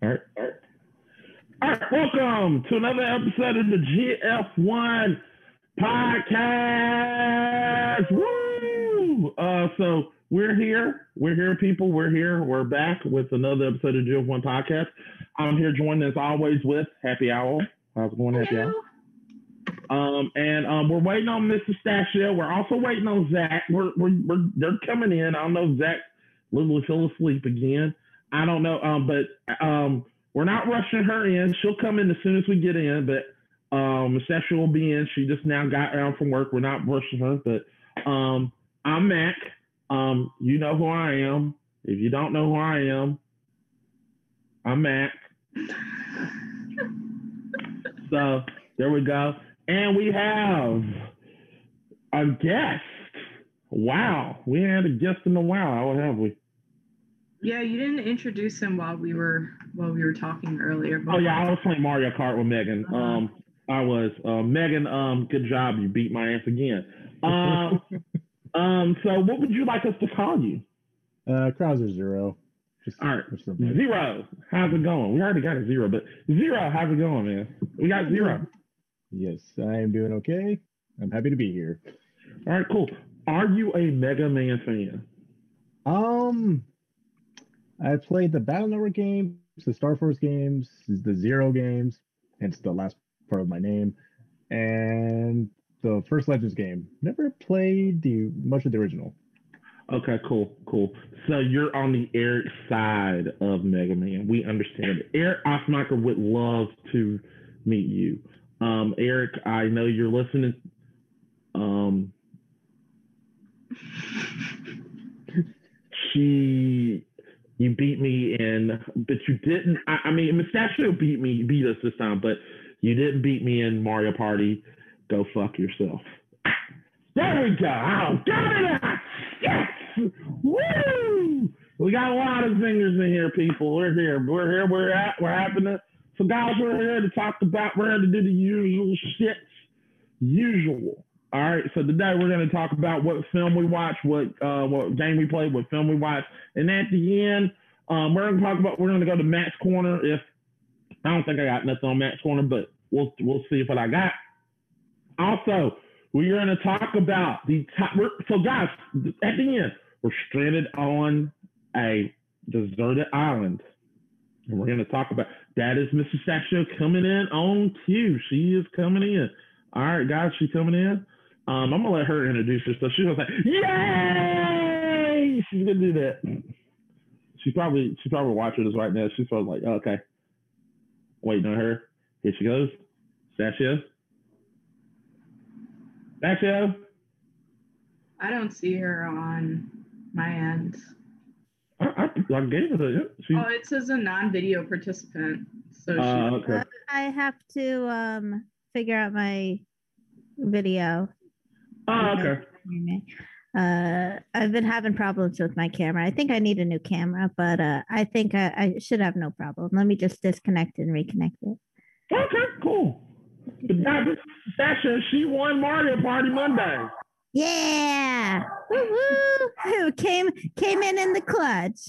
All right. All right. All right. Welcome to another episode of the GF1 podcast. Woo! Uh, so we're here. We're here, people. We're here. We're back with another episode of GF1 podcast. I'm here joined as always with Happy Owl. How's it going, Happy Owl? Um, and um, we're waiting on Mr. Stachio. We're also waiting on Zach. We're, we're, we're they're coming in. I don't know if Zach literally fell asleep again. I don't know, um, but um, we're not rushing her in. She'll come in as soon as we get in, but um, Session will be in. She just now got down from work. We're not rushing her, but um, I'm Mac. Um, you know who I am. If you don't know who I am, I'm Mac. so there we go. And we have a guest. Wow, we had a guest in a while, have we? Yeah, you didn't introduce him while we were while we were talking earlier. Oh yeah, I was playing Mario Kart with Megan. Uh-huh. Um, I was uh, Megan. Um, good job, you beat my ass again. Um, um, so what would you like us to call you? Uh, Krauser Zero. Just, All right. Zero, how's it going? We already got a zero, but zero, how's it going, man? We got zero. Yes, I am doing okay. I'm happy to be here. All right, cool. Are you a Mega Man fan? Um, I played the Battle Network games, the Star Force games, the Zero games, hence the last part of my name, and the first Legends game. Never played the much of the original. Okay, cool, cool. So you're on the Eric side of Mega Man. We understand it. Eric Osmacher would love to meet you. Um, Eric, I know you're listening. Um, she, you beat me in, but you didn't. I, I mean, Mustachio beat me, beat us this time, but you didn't beat me in Mario Party. Go fuck yourself. There we go. Oh, got it. Yes. Woo! We got a lot of fingers in here, people. We're here. We're here. We're at. We're happening. So, guys, we're here to talk about. We're here to do the usual shit. Usual. All right. So today we're going to talk about what film we watched, what uh, what game we played, what film we watched, and at the end, um, we're going to talk about. We're going to go to Matt's corner. If I don't think I got nothing on Matt's corner, but we'll we'll see what I got. Also, we're going to talk about the top. So, guys, at the end, we're stranded on a deserted island. And we're going to talk about that is Mrs. Saccio coming in on cue. She is coming in. All right, guys, she's coming in. Um, I'm gonna let her introduce herself. She's gonna say, "Yay!" She's gonna do that. She's probably she's probably watching this right now. She's probably like, oh, "Okay." Waiting on her. Here she goes. Saccio. Saccio. I don't see her on my end. I, I, I gave it a. She, Oh, it says a non-video participant. So she, uh, okay. Uh, I have to um figure out my video. Oh, okay. Uh, I've been having problems with my camera. I think I need a new camera, but uh, I think I, I should have no problem. Let me just disconnect and reconnect it. Okay, cool. Sasha, she won Mario Party Monday. Yeah, Woo-hoo! came came in in the clutch.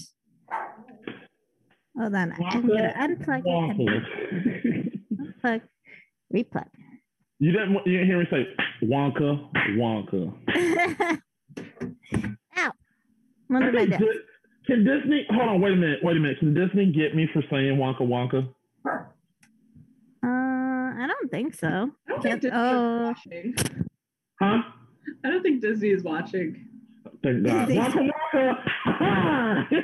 Hold on, I'm gonna unplug it. Unplug, replug. You didn't you didn't hear me say Wonka, Wonka. Ow! What did I Can. Di- can Disney hold on, wait a minute, wait a minute. Can Disney get me for saying Wonka Wonka? Uh, I don't think so. I don't think Disney Oh. is watching. Huh? I don't think Disney is watching. Thank God. Disney. Wonka Wonka.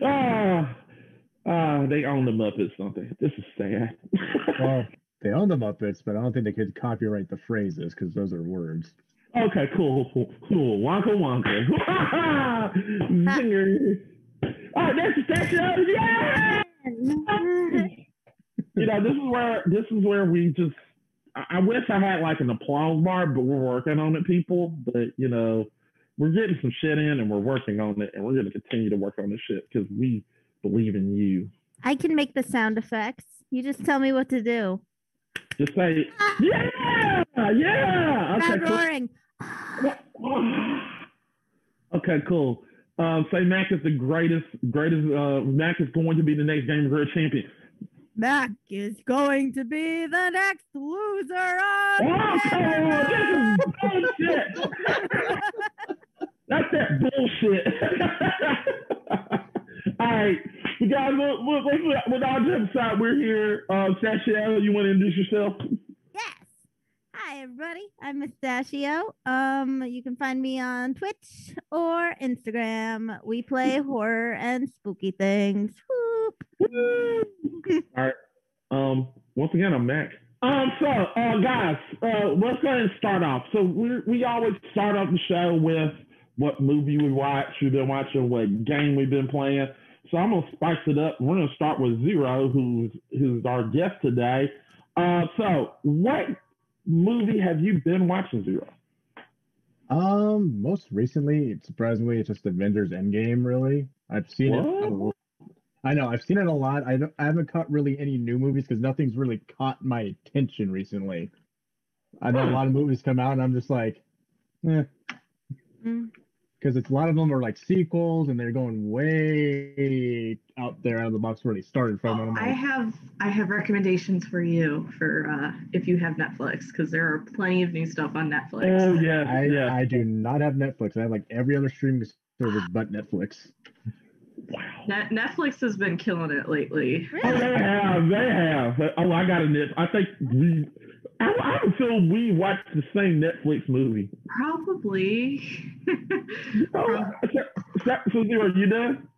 ah, ah, they own the Muppets, don't they? This is sad. Well, they own the Muppets, but I don't think they could copyright the phrases because those are words. Okay, cool, cool, cool. Wonka Wonka. Zinger. Oh, that's that's uh, yeah. You know, this is where this is where we just. I, I wish I had like an applause bar, but we're working on it, people. But you know, we're getting some shit in, and we're working on it, and we're going to continue to work on this shit because we believe in you. I can make the sound effects. You just tell me what to do. Just say, yeah, yeah. Okay, cool. roaring. okay, cool. Um, say Mac is the greatest, greatest. Uh, Mac is going to be the next Game of Girl champion. Mac is going to be the next loser on. Oh, this is bullshit. That's that bullshit. All right, you guys. Look, look, look, with all jokes aside, we're here. Uh, Sasha, you want to introduce yourself? Yes. Hi everybody. I'm Mustachio. Um, you can find me on Twitch or Instagram. We play horror and spooky things. Whoop. All right. Um. Once again, I'm Mac. Um. So, uh, guys, uh, let's go ahead and start off. So we we always start off the show with what movie we watch, we've been watching, what game we've been playing. So I'm gonna spice it up. We're gonna start with Zero, who's who's our guest today. Uh. So, what movie have you been watching, Zero? Um, most recently, surprisingly, it's just Avengers Endgame. Really, I've seen it. a What? lo- I know I've seen it a lot. I don't, I haven't caught really any new movies because nothing's really caught my attention recently. I know a lot of movies come out, and I'm just like, eh. Mm. Because it's a lot of them are like sequels and they're going way out there out of the box where they started from. And I'm I have I have recommendations for you for uh, if you have Netflix because there are plenty of new stuff on Netflix. Oh yeah, I, yeah. I do not have Netflix. I have like every other streaming service but Netflix. wow. Net- Netflix has been killing it lately. Oh, they have. They have. Oh, I got a nip. I think we. I, I would feel we watched the same Netflix movie. Probably. Oh, so, so, so zero, you done?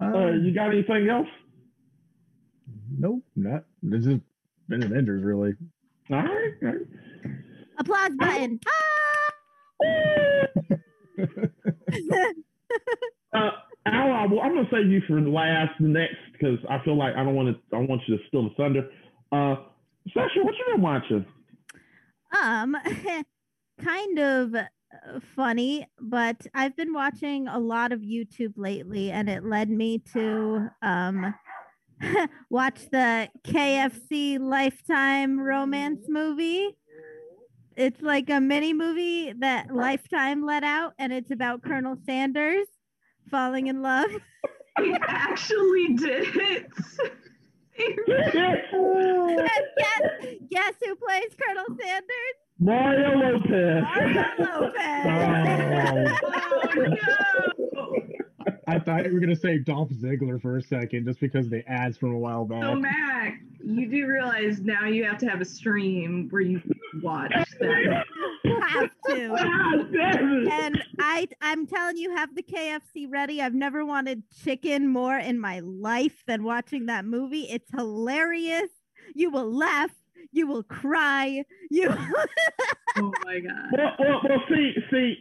Uh, Um, you got anything else? nope, not. This has been Avengers really. All right. All right. Applause button. Uh, Al, I, well, I'm gonna save you for the last, next, because I feel like I don't want to. I want you to steal the thunder. Uh, Sasha, what you been watching? um, kind of uh, funny, but I've been watching a lot of YouTube lately, and it led me to um watch the KFC Lifetime romance movie. It's like a mini movie that Lifetime let out, and it's about Colonel Sanders falling in love. He actually did it. Guess, guess who plays Colonel Sanders? Mario Lopez. Mario Lopez. oh no! I thought you were gonna say Dolph Ziggler for a second, just because the ads from a while back. So Mac, you do realize now you have to have a stream where you watch that. have to. God damn it. And I I'm telling you, have the KFC ready. I've never wanted chicken more in my life than watching that movie. It's hilarious. You will laugh. You will cry. You Oh my god. Well, well, well, see, see,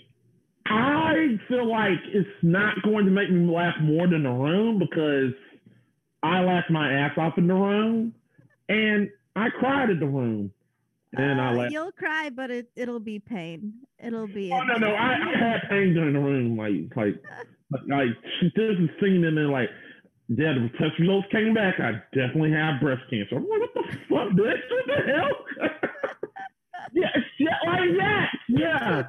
I feel like it's not going to make me laugh more than the room because I laughed my ass off in the room, and I cried at the room, and I Uh, laughed. you'll cry, but it it'll be pain. It'll be Oh no, no, I, I had pain during the room, like, like, like, like this is singing and then like, yeah, the test results came back. I definitely have breast cancer. I'm like, what the fuck, bitch? What the hell? yeah, shit like that. Yeah,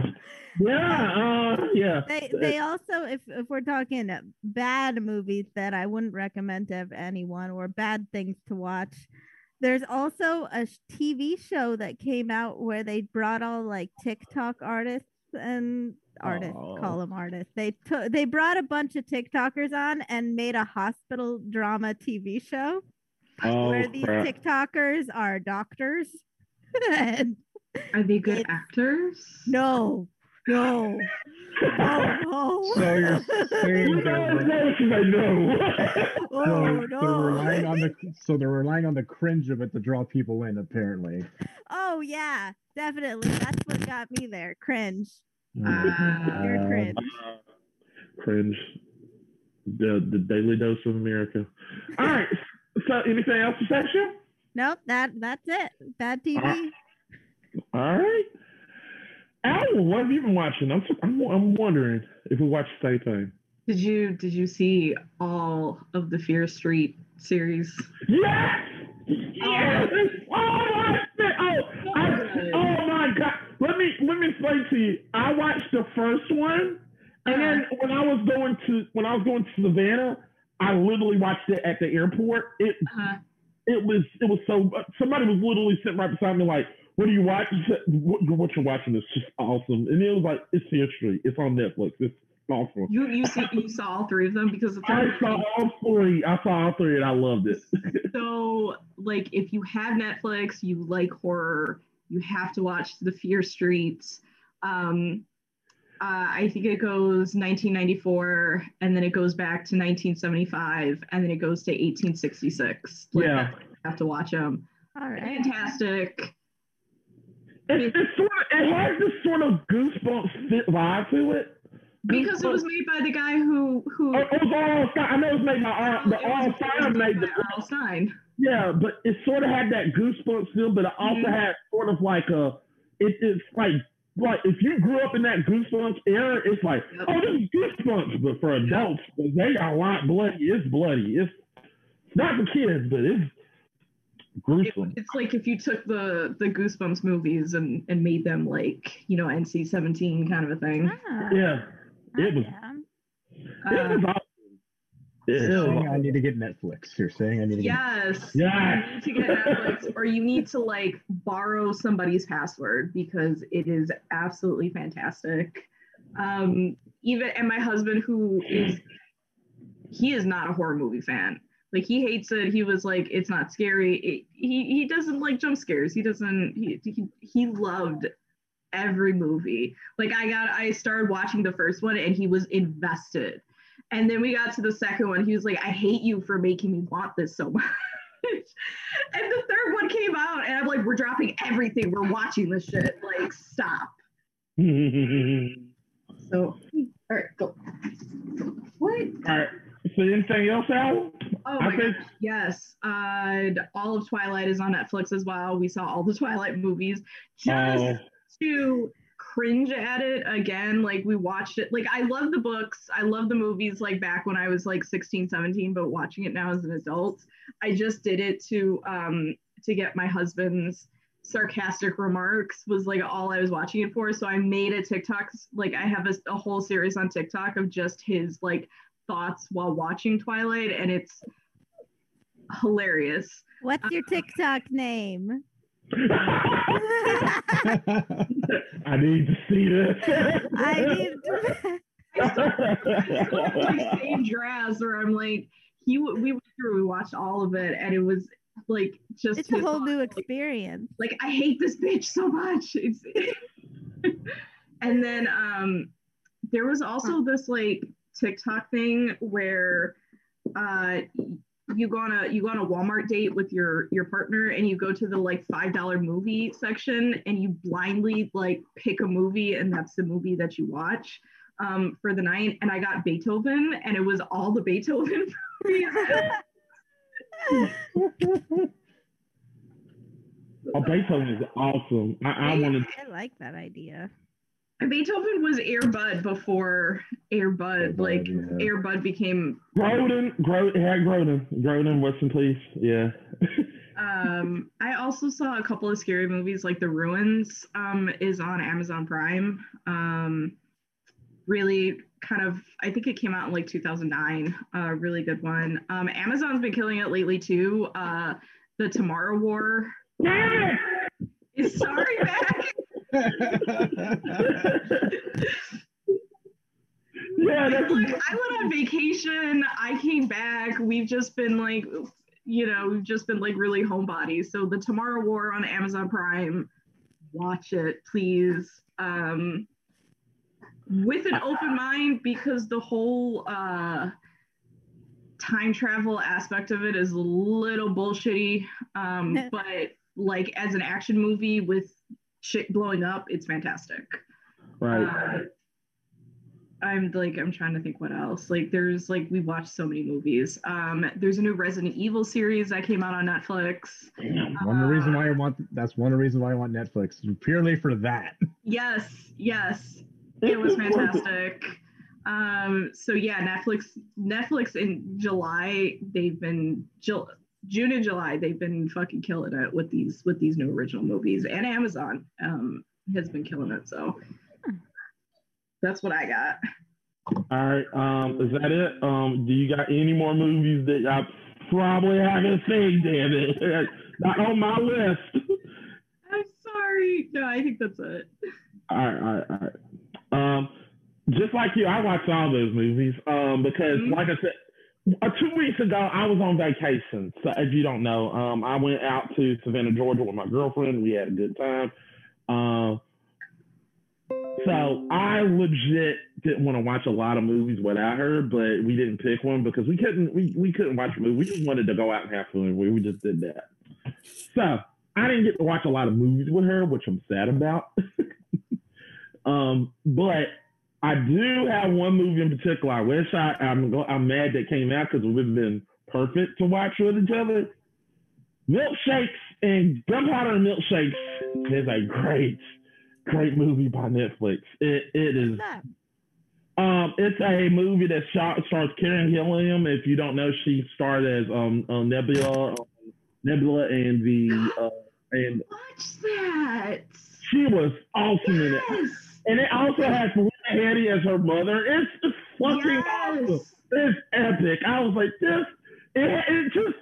yeah, uh, yeah. they they also if if we're talking bad movies that I wouldn't recommend to anyone or bad things to watch, there's also a TV show that came out where they brought all like TikTok artists and artists Oh. call them artists. They took they brought a bunch of TikTokers on and made a hospital drama TV show Oh where these crap! TikTokers are doctors. and Are they good actors? no, no, no, no. So you're saying You know, they're, no, she's. Oh so no! they're relying on the so they're relying on the cringe of it to draw people in. Apparently, oh yeah, definitely. That's what got me there. Cringe. Uh, You're cringe. Uh, cringe. The the daily dose of America. All right. So, anything else to section? Nope. That that's it. Bad TV. All right. Al, what have you been watching? I'm I'm, I'm wondering if we watched the same. Did you did you see all of the Fear Street series? Yes. Yes. Oh my God. Oh, I, oh my God. Let me let me explain to you. I watched the first one, and then when I was going to when I was going to Savannah, I literally watched it at the airport. It Uh, it was it was so somebody was literally sitting right beside me like what are you watching what, what you're watching is just awesome and it was like it's Fear Street it's on netflix it's awesome you you see you saw all three of them because the i saw all three i saw all three and i loved it So, like, if you have Netflix, you like horror, you have to watch The Fear Streets. Um, uh, I think it goes 1994, and then it goes back to 1975, and then it goes to 1866. Like, Yeah. you have to watch them. All right. Fantastic. It's, sort of it has this sort of goosebumps vibe to it Because it was made by the guy who who Oh, it was all Stine. I know it was made by R. The it it was Stine made the R.L. Stine. Yeah, but it sort of had that goosebumps feel, but it also Mhm. had sort of like a. It, it's like like if you grew up in that goosebumps era, it's like Yep. oh, this is goosebumps, but for adults, they are a lot bloody. It's bloody. It's not for kids, but it's It- it's like if you took the the Goosebumps movies and and made them like you know NC-17 kind of a thing. Ah. yeah, It was. Yeah. It Uh, was awesome. It You're was saying I need to get Netflix. You're saying I need to get yes. yeah. You need to get Netflix, or you need to like borrow somebody's password because it is absolutely fantastic. Um, even and my husband, who is he is not a horror movie fan. Like he hates it. He was like, it's not scary. It, he he doesn't like jump scares. He doesn't. He he, he loved every movie. Like I got, I started watching the first one and he was invested. And then we got to the second one. He was like, I hate you for making me want this so much. and the third one came out and I'm like, we're dropping everything. We're watching this shit. Like, stop. So, all right, go. What? All right. So anything else, Al? Oh my think- gosh, yes. Uh, all of Twilight is on Netflix as well. We saw all the Twilight movies just Oh. to cringe at it again. Like we watched it. Like I love the books. I love the movies like back when I was like 16, 17, but watching it now as an adult, I just did it to um to get my husband's sarcastic remarks was like all I was watching it for. So I made a TikTok like I have a, a whole series on TikTok of just his like thoughts while watching Twilight and it's hilarious. What's your TikTok name? I need to see this. I need to. like same dress where I'm like he we went through we watched all of it and it was like just It's a his whole new thoughts, like, experience. like I hate this bitch so much. It's and then um there was also this like TikTok thing where uh you go on a you go on a Walmart date with your your partner and you go to the like five dollar movie section and you blindly like pick a movie and that's the movie that you watch um for the night and I got Beethoven and it was all the Beethoven movies. oh, Beethoven is awesome. I, I wanted. I like that idea. Beethoven was Air Bud before Air Bud, Air like yeah. Air Bud became. Groden, Groden, yeah, Groden, Groden, rest in peace. Yeah. Um, I also saw a couple of scary movies, like The Ruins, um, is on Amazon Prime. Um, really kind of, I think it came out in like 2009. A really good one. Um, Amazon's been killing it lately too. Uh, the Tomorrow War yeah. is sorry back. Yeah, that's like I went on vacation. I came back. We've just been like, you know, we've just been like really homebodies. So the Tomorrow War on Amazon Prime, watch it, please. Um, with an open mind because the whole uh, time travel aspect of it is a little bullshitty. Um, but like as an action movie with shit blowing up, it's fantastic. right. Uh, I'm like I'm trying to think what else. Like there's like we watched so many movies. Um there's a new Resident Evil series that came out on Netflix. one of the reason why I want that's one of the reasons why I want Netflix purely for that. Yes, yes. It was It's worth it. fantastic. Um so yeah, Netflix Netflix in July they've been Ju- June and July they've been fucking killing it with these with these new original movies and Amazon um has been killing it so that's what I got. All right. Um, is that it? Um, do you got any more movies that I probably haven't seen? Damn it, not on my list. I'm sorry. No, I think that's it. All right, all right, all right. Um, just like you, I watched all those movies um, because, Mhm. like I said, uh, two weeks ago I was on vacation. So, if you don't know, um, I went out to Savannah, Georgia with my girlfriend. We had a good time. Um, so I legit didn't want to watch a lot of movies without her, but we didn't pick one because we couldn't. We, we couldn't watch a movie. We just wanted to go out and have fun. We, we just did that. So I didn't get to watch a lot of movies with her, which I'm sad about. um, but I do have one movie in particular. I wish I, I'm go- I'm mad that came out because it would have been perfect to watch with each other. Milkshakes and Gunpowder and Milkshakes is a great, great movie by Netflix. It it is. Um, it's a movie that shot, stars Karen Gillan. If you don't know, she starred as um, uh, Nebula, um, Nebula, and the uh, and Watch that. she was awesome in it. Yes. And it also has Hattie as her mother. It's, fucking Yes. awesome. It's epic. I was like, this, it, it just,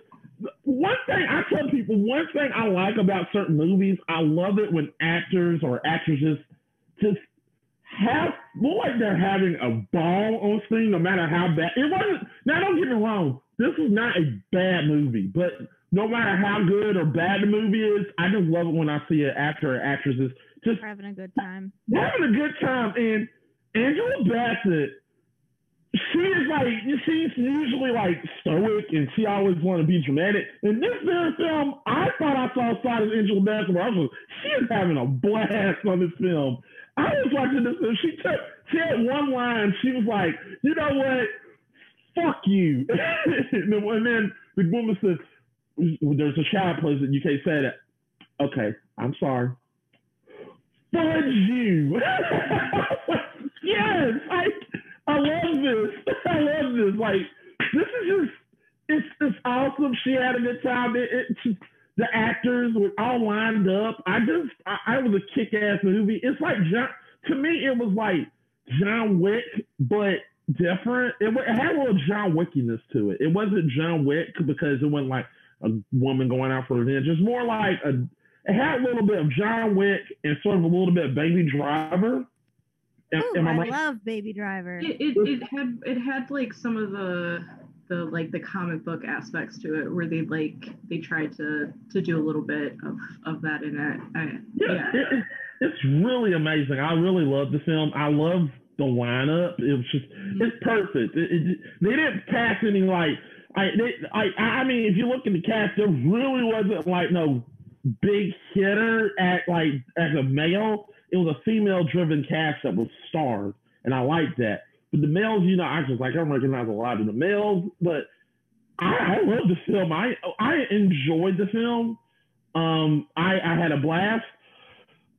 one thing I tell people, one thing I like about certain movies, I love it when actors or actresses just have more like they're having a ball on screen, no matter how bad it wasn't. Now, don't get me wrong, this is not a bad movie, but no matter how good or bad the movie is, I just love it when I see an actor or actresses just We're having a good time. having a good time. And Angela Bassett, she is like she's usually like stoic and she always want to be dramatic. In this very film, I thought I saw a side of Angela Bassett where I was she is having a blast on this film. I was watching this and she took she had one line, she was like, you know what? Fuck you. and then the woman says, there's a child it, you can't say that. Okay, I'm sorry fudge you. yes, I I love this. I love this. Like this is just it's it's awesome. She had a good time. It, it the actors were all lined up. I just I, I was a kick ass movie. It's like John to me it was like John Wick, but different. It, it had a little John Wickiness to it. It wasn't John Wick because it wasn't like a woman going out for revenge. It's more like a it had a little bit of John Wick and sort of a little bit of Baby Driver. Am, Ooh, am I I love Baby Driver. It, it, it had it had like some of the the like the comic book aspects to it where they like they tried to to do a little bit of of that in it. I, Yeah, yeah. It, it, it's really amazing. I really love the film. I love the lineup. It was just mm-hmm. it's perfect. It, it, they didn't cast any like I they, I I mean if you look at the cast, there really wasn't like no big hitter at like as a male. It was a female driven cast that was starred, and I liked that. But the males, you know, I just like I recognize a lot of the males, but I, I love the film. I I enjoyed the film. Um, I, I had a blast.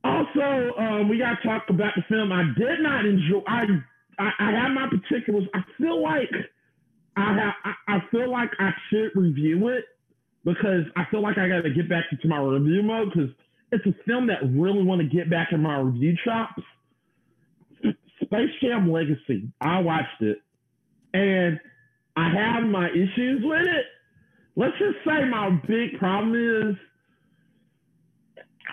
Also, um, we got to talk about the film. I did not enjoy. I I, I have my particulars. I feel like I have. I, I feel like I should review it because I feel like I got to get back into my review mode because it's a film that really want to get back in my review chops. Space Jam Legacy. I watched it, and I have my issues with it. Let's just say my big problem is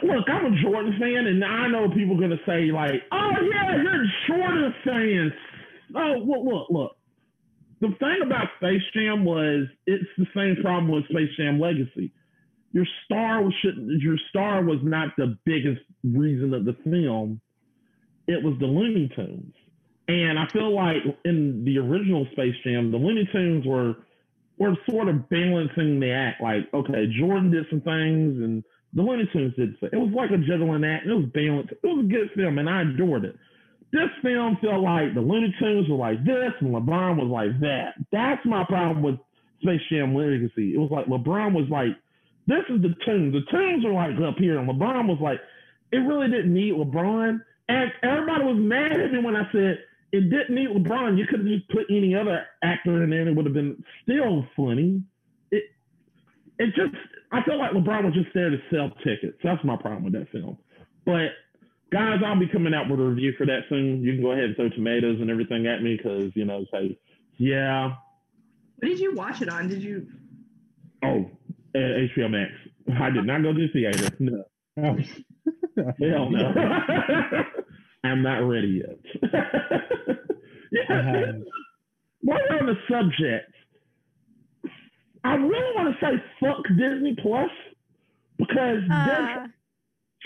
look, I'm a Jordan fan, and I know people are gonna say like, "Oh yeah, you're Jordan fan." Oh, look, look, look. The thing about Space Jam was it's the same problem with Space Jam Legacy. Your star was shouldn't. Your star was not the biggest reason of the film. It was the Looney Tunes, and I feel like in the original Space Jam, the Looney Tunes were were sort of balancing the act. Like, okay, Jordan did some things, and the Looney Tunes did. So it was like a juggling act. It was balanced. It was a good film, and I adored it. This film felt like the Looney Tunes were like this, and LeBron was like that. That's my problem with Space Jam Legacy. It was like LeBron was like, this is the tunes. The tunes are like up here, and LeBron was like, it really didn't need LeBron. And everybody was mad at me when I said it didn't need LeBron. You could have just put any other actor in there, and it would have been still funny. It it just I feel like LeBron was just there to sell tickets. That's my problem with that film. But guys, I'll be coming out with a review for that soon. You can go ahead and throw tomatoes and everything at me because you know, say, yeah, What did you watch it on? Did you? oh, uh, HBO Max. I did not go to the theater. No, hell no. I'm not ready yet. I yeah. have. While we're on the subject, I really want to say fuck Disney Plus because there's Uh,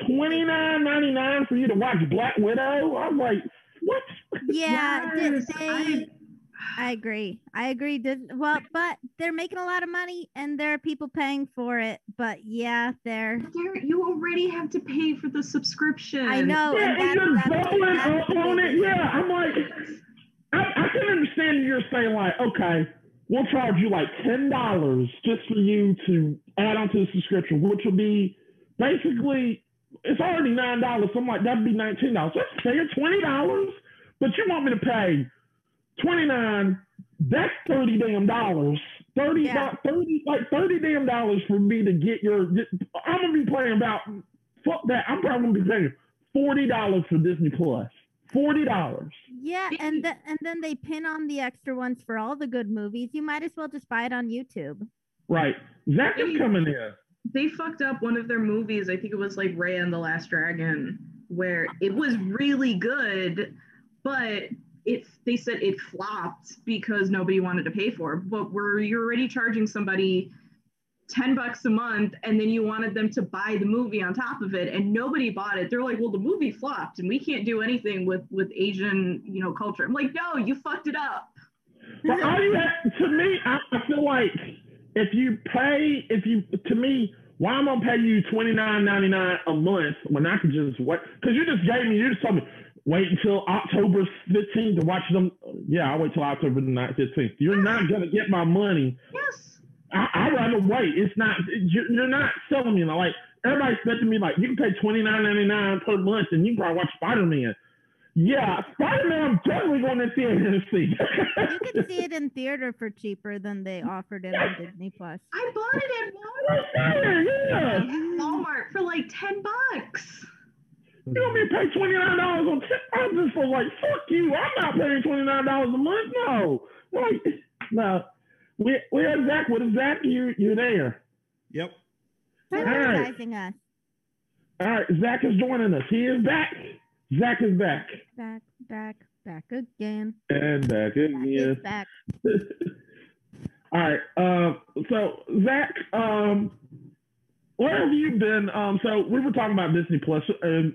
twenty nine ninety nine for you to watch Black Widow. I'm like, what? yeah, did Yes, they, I- I agree. I agree. Well, but they're making a lot of money and there are people paying for it. But yeah, they're. There, you already have to pay for the subscription. I know. Yeah, and and you're that's, that's, doubling that's up on it. Yeah, I'm like, I, I can understand you're saying like, okay, we'll charge you like ten dollars just for you to add onto the subscription, which will be basically it's already nine dollars. So I'm like, that'd be nineteen dollars. Let's say it's twenty dollars, but you want me to pay twenty nine. That's thirty damn dollars. Thirty, Yeah. do- 30, like thirty damn dollars for me to get your. I'm gonna be playing about fuck that. I'm probably gonna be paying forty dollars for Disney Plus. Forty dollars. Yeah, and th- and then they pin on the extra ones for all the good movies. You might as well just buy it on YouTube. Right. Zach is coming in. They fucked up one of their movies. I think it was like Raya and the Last Dragon, where it was really good, but it they said it flopped because nobody wanted to pay for it. But were you're already charging somebody 10 bucks a month and then you wanted them to buy the movie on top of it and nobody bought it? They're like well the movie flopped and we can't do anything with with asian you know culture. I'm like no you fucked it up. You have, to me, I, feel like if you pay, if you, to me, why am I gonna pay you twenty nine ninety nine a month when I could just what Because you just gave me, you just told me wait until October fifteenth to watch them. Yeah, I'll wait till October fifteenth. You're not gonna get my money. yes I, I'd rather wait. It's not. You're, you're not selling me like everybody's expecting me like you can pay twenty nine ninety nine per month and you can probably watch Spider Man. Yeah, Spider Man. I'm definitely going to see theater to see. You can see it in theater for cheaper than they offered it on Disney Plus. i bought it at walmart yeah. at walmart for like 10 bucks You want me to pay twenty nine dollars on tip? I'm just for like fuck you. I'm not paying twenty nine dollars a month. No, like no. We we have Zach. What is Zach? You you there? Yep. They're Alright. advertising us. All right, Zach is joining us. He is back. Zach is back Back, back, back again. and back Back again. is back. All right. Uh, so Zach, um, where have you been? Um, so we were talking about Disney Plus, and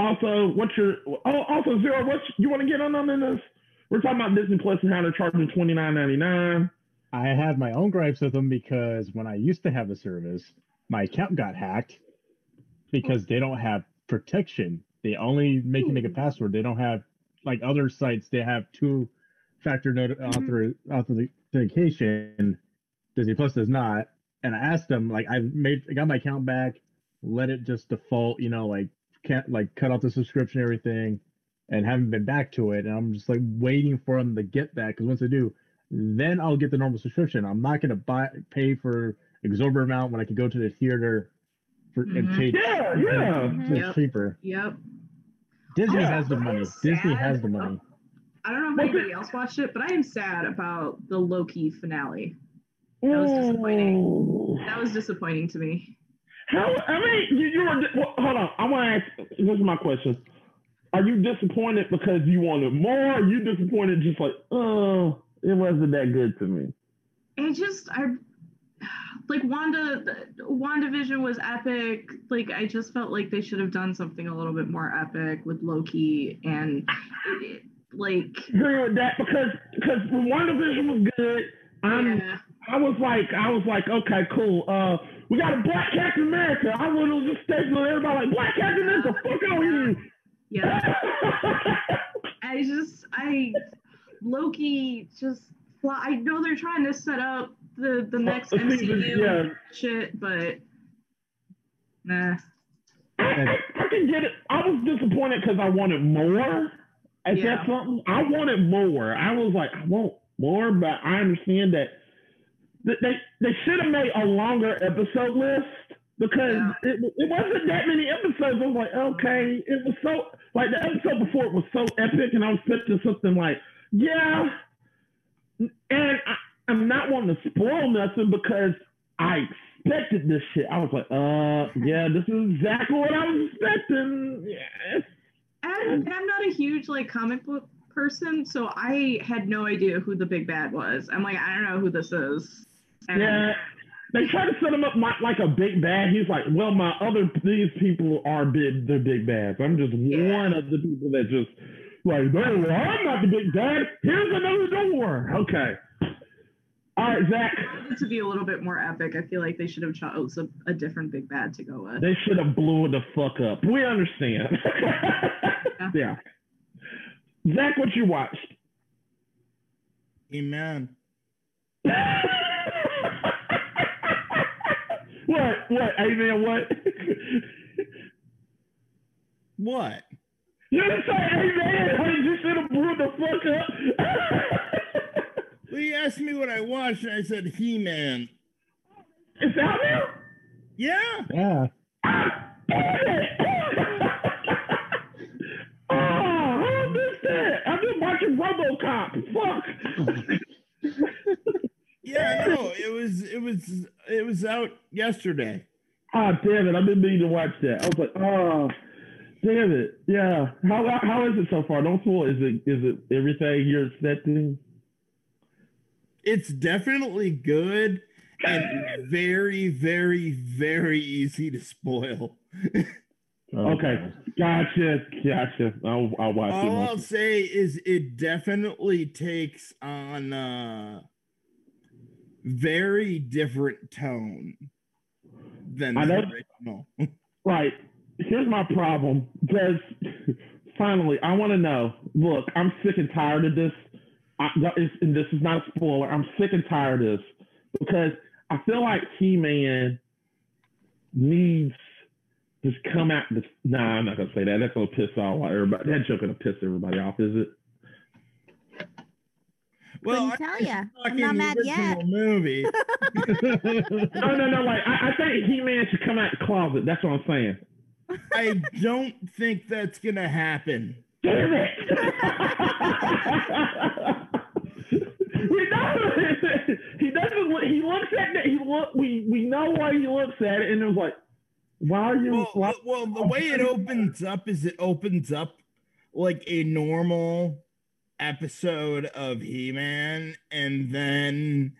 also what's your? Oh, also zero. What you want to get on on in this? We're talking about Disney Plus and how they're charging twenty nine ninety nine. I have my own gripes with them because when I used to have the service, my account got hacked because they don't have protection. They only make you make a hmm. password. They don't have like other sites. They have two factor not- mm-hmm. author authentication. Disney Plus does not. And I asked them like I made I got my account back, let it just default. You know like can't like cut off the subscription and everything, and haven't been back to it. And I'm just like waiting for them to get that because once they do, then I'll get the normal subscription. I'm not gonna buy pay for exorbitant amount when I could go to the theater for and Mhm. pay Yeah, yeah. It's Yep. cheaper. yep Disney Oh, has the money. sad. Disney has the money. i don't know if anybody else watched it but i am sad about the loki finale That was disappointing. Ooh. that was disappointing to me How? I mean, you, you were. Well, hold on. I want to ask. This is my question. Are you disappointed because you wanted more? Or are you disappointed just like, oh, it wasn't that good to me? it just i like wanda wandavision was epic like i just felt like they should have done something a little bit more epic with loki and it, like Agree with that because because WandaVision was good, I'm yeah, I was like I was like okay cool. Uh, we got a Black Captain America. I would have just stayed with everybody like Black Captain America. Fuck out here. yeah i just i loki just i know they're trying to set up the the next the mcu yeah. shit but nah I, I, I can get it. I was disappointed because I wanted more. Is Yeah. that something? I wanted more. I was like, I want more, but I understand that th- they they should have made a longer episode list because Yeah. it, it wasn't that many episodes. I was like, okay, it was so like the episode before it was so epic, and I was expecting something like, yeah, and I, I'm not wanting to spoil nothing because I expected this shit. I was like, uh, yeah, this is exactly what I was expecting. Yes. and, and i'm not a huge like comic book person so i had no idea who the big bad was i'm like i don't know who this is Yeah. They try to set him up my, like a big bad. He's like, well, my other these people are big. They're big bads. I'm just Yeah. one of the people that just like, no, I'm not the big bad. Here's another door. Okay. All right, Zach. I to be a little bit more epic. I feel like they should have chose oh, a, a different big bad to go with. They should have blew the fuck up. We understand. yeah. Zach, what you watched? Amen. What? What? Hey man, what? what? You didn't say hey You should have blew the fuck up. well, you asked me what I watched, and I said He Man. Is that real? Yeah. Yeah. Ah, damn it. oh, I that. I've been watching RoboCop. Fuck. yeah, no, it was it was it was out yesterday. Oh damn it! I've been meaning to watch that. I was like, oh, damn it. Yeah. How how is it so far? Don't spoil. Is it is it everything you're expecting? It's definitely good and very, very, very easy to spoil. Okay, gotcha, gotcha. I'll, I'll watch All I'll say is it definitely takes on a very different tone than I the know-. Right. Here's my problem. Because finally, I want to know. Look, I'm sick and tired of this. I, and this is not a spoiler. I'm sick and tired of this because I feel like He-Man needs to come out. This, nah, I'm not gonna say that. That's gonna piss off everybody. That joke gonna piss everybody off, is it? Well, Couldn't I tell was ya. I'm talking not mad yet. movie. No, no, no. Like I, I think He-Man should come out the closet. That's what I'm saying. I don't think that's gonna happen. Damn it! he doesn't. He doesn't. look- He looks at it. He look. We we know why he looks at it, and it was like, why are you? Well, why, well, the way it opens up is it opens up like a normal episode of He-Man, and then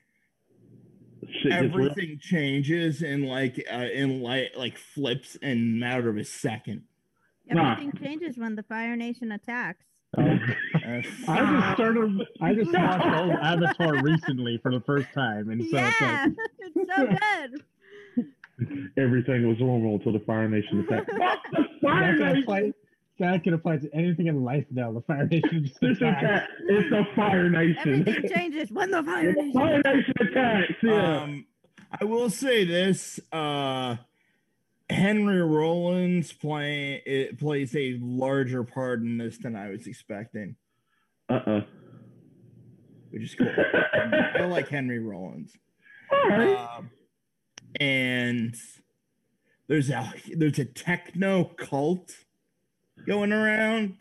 shit real? everything changes and like uh, in light like flips in a matter of a second. Nah. Everything changes when the Fire Nation attacks. Oh, I just started. I just watched old Avatar recently for the first time, and so yeah, it's so good. Everything was normal until the Fire Nation attacked. Fuck the Fire like that can Nation. Apply. That can apply to anything in life now. The Fire Nation just It's, attacks. attack. it's the Fire Nation. Everything changes when the Fire the Nation. Fire Nation attacks. Yeah. Um, I will say this: uh, Henry Rollins play it plays a larger part in this than I was expecting, Uh uh which is cool. I like Henry Rollins. All right. Um, and there's a there's a techno cult going around.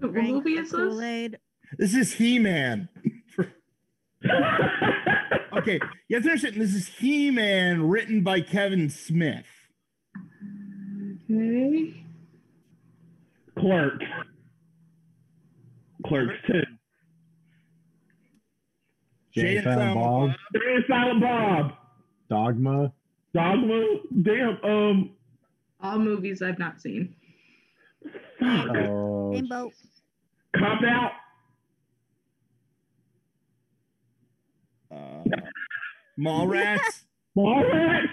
What movie is this? Kool-Aid. This is He Man. okay, you have to understand. This is He Man, written by Kevin Smith. Okay. Clerk. Clerks too. Jay Jay and and Silent Silent Bob, Bob. There's Silent Bob. Dogma. Dogma. Damn. Um. All movies I've not seen. Fuck. Oh, Rainbow. Cop out. Uh, Mallrats. Mallrats.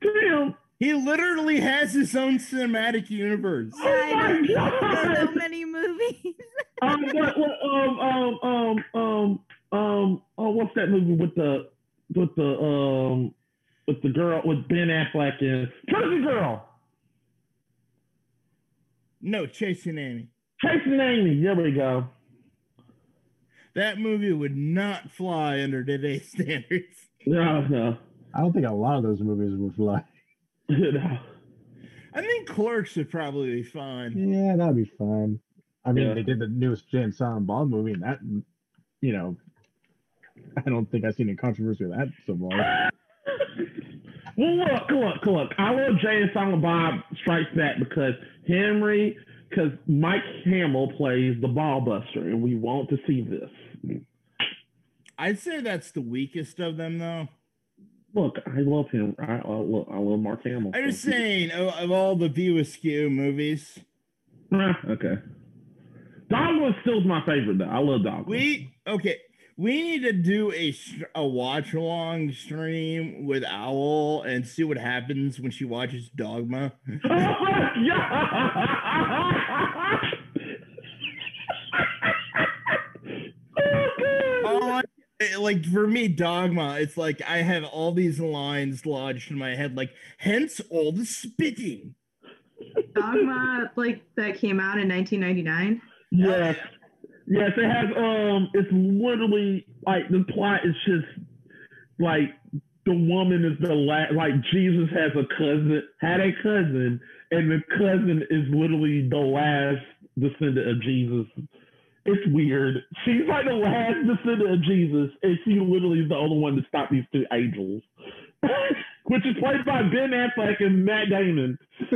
Damn. he literally has his own cinematic universe. Oh my god. so many movies. um. What? What? Um. Um. Um. Um. Um. Oh, what's that movie with the with the um with the girl with Ben Affleck in Jersey Girl. No, Chasing Amy. Chasing Amy. There we go. That movie would not fly under today's standards. No. No. I don't think a lot of those movies would fly. no. I think Clerks would probably be fun. Yeah, that'd be fun. I mean, Yeah. they did the newest Jay and Silent Bob movie, and that, you know, I don't think I've seen any controversy with that so far. Well, look, look, look. I love Jay and Silent Bob Strikes Back because Henry, because Mike Hamill plays the ball buster, and we want to see this. I'd say that's the weakest of them, though. Look, I love him. I, I love, I love Mark Hamill. I'm just saying, of, of all the View Askew movies, Ah, okay. Dogma still my favorite though. I love Dogma. we okay. We need to do a a watch along stream with Owl and see what happens when she watches Dogma. yeah. oh, God. All I- like for me, Dogma, it's like I have all these lines lodged in my head, like hence all the spitting. Dogma, like that came out in 1999. Yes. Yes, it has um it's literally like the plot is just like the woman is the last like Jesus has a cousin had a cousin and the cousin is literally the last descendant of Jesus. It's weird. She's like the last descendant of Jesus, and she literally is the only one to stop these two angels, which is played by Ben Affleck and Matt Damon. it's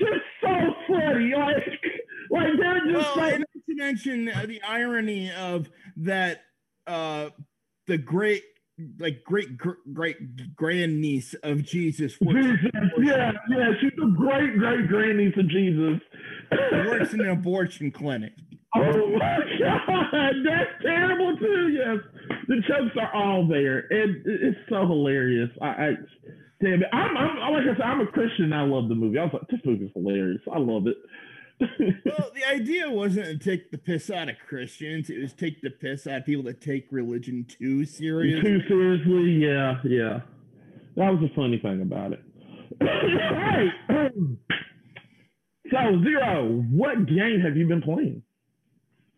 just so funny, like, like they're just Well, like, not to mention uh, the irony of that uh the great like great gr- great grandniece of Jesus Jesus, yeah, yeah, she's a great great grandniece of Jesus. works in an abortion clinic. Oh my god, that's terrible too. Yes, the jokes are all there, and it's so hilarious. I, I damn it, I'm, I'm like I said, I'm a Christian. and I love the movie. I was like, this movie's hilarious. I love it. Well, the idea wasn't to take the piss out of Christians; it was take the piss out of people that take religion too serious. Too seriously, yeah, yeah. That was the funny thing about it. right. So zero, what game have you been playing?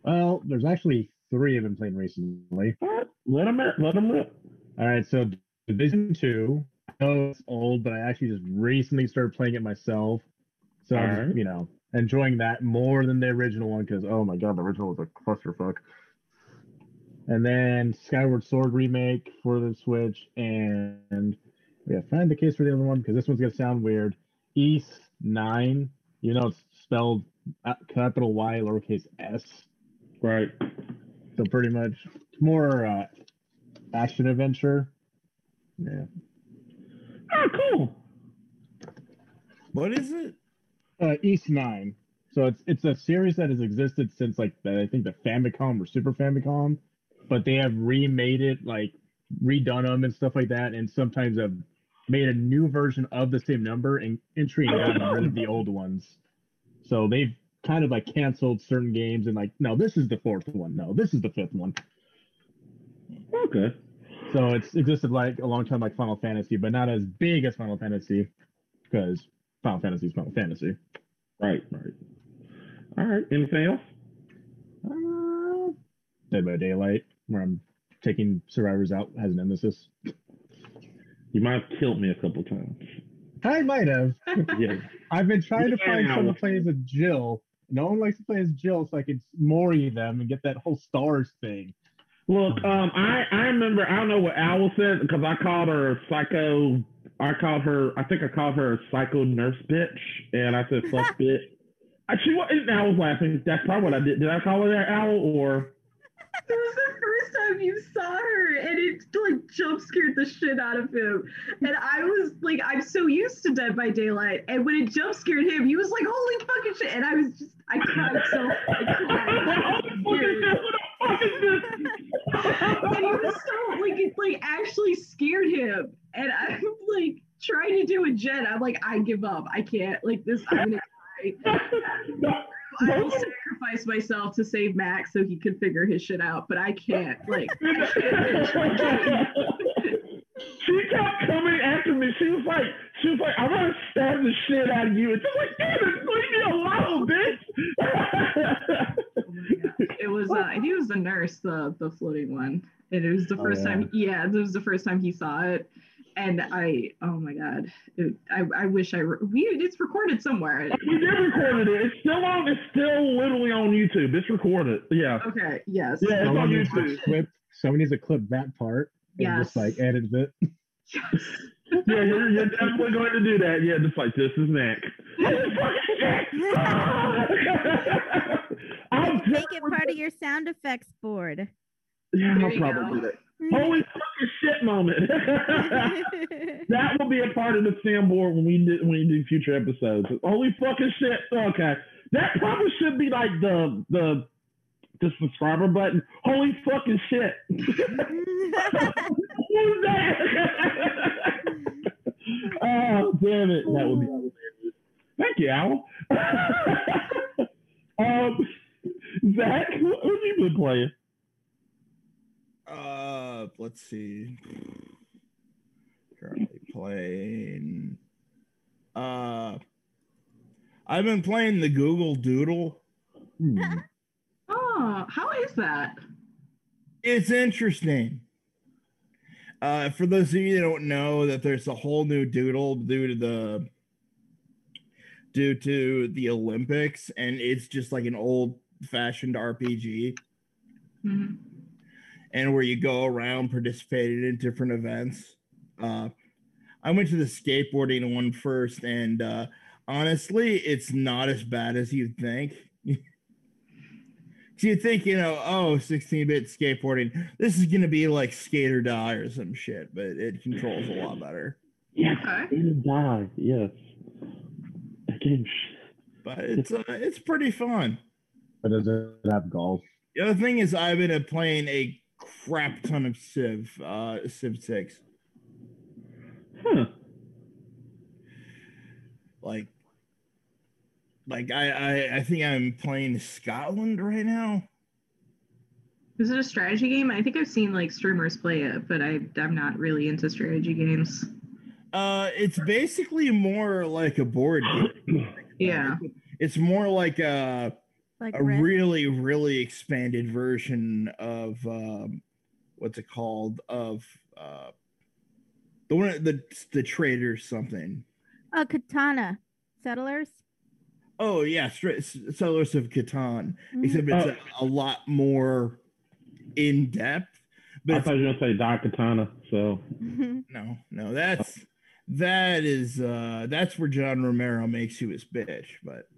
Well, there's actually three I've been playing recently. All right, let them let them rip. All right, so Division Two. I know it's old, but I actually just recently started playing it myself. So I'm just, Alright. you know, enjoying that more than the original one because oh my god, the original was a clusterfuck. And then Skyward Sword remake for the Switch, and yeah, find the case for the other one because this one's gonna sound weird. Ys Nine, you know, it's spelled uh, capital Y lowercase s. Right. So pretty much more uh, action adventure. Yeah. Oh, cool. What is it? Uh, Ys Nine. So it's it's a series that has existed since like the, I think the Famicom or Super Famicom, but they have remade it like redone them and stuff like that, and sometimes have made a new version of the same number and entry and gotten rid of the old ones. So they've kind of like canceled certain games and like no, this is the fourth one. No, this is the fifth one. Okay. So it's existed like a long time like Final Fantasy, but not as big as Final Fantasy because Final Fantasy is Final Fantasy. Right, right. All right. Anything else? Uh, Dead by Daylight, where I'm taking survivors out as a nemesis. You might have killed me a couple times. I might have. Yeah. I've been trying to find Yeah. someone to play as a Jill. No one likes to play as Jill, so I could Mori them and get that whole stars thing. Look, um, I I remember I don't know what Owl said because I called her psycho. I called her. I think I called her a psycho nurse bitch, and I said fuck bitch. I, she and I was laughing. That's probably what I did. Did I call her that Owl or? It was the first time you saw her, and it like jump scared the shit out of him. And I was like, I'm so used to Dead by Daylight, and when it jump scared him, he was like, "Holy fucking shit!" And I was just, I cried so, I cried. and he was so like, it like actually scared him. And I'm like trying to do a jet. I'm like, I give up. I can't. Like this, I'm gonna cry. I will sacrifice myself to save Max so he can figure his shit out, but I can't. Like, I can't finish my game. she kept coming after me. She was like, she was like, I'm gonna stab the shit out of you. And she's like, damn it, leave me alone, bitch. Oh. It was, uh, I think it was the nurse, the the floating one, and it was the Oh, first yeah. time. Yeah, it was the first time he saw it, and I, oh my god, it, I, I wish I re- we it's recorded somewhere. we did record it. It's still on. It's still literally on YouTube. It's recorded. Yeah. Okay, yes, Yeah, it's on Someone needs to YouTube. clip. Someone needs to clip that part and just like edit it. yes. Yeah, you're, you're definitely going to do that. Yeah, just like this is Mac. I'll Make it part of your sound effects board. yeah, There I'll probably go. do that. Holy fucking shit moment. that will be a part of the soundboard when we do, when we do future episodes. Holy fucking shit. Okay. That probably should be like the the the subscriber button. Holy fucking shit. Who's that? oh, damn it. That would be hilarious. Thank you, Al. um, Zach, what what have you been playing? Uh, let's see. Currently playing. Uh, I've been playing the Google Doodle. Hmm. Oh, how is that? It's interesting. Uh, for those of you that don't know, that there's a whole new doodle due to the due to the Olympics, and it's just like an old fashioned RPG, Mhm. And where you go around participating in different events. Uh, I went to the skateboarding one first, and uh, honestly, it's not as bad as you'd think. So you think, you know, oh, 16 bit skateboarding, this is going to be like skate or die or some shit, but it controls a lot better. Yeah, Okay. And die. Yes. That game. But it's uh, it's pretty fun. But does it have golf? The other thing is, I've been uh, playing a crap ton of Civ, uh, Civ 6. Huh. Like, like I, I, I think I'm playing Scotland right now. Is it a strategy game? I think I've seen like streamers play it, but I I'm not really into strategy games. Uh, it's basically more like a board game. Yeah. It's more like a Like a Risk. really really expanded version of um, what's it called of uh, the one the the traders something. Oh, Katana. Settlers. Oh yeah, Stra- Settlers of Catan. Mhm. Except it's Oh. a, a lot more in depth. But I it's- thought you were gonna say Don Daikatana. So no, no, that's that is uh that's where John Romero makes you his bitch. But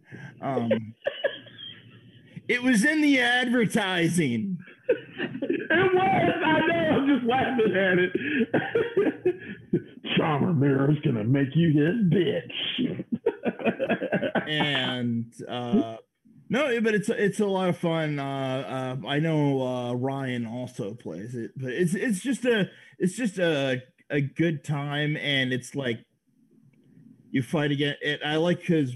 um, it was in the advertising. it was. I know. I'm just laughing at it. John Romero's gonna make you his bitch. and uh no but it's it's a lot of fun uh, uh i know uh ryan also plays it but it's it's just a it's just a a good time and it's like you fight again it i like because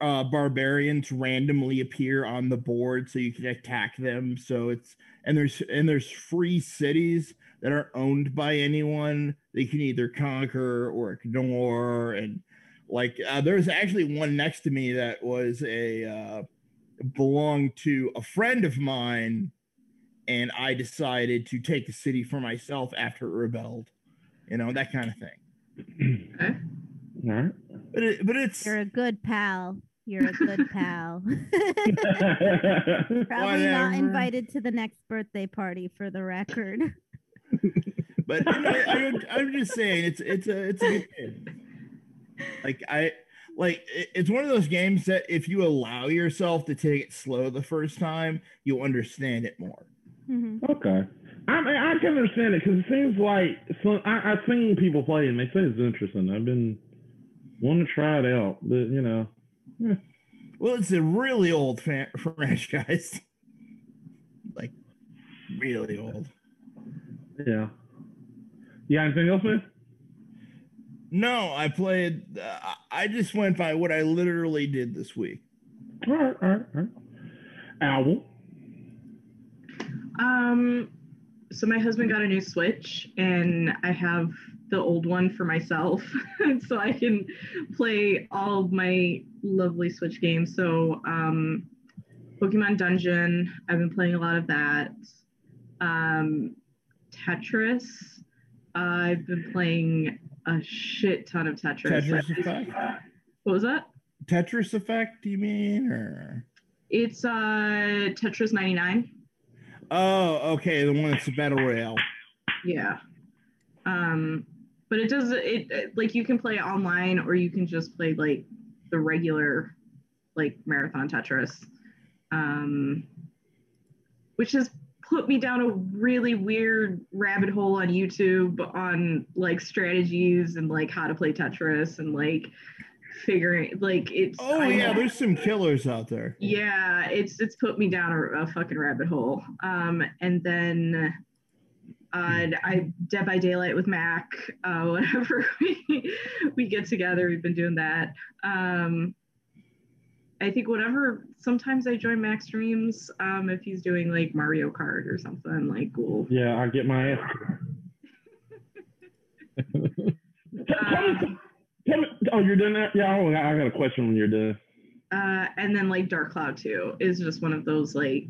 uh barbarians randomly appear on the board so you can attack them. So it's and there's and there's free cities that aren't owned by anyone. They can either conquer or ignore. And like uh, there's actually one next to me that was a uh, belonged to a friend of mine. And i decided to take the city for myself after it rebelled you know that kind of thing. Okay. All right. But it, but it's You're a good pal. You're a good pal. Probably not invited to the next birthday party for the record. but you I, i'm just saying it's it's a it's a good game like i like it's one of those games that if you allow yourself to take it slow the first time you'll understand it more Mhm. okay. I mean, I can understand it because it seems like so I, I've seen people play it and they say it's interesting. I've been wanting to try it out, but you know, Well, it's a really old fan- franchise. like, really old. yeah. Yeah. anything else, man? No, I played. Uh, I just went by what I literally did this week. All right, all right, all right. Owl. Um, so my husband got a new Switch, and I have the old one for myself, so I can play all of my lovely Switch games. So, um, Pokemon Dungeon, I've been playing a lot of that. Um, Tetris, I've been playing a shit ton of Tetris. Tetris Effect. What was that? Tetris Effect, do you mean, or? It's uh Tetris 99. Oh, okay, the one that's a battle royale. Yeah. Um, but it does it, it like you can play it online or you can just play like the regular like marathon Tetris. Um, which has put me down a really weird rabbit hole on YouTube on like strategies and like how to play Tetris and like figuring like it's Oh I- yeah, there's some killers out there. yeah it's it's put me down a, a fucking rabbit hole um and then uh i dead by daylight with mac uh whenever we we get together we've been doing that um i think whenever sometimes i join mac streams um if he's doing like mario kart or something like cool Yeah, I get my ass. um, oh, you're done that? Yeah, I I got a question when you're done. uh and then like dark cloud 2 is just one of those like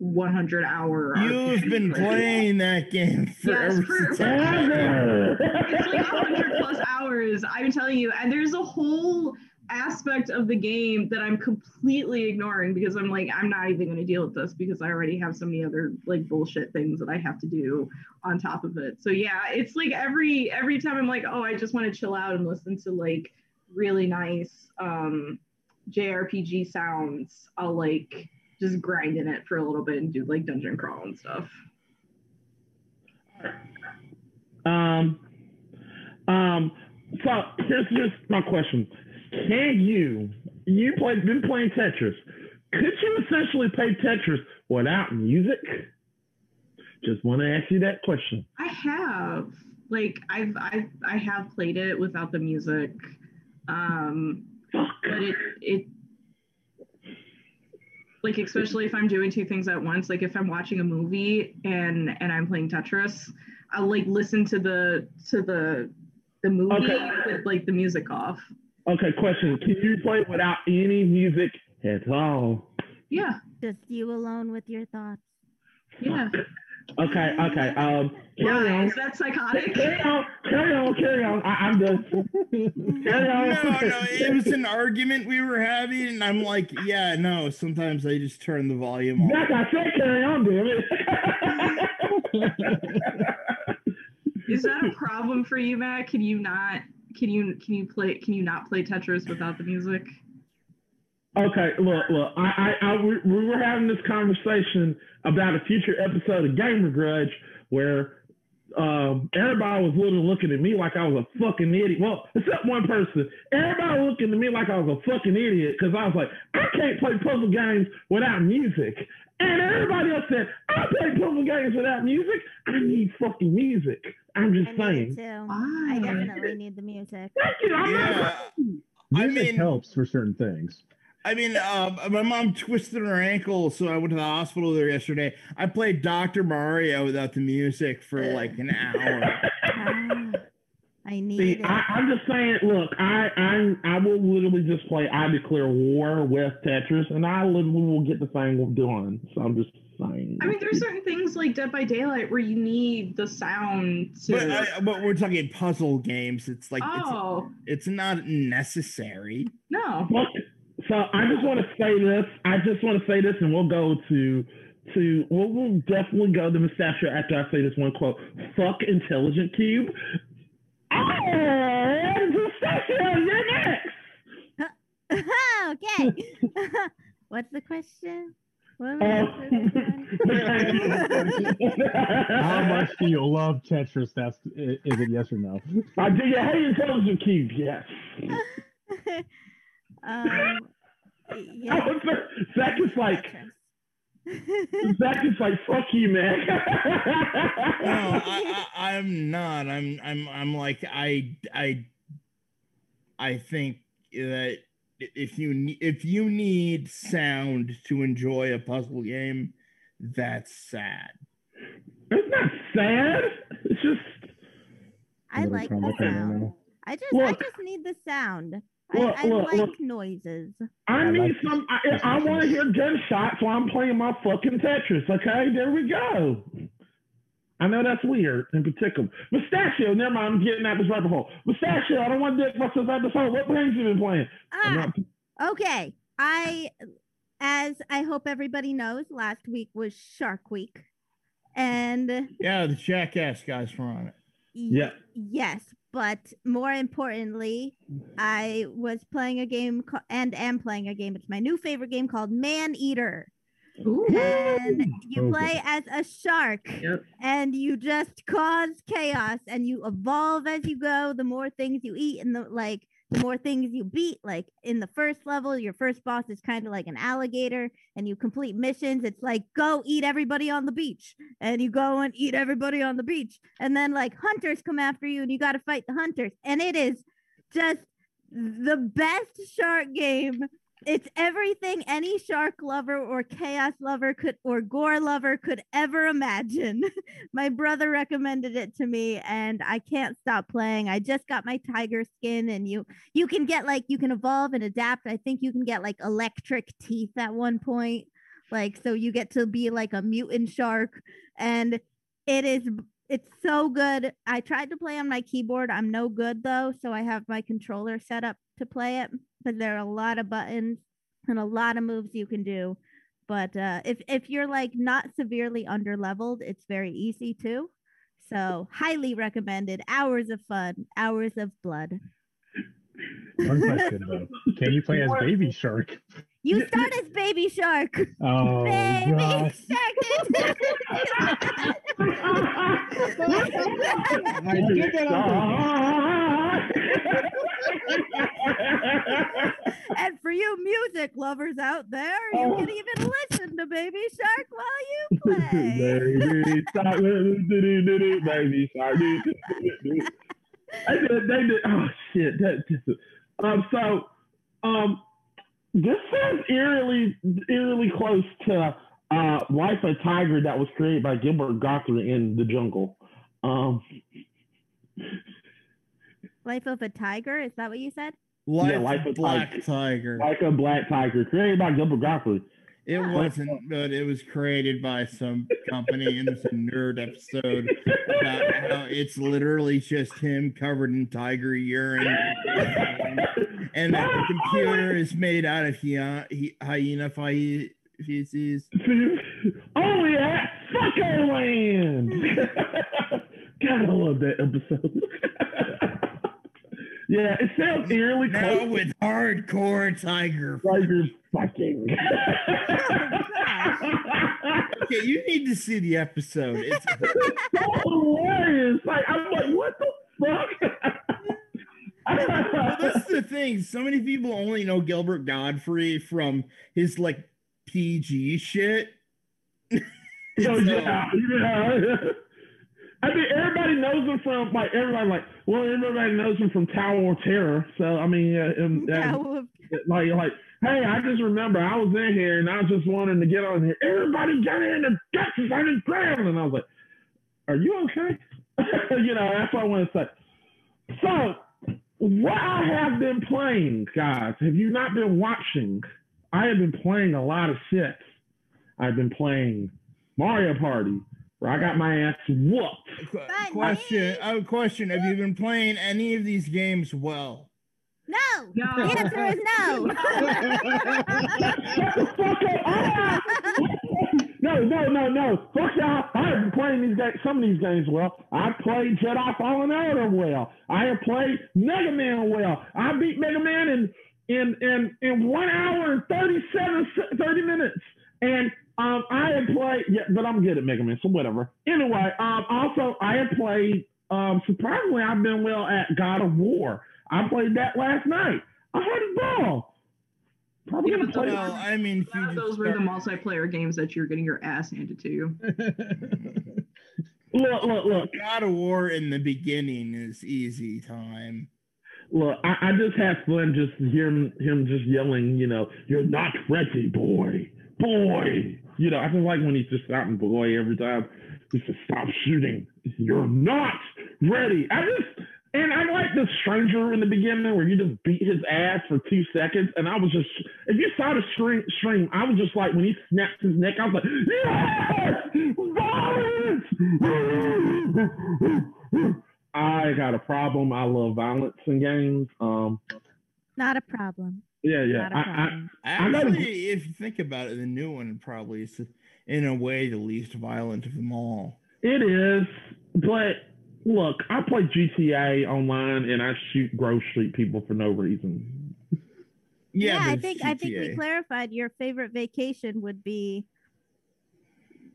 100 hour You've been playing that game Yes, forever. for- since I- it's like 100 plus hours i'm telling you and there's a whole aspect of the game that I'm completely ignoring because I'm like, I'm not even going to deal with this because I already have so many other like bullshit things that I have to do on top of it. So yeah, it's like every every time I'm like, oh, I just want to chill out and listen to like really nice um JRPG sounds, I'll like just grind in it for a little bit and do like dungeon crawl and stuff. Um, um, so here's just my question: Can you you played been playing Tetris? Could you essentially play Tetris without music? Just want to ask you that question. I have like I've I've I have played it without the music. Um Fuck. but it it like especially if I'm doing two things at once, like if I'm watching a movie and and I'm playing Tetris, I'll like listen to the to the the movie Okay. with like the music off. Okay, question: Can you play without any music at all? Yeah, Just you alone with your thoughts. yeah. Okay, okay. Um, carry Why on. is that psychotic? Carry on, carry on, carry on. I, I'm done. Carry on. No, no, it was an argument we were having, and I'm like, yeah, no. Sometimes I just turn the volume off. Zach, I said carry on, damn it. Is that a problem for you, Matt? Can you not? Can you can you play? Can you not play Tetris without the music? Okay, look, look. I, I, I, we we were having this conversation about a future episode of Gamer Grudge where um, everybody was literally looking at me like I was a fucking idiot. Well, except one person. Everybody looking at me like I was a fucking idiot because I was like, I can't play puzzle games without music. And everybody else said, I play puzzle games without music. I need fucking music. I'm just I saying. it too. I definitely need the music. Thank you. I'm not Yeah. I Music mean- helps for certain things. I mean, uh, my mom twisted her ankle, so I went to the hospital there yesterday. I played Dr. Mario without the music for like an hour. Ah, I need See, it. I, I'm just saying. Look, I, I, I will literally just play. I declare war with Tetris, and I literally will get the thing done. So I'm just saying. I mean, there's certain things like Dead by Daylight where you need the sound to. But, I, but we're talking puzzle games. It's like oh it's, it's not necessary. no! Look, so I just want to say this. I just want to say this, and we'll go to to we'll, we'll definitely go to Mustachio after I say this one quote. Fuck Intelligent Qube. Oh, Mustachio, you're next. okay. What's the question? What Uh, was the question? How much do you love Tetris? That's is it yes or no? Uh, do you hate Intelligent Qube? Yes. um, yeah. Zach is like Zach is like fuck you, man. No, I, I, I'm not. I'm I'm I'm like I I I think that if you ne- if you need sound to enjoy a puzzle game, that's sad. it's not sad. It's just I like the trauma thing right sound. I just I just need the sound. Look, I, I look, like look. noises. I I need like some. I, I want to hear gunshots while I'm playing my fucking Tetris. Okay, there we go. I know that's weird in particular. Mustachio, never mind. I'm getting at this right before. Mustachio, I don't want to dick myself out the phone. What games you been playing? Ah, not- okay. I as I hope everybody knows, last week was Shark Week. And Yeah, the Jackass guys were on it. y- Yeah. yes, but more importantly, I was playing a game ca- and am playing a game. It's my new favorite game called Maneater. Ooh. And you oh, play as a shark Yep. and you just cause chaos and you evolve as you go. The more things you eat and the like the more things you beat. Like in the first level, your first boss is kind of like an alligator, and you complete missions. It's like go eat everybody on the beach, and you go and eat everybody on the beach, and then like hunters come after you, and you got to fight the hunters, and it is just the best shark game. It's everything any shark lover or chaos lover could or gore lover could ever imagine. my brother recommended it to me and I can't stop playing. I just got my tiger skin and you you can get like you can evolve and adapt. I think you can get like electric teeth at one point. Like so you get to be like a mutant shark and it is it's so good. I tried to play on my keyboard. I'm no good though, so I have my controller set up to play it. But there are a lot of buttons and a lot of moves you can do. But uh, if if you're like not severely underleveled, it's very easy too. So highly recommended. Hours of fun, hours of blood. One question though: Can you play as Baby Shark? You start as Baby Shark. Oh Baby gosh! Shark. I did that on and for you music lovers out there, you can even listen to Baby Shark while you play. Baby shark, baby shark. They did, they did. Oh shit! That just, um. So, um, this sounds eerily, eerily close to uh, Life of Tiger that was created by Gilbert Gottfried in the jungle. Um, Life of a Tiger, is that what you said? Life, Life of a Black Tiger. Tiger. like a Black Tiger, created by Gilbert Gottfried. It Yeah. wasn't, but it was created by some company, and it's a nerd episode about how it's literally just him covered in tiger urine, and that the computer is made out of hyena, hyena fe- feces. oh yeah, fucking land. God, I love that episode. yeah, it sounds eerily Now close. with hardcore tiger. Tiger fucking. Okay, you need to see the episode. It's so hilarious. Like I'm like, what the fuck? well, that's the thing. So many people only know Gilbert Gottfried from his like PG shit. So, oh, So- yeah, yeah. I mean, everybody knows him from like everybody like. Well, everybody knows him from Tower of Terror. So I mean, uh, and, and, like like, hey, I just remember I was in here and I was just wanting to get on here. Everybody got in the guts on the ground, and I was like, "Are you okay?" you know, that's what I want to say. So, what I have been playing, guys, have you not been watching? I have been playing a lot of shit. I've been playing Mario Party, where I got my ass whooped. Qu- But question. me- Oh, question. Have you been playing any of these games well? no. No. The answer is no. Shut the fuck up! No, no, no, no. Fuck y'all. I have been playing these games, some of these games well. I played Jedi Fallen Order well. I have played Mega Man well. I beat Mega Man in in in, in one hour and 37, 30 minutes. And um, I have played, yeah, but I'm good at Mega Man, so whatever. Anyway, um, also I have played. Um, surprisingly, I've been well at God of War. I played that last night. I had a ball. Probably Yeah, gonna play. Well, I mean, if you None of just those were the multiplayer games that you're getting your ass handed to you. Look, look, look, God of War in the beginning is easy time. look. I, I just have fun just hearing him just yelling. You know, you're not ready, boy, boy. You know, I just like when he's just shouting boy every time. He says, "Stop shooting. You're not ready." I just and I like the stranger in the beginning where you just beat his ass for two seconds, and I was just if you saw the stream, stream I was just like when he snapped his neck, I was like, "Yes, violence!" I got a problem. I love violence in games. Um, Not a problem. Yeah, yeah. Not a I, I, problem. I gotta- Actually, if you think about it, the new one probably is, in a way, the least violent of them all. It is, but look, I play GTA online and I shoot Grove Street people for no reason. Yeah, but I it's think I think we clarified your favorite vacation would be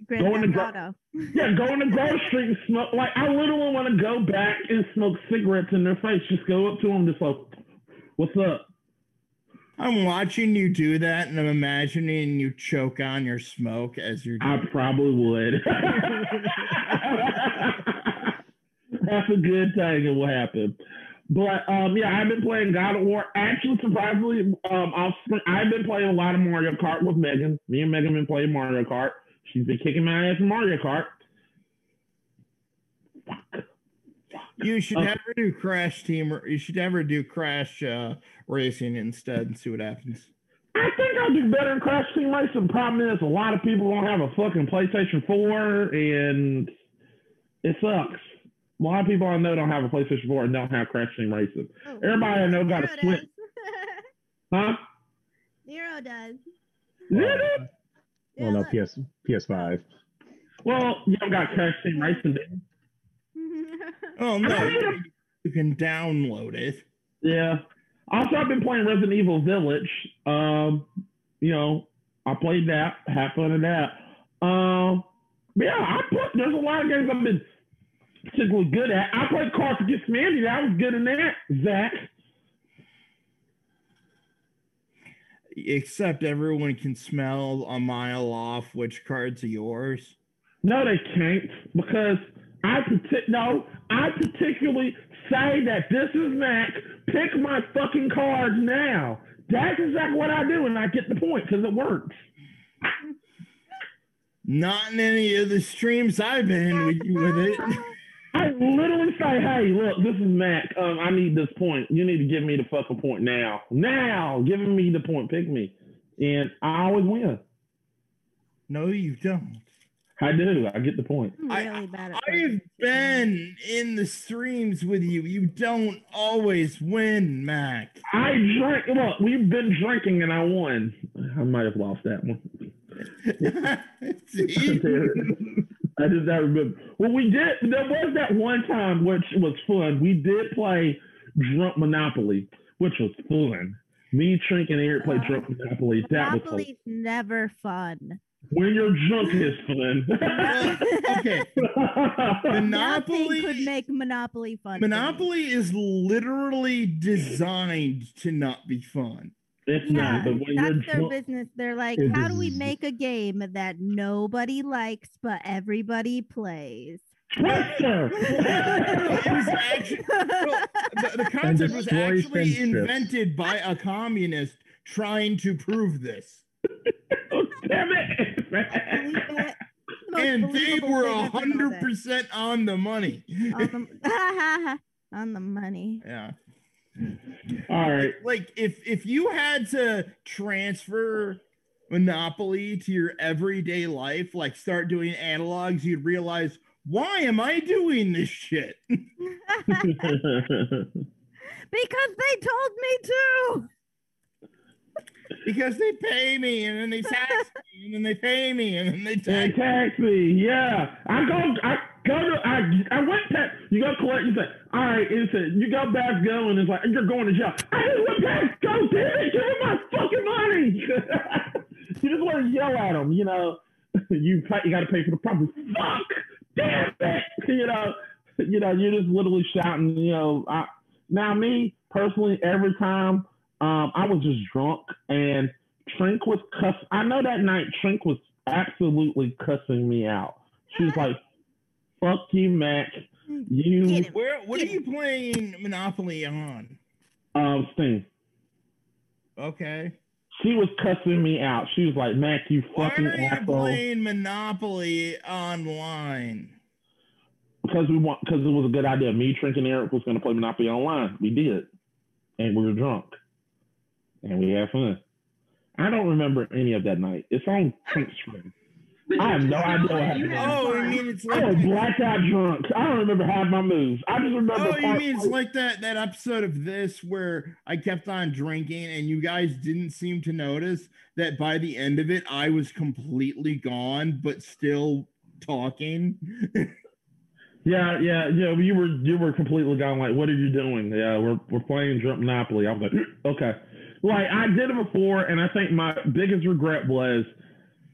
Grand Going to Theft Gro- Auto. Yeah, going to Grove Street and smoke. Like, I literally want to go back and smoke cigarettes in their face. Just go up to them, just like, "What's up?" I'm watching you do that, and I'm imagining you choke on your smoke as you're. I probably would. That's a good thing. It will happen. But um, yeah, I've been playing God of War. Actually, surprisingly, um, I'll, I've been playing a lot of Mario Kart with Megan. Me and Megan been playing Mario Kart. She's been kicking my ass in Mario Kart. You should Uh, never do Crash Team. or You should never do Crash uh, Racing instead and see what happens. I think I'll do better in Crash Team Racing. The problem is a lot of people don't have a fucking PlayStation 4, and it sucks. A lot of people I know don't have a PlayStation 4 and don't have Crash Team Racing. Oh, Everybody I know got a Switch. is. Huh? Zero does. Really? Well, no, PS PS5. Well, you don't got Crash Team Racing, do you? look. Oh no, you, can download it. Yeah. Also, I've been playing Resident Evil Village. Um, you know, I played that, had fun in that. Um, yeah, I put, there's a lot of games I've been particularly good at. I played Cards Against Humanity. That was good in that, Zach. Except everyone can smell a mile off which cards are yours. No, they can't because I no, I particularly say that this is Mac. Pick my fucking cards now. That's exactly what I do, and I get the point because it works. Not in any of the streams I've been with you with it. I literally say, "Hey, look, this is Mac. Um, I need this point. You need to give me the fucking point now. Now, giving me the point. Pick me, and I always win. No, you don't. I do. I get the point. I'm I- really bad at I've been in the streams with you. You don't always win, Mac. I drank. Look, we've been drinking, and I won. I might have lost that one. See? I just not remember. Well, we did. There was that one time which was fun. We did play Drunk Monopoly, which was fun. Me, Trink, and Eric played Uh, Drunk Monopoly. That was fun. Monopoly's never fun. When you're drunk, it's fun. okay. Nothing Monopoly could make Monopoly fun. Monopoly is literally designed to not be fun. It's Yeah, not, but when that's their drunk, business. They're like, how do we make a game that nobody likes but everybody plays? Twister. It was actually well, the, the concept was actually invented by a communist trying to prove this. Oh, damn Believe it. it. And they were thing a I've ever hundred said. percent on the money. on the, on the money. Yeah. All right. Like if if you had to transfer Monopoly to your everyday life, like start doing analogs, you'd realize why am I doing this shit? because they told me to. Because they pay me and then they tax me and then they pay me and then they Hey, tax me. yeah. I go, I go to, I, I went to, you go collect, you say, all right, it said, you go back go, and it's like, you're going to jail. I just went back go, damn it, give me my fucking money. you just want to yell at them, you know, you pay, you got to pay for the property. Fuck, damn it, you know, you know, you're just literally shouting, you know. I, now me personally, every time um, I was just drunk and Trink was cuss. I know that night Trink was absolutely cussing me out. She was like, "Fuck you, Mac. You Where what are you playing Monopoly on? um Sting." Okay. She was cussing me out. She was like, "Mac, you fucking Why are you asshole." playing Monopoly online? Because we want, because it was a good idea. Me, Trink, and Eric was going to play Monopoly online. We did, and we were drunk, and we had fun. I don't remember any of that night. It's on screen. I have no idea what you happened. Oh, I fun. mean it's I was like blackout drunk. I don't remember half my moves. I just remember. Oh, you mean it's like that that episode of this where I kept on drinking and you guys didn't seem to notice that by the end of it I was completely gone but still talking. Yeah, yeah, yeah. You were you were completely gone. Like, what are you doing? Yeah, we're we're playing Drunk Monopoly. I'm like, okay. Like I did it before, and I think my biggest regret was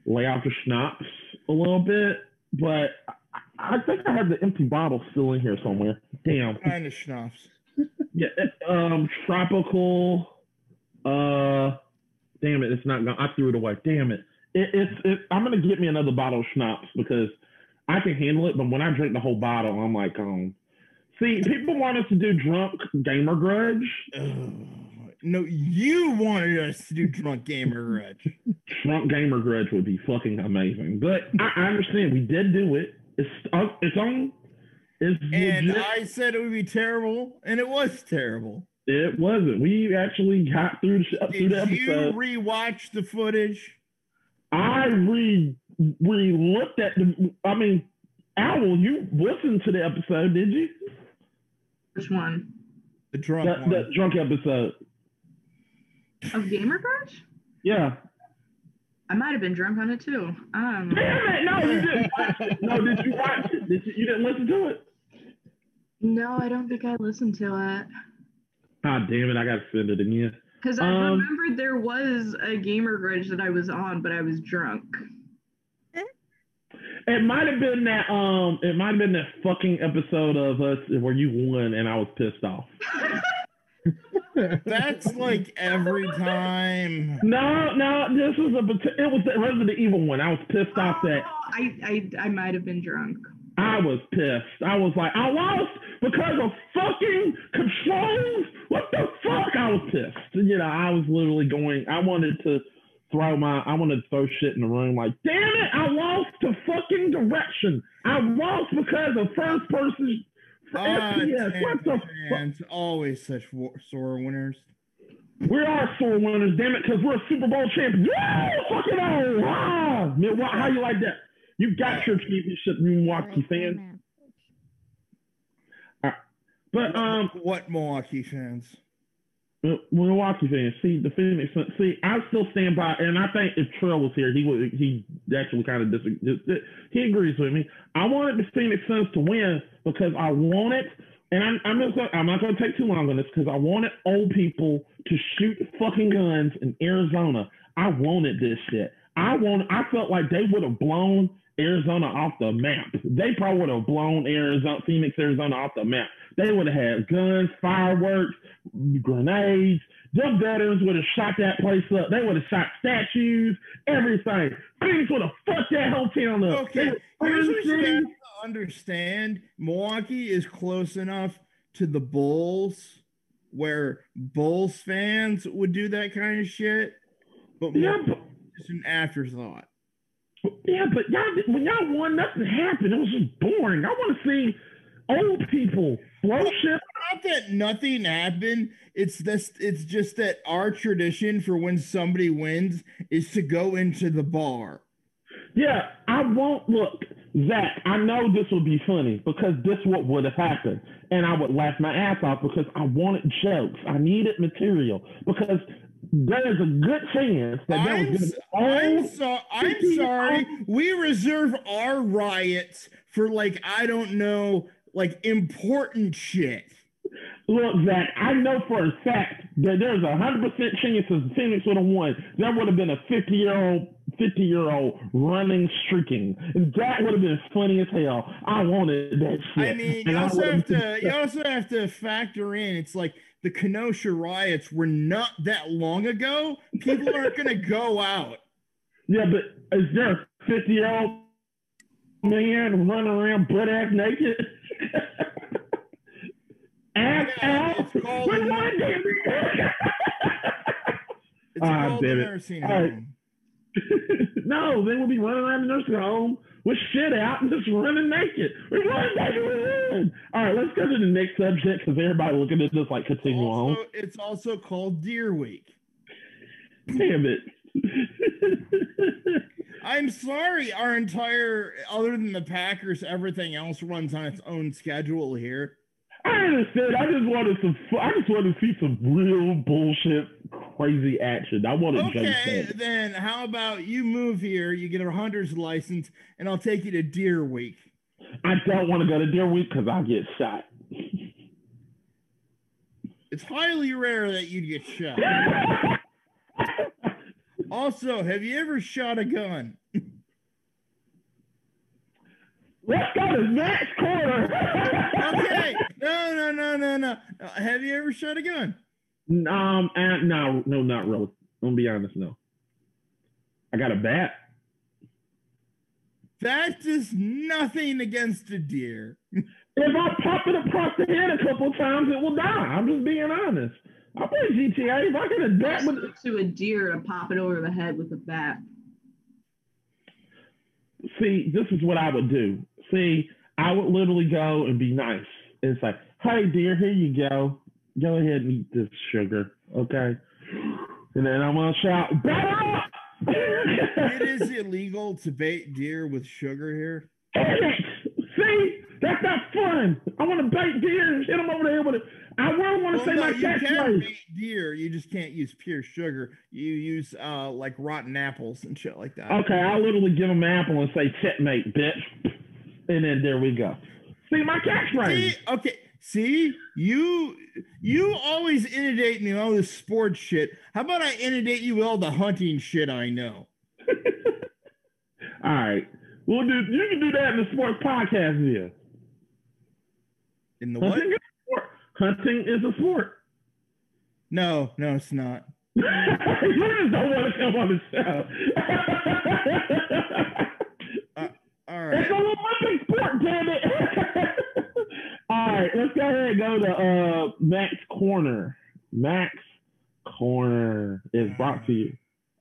lay off the schnapps a little bit. But I, think I have the empty bottle still in here somewhere. Damn. kind of schnapps. Yeah. Um, tropical. Uh, damn it, it's not gone. I threw it away. Damn it. It, it's. It, I'm gonna get me another bottle of schnapps because I can handle it, but when I drink the whole bottle, I'm like, um. See, people want us to do drunk gamer grudge. Ugh. No, you wanted us to do drunk gamer grudge. Drunk gamer grudge would be fucking amazing. But I, I understand we did do it. It's uh, it's on. It's And legit. I said it would be terrible, and it was terrible. it wasn't. We actually got through the, sh- through the Did you episode. rewatch the footage? I re re looked at the. I mean, Owl, you listened to the episode, did you? Which one? The drunk That, one. that drunk episode. Of Gamer Crush? Yeah. I might have been drunk on it too. Um, Damn it! No, you didn't. No, did you watch it? Did you, you didn't listen to it? no, I don't think I listened to it. God damn it! I gotta send it again. Because I Um, remembered there was a Gamer Grudge that I was on, but I was drunk. It might have been that. Um, it might have been that fucking episode of us where you won and I was pissed off. That's like every time. No, no, this was a. It was the Resident Evil one. I was pissed off that Oh, I, I, I might have been drunk. I was pissed. I was like, I lost because of fucking controls. What the fuck? I was pissed. You know, I was literally going. I wanted to throw my. I wanted to throw shit in the room. Like, damn it! I lost to fucking direction. I lost because of first person. Ah, FPS. What the fuck? fans, always such war- sore winners. We are sore winners, damn it, because we're a Super Bowl champion. Yeah, fucking oh, ah. Milwaukee, how you like that? You got your championship, Milwaukee fans. But um, What Milwaukee fans? Milwaukee fans, see the Phoenix. See, I still stand by, and I think if Trill was here, he would. He actually kind of dis- He agrees with me. I wanted the Phoenix Suns to win because I wanted, and I'm, I'm just. Gonna, I'm not going to take too long on this because I wanted old people to shoot fucking guns in Arizona. I wanted this shit. I want. I felt like they would have blown Arizona off the map. They probably would have blown Arizona, Phoenix, Arizona off the map. They would have had guns, fireworks, grenades. Them veterans would have shot that place up. They would have shot statues, everything. Phoenix would have fucked that whole town up. Okay, here's what you have to understand: Milwaukee is close enough to the Bulls where Bulls fans would do that kind of shit, but Yeah, but is an afterthought. Yeah, but y'all when y'all won, nothing happened. It was just boring. I want to see old people blow shit Not that nothing happened. It's this. It's just that our tradition for when somebody wins is to go into the bar. Yeah, I won't look, Zach. I know this would be funny because this what would have happened, and I would laugh my ass off because I wanted jokes. I needed material because there's a good chance that there I'm, was I'm, so, I'm sorry. We reserve our riots for like I don't know, like important shit. Look, Zach, I know for a fact that there's a hundred percent chance if Phoenix would have won, there would have been a fifty year old, fifty year old running streaking, and that would have been funny as hell. I wanted that shit. I mean, you also would've to you also have to factor in. It's like the Kenosha riots were not that long ago. People aren't gonna go out. Yeah, but is there a 50 year old man running around butt ass naked? ass Yeah, out? it's called- With ah, one damn- It's called the it. nursing home. no, they would be running around the nursing home with shit out and just running naked. We're running naked. We're running. All right, let's go to the next subject because everybody looking at this like continue on. Also, it's also called Deer Week. Damn it. I'm sorry, our entire other than the Packers, everything else runs on its own schedule here. I understand. I just wanted some. I just wanted to see some real bullshit, crazy action. I wanted Okay, then how about you move here, you get a hunter's license, and I'll take you to Deer Week. I don't want to go to Deer Week because I get shot. It's highly rare that you'd get shot. Also, have you ever shot a gun? Let's go to Matt's corner. Okay, no, no, no, no, no. Uh, have you ever shot a gun? um, and no, no, not really. I'm gonna be honest. No. I got a bat. That is does nothing against a deer. If I pop it across the head a couple times, it will die. I'm just being honest. I play GTA. If I get a bat with to a deer to pop it over the head with a bat. see, this is what I would do. See, I would literally go and be nice. It's like, hey, dear, here you go. Go ahead and eat this sugar, okay? And then I'm gonna shout, batter! It is illegal to bait deer with sugar here. See, That's not fun. I want to bait deer and hit them over the head with it. I really want to Well, say no, my catchphrase. bait deer. You just can't use pure sugar. You use uh like rotten apples and shit like that. Okay, I'll literally give them an apple and say checkmate, bitch. And then there we go. See my catchphrase. See, okay. See, you you always inundate me with all this sports shit. How about I inundate you with all the hunting shit I know? All right. We'll do you can do that in the sports podcast here. In the what? Hunting is a sport. Hunting is a sport. No, no, it's not. you just don't want to come on the show. Uh, all It's right. an Olympic sport, damn it. All right, let's go ahead and go to uh, Max Corner. Max Corner is brought to you.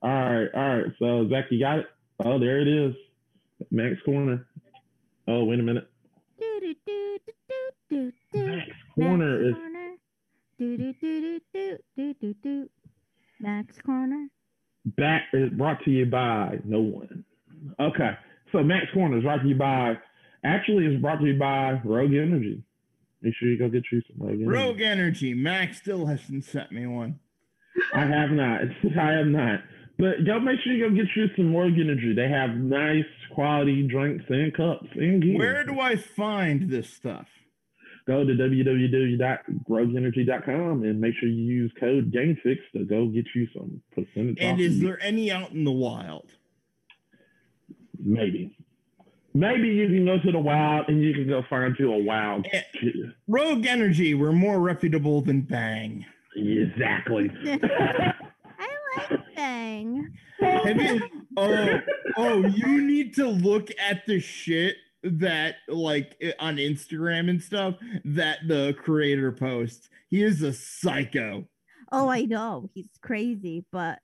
All right, all right. So Zach, you got it? Oh, there it is. Max Corner. Oh, wait a minute. Do, do, do, do, do, do, do. Max Corner is Corner. Do, do, do, do, do, do, do, do. Max Corner. back is brought to you by no one. Okay. So Max Corner is brought to you by actually it's brought to you by Rogue Energy. Make sure you go get you some Rogue Energy. Rogue Energy. Max still hasn't sent me one. I have not. I have not. But go make sure you go get you some Rogue Energy. They have nice quality drinks and cups and gear. Where do I find this stuff? Go to www.rogueenergy.com and make sure you use code GameFix to go get you some percentage And is there any out in the wild? maybe. Maybe you can go to the wild and you can go find you a wild. Rogue Energy, we're more reputable than Bang. Exactly. I like Bang. Have you? Oh, oh, you need to look at the shit that like on Instagram and stuff that the creator posts. He is a psycho. Oh, I know. He's crazy, but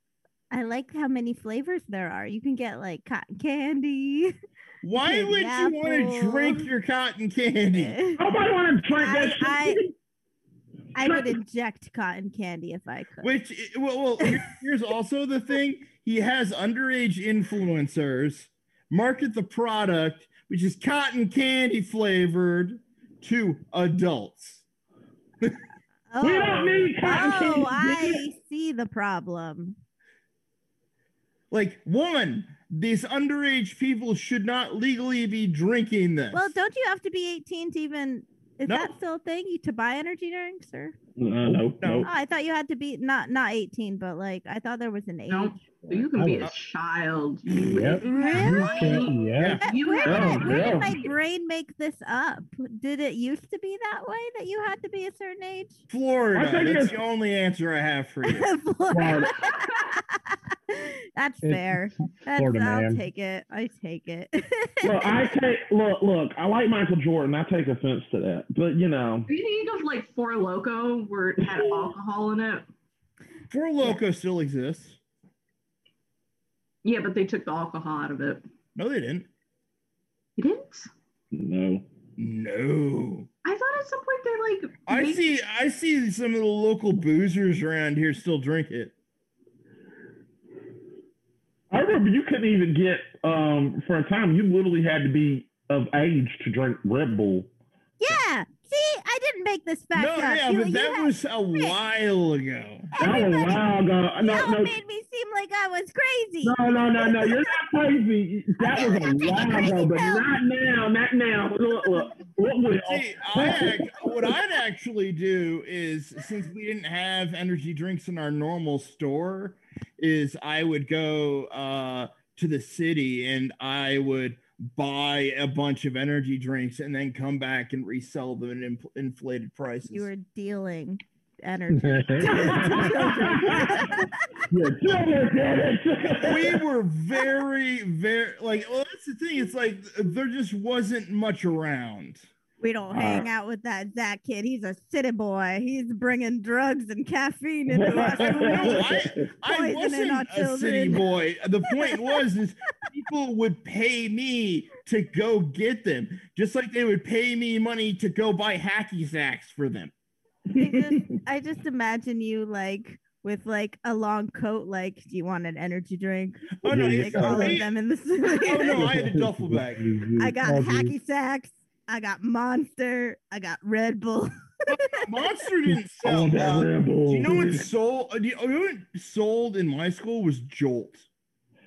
I like how many flavors there are. You can get like cotton candy. Why Candy would you want to drink your cotton candy? Nobody want to drink that I-. I would inject cotton candy if I could. Which, eh, well, well here's also the thing: he has underage influencers market the product, which is cotton candy flavored, to adults. oh, We don't oh, need cotton oh, candy. oh, I see the problem. Like, one, these underage people should not legally be drinking this. Well, don't you have to be 18 to even? Is No. that still a thing? You to buy energy drinks, or? Uh, no, No. no. Oh, I thought you had to be not not 18, but like I thought there was an age. No. You can be a child. Yep. Really? Yeah. You Where, did, Oh, where yeah. did my brain make this up? Did it used to be that way that you had to be a certain age? Florida. I think That's it's- the only answer I have for you. Florida. That's fair. That's, Florida I'll man. take it. I take it. Look, I take look, look. I like Michael Jordan. I take offense to that, but you know, Do you think of like Four Loco where it had alcohol in it? Four Loco still exists. Yeah, but they took the alcohol out of it. No, they didn't. You didn't? no. No. I thought at some point they like. I see. I see some of the local boozers around here still drink it. I remember you couldn't even get um for a time. You literally had to be of age to drink Red Bull. yeah. See, I didn't make this fact no, up. yeah, You- but you that had- was a while ago. That was a while ago. No, Y'all no, made me seem like I was crazy. no, no, no, no. You're not crazy. That was a while ago, but not now. Not now. Look, look. What will? See, I what I'd actually do is since we didn't have energy drinks in our normal store, is I would go uh, to the city and I would buy a bunch of energy drinks and then come back and resell them at inf- inflated prices. You were dealing energy. Yeah, children did it. we were very, very like. Well, that's the thing. It's like there just wasn't much around. We don't Uh, hang out with that Zach kid. He's a city boy. He's bringing drugs and caffeine into us. No, I- I Poisoning our wasn't a city boy. The point was is people would pay me to go get them, just like they would pay me money to go buy hacky sacks for them. I just, I just imagine you like with like a long coat. Like, do you want an energy drink? Oh no, Yeah, it's Like all of them in the Oh no, I city. had a duffel bag. I got hacky sacks. I got Monster. I got Red Bull. Monster didn't sell. want that Uh, Red do you know what sold? uh, Do you, you know what sold in my school was Jolt.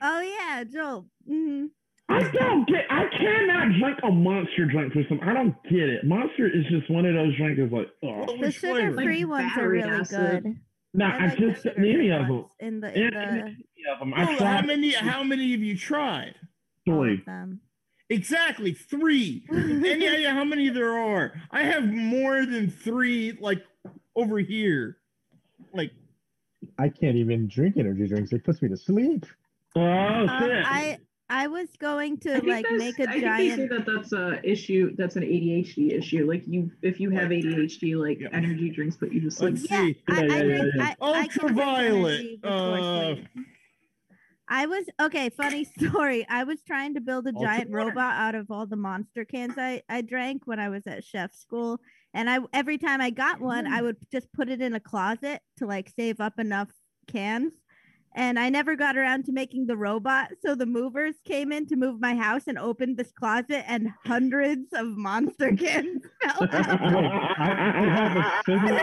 oh yeah, Joel. hmm I don't get. I cannot drink a monster drink for some. I don't get it. Monster is just one of those drinks. That's like, oh, The sugar free Like ones are really acid. good. nah. I, like the just sugar-free any of them. in the in Any of them. I Well, how many? How many have you tried? all three. of them. Exactly three. Any idea how many there are? I have more than three, like over here. Like I can't even drink energy drinks. It puts me to sleep. Oh Um, shit! I I was going to think like that's- make a I think they say that that's a issue. That's an ADHD issue. Like you, if you have ADHD, like Yeah. energy drinks put you to sleep. let's Yeah, see. I, Yeah, I yeah, drink. yeah, I, I can drink Ultraviolet, energy uh, sleep. I was okay. Funny story. I was trying to build a giant Ultrawater. robot out of all the monster cans I I drank when I was at chef school, and I every time I got one, I would just put it in a closet to like save up enough cans. And I never got around to making the robot, so the movers came in to move my house and opened this closet, and hundreds of monster cans fell out. I, I have a similar.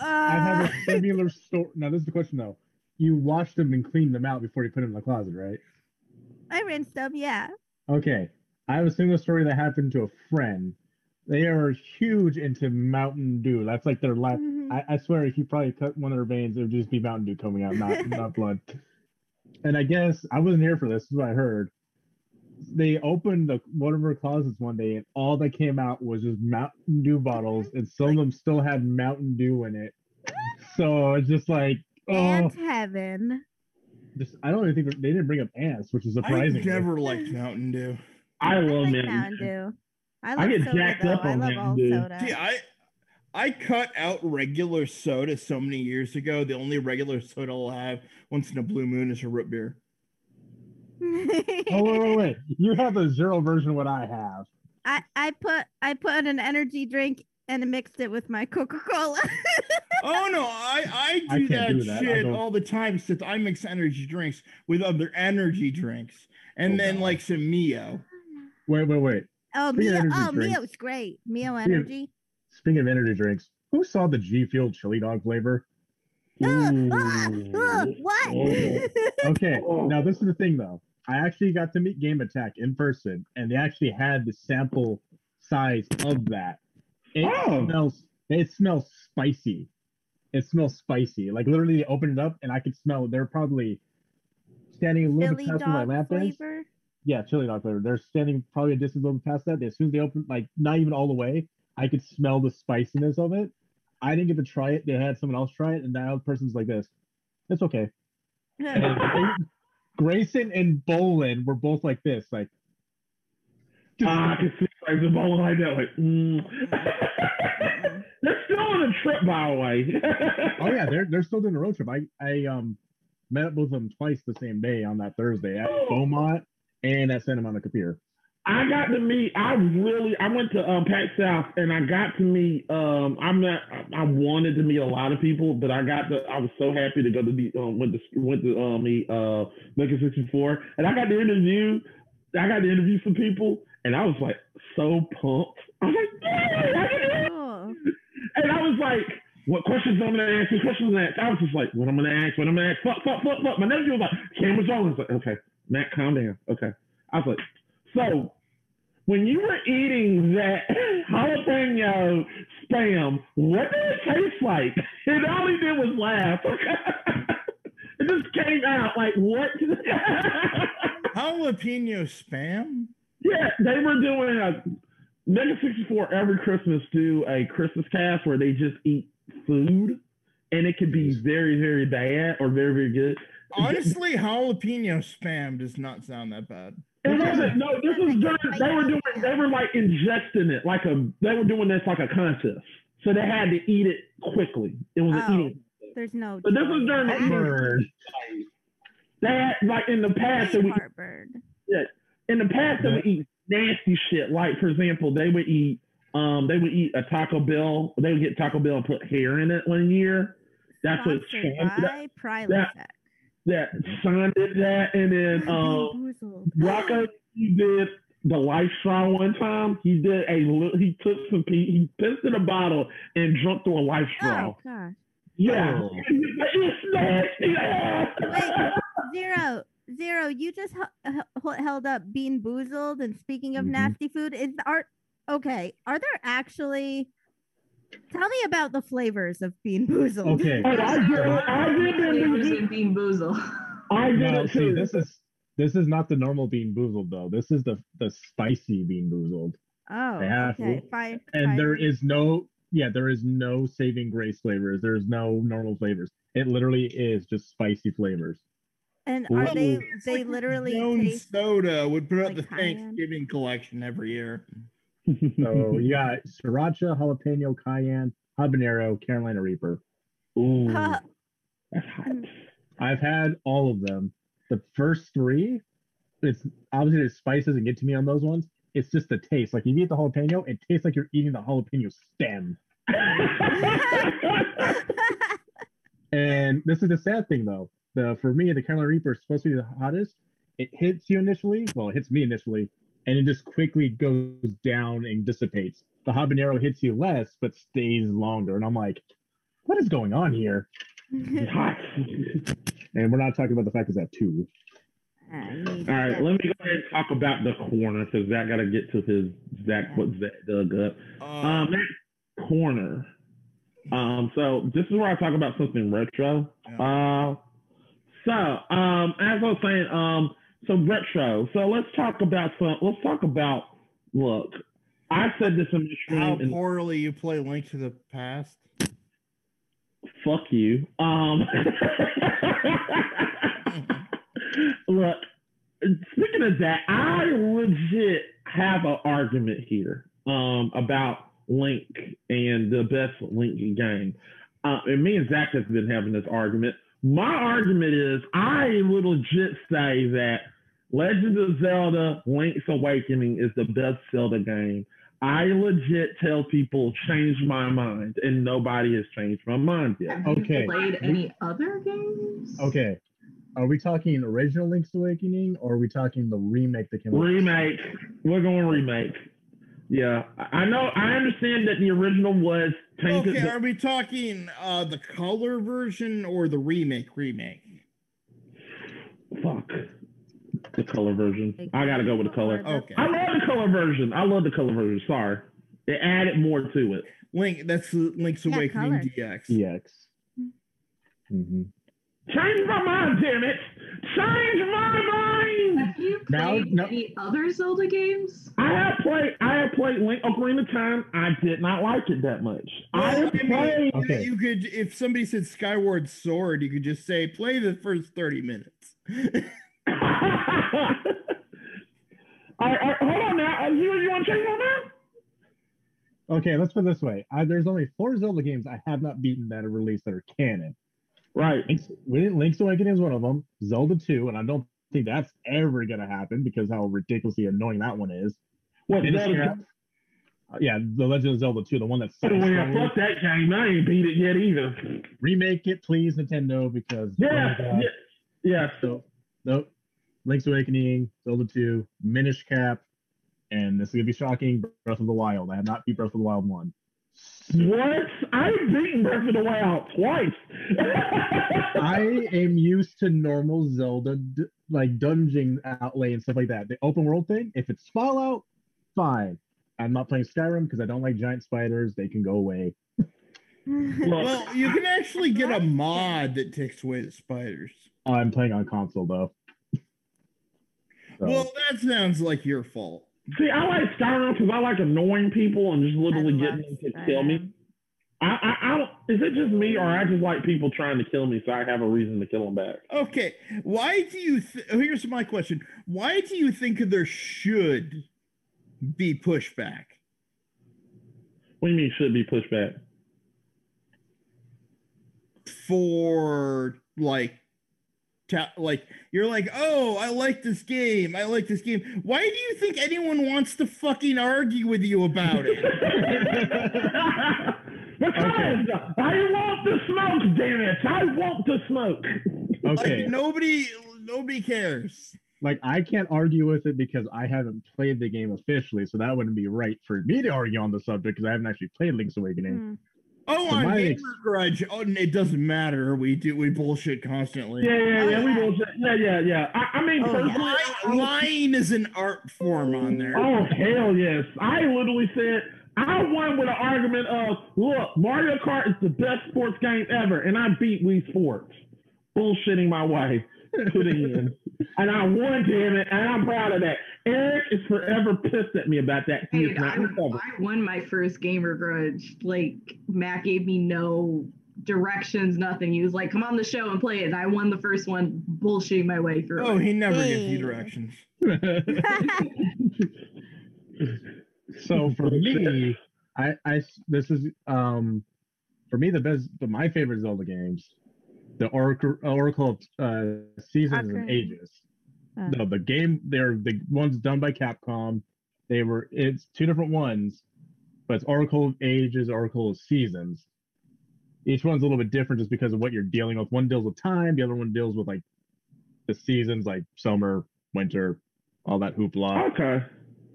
I have Uh, a similar story. Now, this is the question though. You washed them and cleaned them out before you put them in the closet, right? I rinsed them, yeah. Okay. I have a similar story that happened to a friend. They are huge into Mountain Dew. That's like their life. Mhm. I, I swear, if you probably cut one of their veins, it would just be Mountain Dew coming out, not not blood. And I guess I wasn't here for this. This is what I heard. They opened the one of her closets one day, and all that came out was just Mountain Dew bottles, and some of them still had Mountain Dew in it. So it's just like, oh, and heaven. just I don't even think they didn't bring up ants, which is surprising. I surprising. never liked Mountain Dew. I I love like Mountain Mountain Dew. Dew. I I love get soda jacked though. up I on love Mountain Dew. soda. See, I I cut out regular soda so many years ago. The only regular soda I'll have once in a blue moon is a root beer. Oh wait, wait, wait! You have the zero version of what I have. I, I put I put an energy drink and mixed it with my Coca Cola. Oh no, I I I do can't that do that. Shit all the time since I mix energy drinks with other energy drinks and Oh, then God. like some Mio. Wait, wait, wait! oh, Speaking Mio, oh, drinks- Mio's great. Mio Speaking of- energy. Speaking of energy drinks, who saw the G Fuel chili dog flavor? Ooh. ah, ah, what? Oh. Okay, Oh. now this is the thing though. I actually got to meet Game Attack in person, and they actually had the sample size of that. It Oh. smells. It smells spicy. It smells spicy. Like literally, they opened it up, and I could smell. They're probably standing a little Chili bit past my lamp flavor. Yeah, chili dog flavor. They're standing probably a distance a little past that. As soon as they opened, like not even all the way, I could smell the spiciness of it. I didn't get to try it. They had someone else try it, and that person's like this. It's okay. Grayson and Bolin were both like this, like. Ah, I can see like the ball like that, like. Mm. They're still on a trip, by the way. oh yeah, they're they're still doing a road trip. I I um met both of them twice the same day on that Thursday at Beaumont and at Santa Monica Pier. I got to meet. I really. I went to um, PAX South, and I got to meet. Um, I'm not. I wanted to meet a lot of people, but I got to. I was so happy to go to the. Um, went to went to um, meet uh, Mega 64, and I got to interview. I got to interview some people, and I was like so pumped. I was like, yeah, I can do it. Oh. And I was like, what questions I'm gonna ask? What questions I'm gonna ask? I was just like, what I'm gonna ask? What I'm gonna ask? Fuck, fuck, fuck, fuck. My nephew was like, cameras on. I was like, okay, Matt, calm down. Okay. I was like, so when you were eating that jalapeno spam, what did it taste like? And all he did was laugh. it just came out like what? Jalapeno spam? Yeah, they were doing a Mega 64 every Christmas do a Christmas cast where they just eat food and it could be very, very bad or very, very good. Honestly, jalapeno spam does not sound that bad. It wasn't no, this was during they were doing they were like ingesting it like a they were doing this like a contest. So they had to eat it quickly. It was Oh. an eating. There's no. But this was during the eating Bird. They had like in the past they would Heartburn. In the past they would eat nasty shit. Like for example, they would eat um they would eat a Taco Bell. They would get Taco Bell and put hair in it one year. That's what Sponsored Sean that, by Prilosec. that Sean did that, and then um Bamboozled. Rocco he did the life straw one time. He did a li- he took some pee, he pissed in a bottle and drunk through a life straw. Oh gosh. Yeah, Oh. it's nasty. Wait, zero, zero. You just h- h- held up Bean Boozled, and speaking of Mhm. nasty food, is are okay? Are there actually? Tell me about the flavors of Bean Boozled. Okay. I did, I did, Flavors it. Bean Boozle. I did Now, it see, too. this is this is not the normal bean boozled though. This is the the spicy bean boozled, Oh, They have okay. Fine. and there fine. is no yeah, there is no saving grace flavors. There's no normal flavors. It literally is just spicy flavors. And are they? Ooh. It's They like literally Jones taste. Soda would put out like the cayenne. Thanksgiving collection every year. So you got sriracha, jalapeno, cayenne, habanero, Carolina Reaper. Ooh, Huh. that's hot. I've had all of them. The first three, it's obviously the spice doesn't get to me on those ones. It's just the taste. Like if you eat the jalapeno, it tastes like you're eating the jalapeno stem. And this is the sad thing though. The for me, the Carolina Reaper is supposed to be the hottest. It hits you initially. Well, it hits me initially, and it just quickly goes down and dissipates. The habanero hits you less, but stays longer. And I'm like, what is going on here? Hot. And we're not talking about the fact that it's at two. All right, let me go ahead and talk about the corner because Zach got to get to his Zach what Zach dug up. Uh, Um, that corner. Um, so this is where I talk about something retro. Uh, so um, as I was saying, um, so retro. So let's talk about some. Let's talk about. Look, I said this in the how stream, and poorly you play Link to the Past. fuck you. Um, look, speaking of that, I legit have an argument here um, about Link and the best Link game. Uh, and me and Zach have been having this argument. My argument is I would legit say that Legend of Zelda Link's Awakening is the best Zelda game. I legit tell people change my mind, and nobody has changed my mind yet. Have you Okay. played any other games? Okay. Are we talking original Link's Awakening or are we talking the remake that came out? Remake. We're going remake. Yeah, I I know. I understand that the original was tainted. Okay, are we talking uh the color version or the remake remake? fuck the color version. I gotta go with the color. Okay. I love the color version. I love the color version. Sorry, they added more to it. Link that's Link's Yeah, Awakening color. DX. EX. hmm Change my mind, damn it! Change my mind. Have you Now- played no- any other Zelda games? I have played. I have played Link Ocarina of Time. I did not like it that much. I Well, have I mean, played. Okay. You could, if somebody said Skyward Sword, you could just say, play the first 30 minutes. All right, all right, hold on now. Uh, You, you want to change my mind? Okay, let's put it this way. I, there's only four Zelda games I have not beaten that are released that are canon. Right. Link's, Link's Awakening is one of them. Zelda 2, and I don't think that's ever going to happen because how ridiculously annoying that one is. What? Zelda- uh, yeah, The Legend of Zelda 2, the one that's Oh, yeah, fuck that game. I ain't beat it yet either. remake it, please, Nintendo, because oh Yeah, God. yeah, yeah. So, nope. Link's Awakening, Zelda 2, Minish Cap, and this is gonna be shocking. Breath of the Wild. I have not beat Breath of the Wild one. What? I've beaten Breath of the Wild twice. I am used to normal Zelda d- like dungeon outlay and stuff like that. The open world thing, if it's Fallout, fine. I'm not playing Skyrim because I don't like giant spiders. They can go away. Well, you can actually get a mod that takes away the spiders. I'm playing on console though. So, Well, that sounds like your fault. See, I like Skyrim because I like annoying people and just literally getting them to kill me. I, I, I don't. Is it just me, or I just like people trying to kill me, so I have a reason to kill them back? Okay, why do you? Th- here's my question: Why do you think there should be pushback? What do you mean should be pushback? for like ta- like you're like oh i like this game i like this game why do you think anyone wants to fucking argue with you about it because I want the smoke, damn it! I want the smoke. okay, like nobody nobody cares like I can't argue with it because I haven't played the game officially, so that wouldn't be right for me to argue on the subject because I haven't actually played Link's Awakening. Mm. Oh, on Gamer ex- Grudge. Oh, it doesn't matter. We do we bullshit constantly. Yeah, yeah, yeah. We bullshit. Yeah, yeah, yeah. I, I mean, Oh, personally, Ly- I- I- lying is an art form on there. Oh hell yes! I literally said I won with an argument of, look, Mario Kart is the best sports game ever, and I beat Wii Sports, bullshitting my wife to the end, and I won, damn it, and I'm proud of that. Eric is forever pissed at me about that. He Dude, is not I. I won my first gamer grudge. Like Matt gave me no directions, nothing. He was like, "Come on the show and play it." And I won the first one, bullshitting my way through. Oh, it. he never gives you directions. so for me, I, I this is um for me the best the, my favorite Zelda games, the Oracle Oracle of uh, Seasons and Ages. Uh, No, the game they're the ones done by Capcom. They were it's two different ones, but it's Oracle of Ages, Oracle of Seasons. Each one's a little bit different just because of what you're dealing with. One deals with time, the other one deals with like the seasons, like summer, winter, all that hoopla. Okay.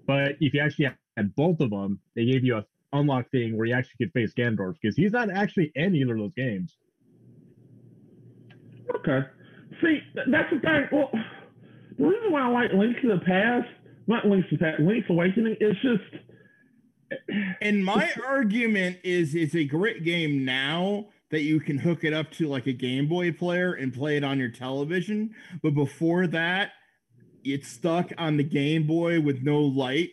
But if you actually had both of them, they gave you a unlock thing where you actually could face Ganondorf because he's not actually in either of those games. Okay. See, that's the thing. Well, the reason why I like Link to the Past, not Link to the Past, Link's Awakening, is just And my argument is it's a great game now that you can hook it up to like a Game Boy player and play it on your television. But before that, it's stuck on the Game Boy with no light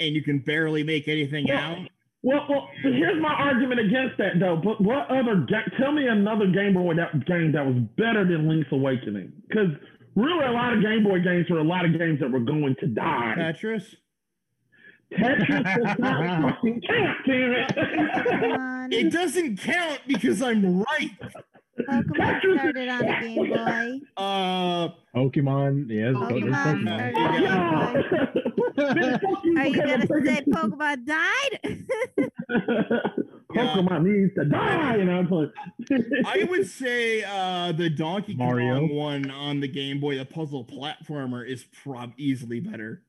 and you can barely make anything Well, out. Well, well, here's my argument against that, though. But what other ga- tell me another Game Boy that game that was better than Link's Awakening? Because really, a lot of Game Boy games were a lot of games that were going to die. Tetris. Tetris does not fucking count, damn it. It doesn't count because I'm right. Pokemon started on a Game Boy. Uh, Pokemon, yes, Pokemon. Pokemon. Pokemon. Fuck y'all. Man, fuck you Are you gonna I'm say taking- Pokemon died? Pokemon needs to die, I'm like, I would say uh, the Donkey Kong one on the Game Boy, the puzzle platformer, is prob easily better.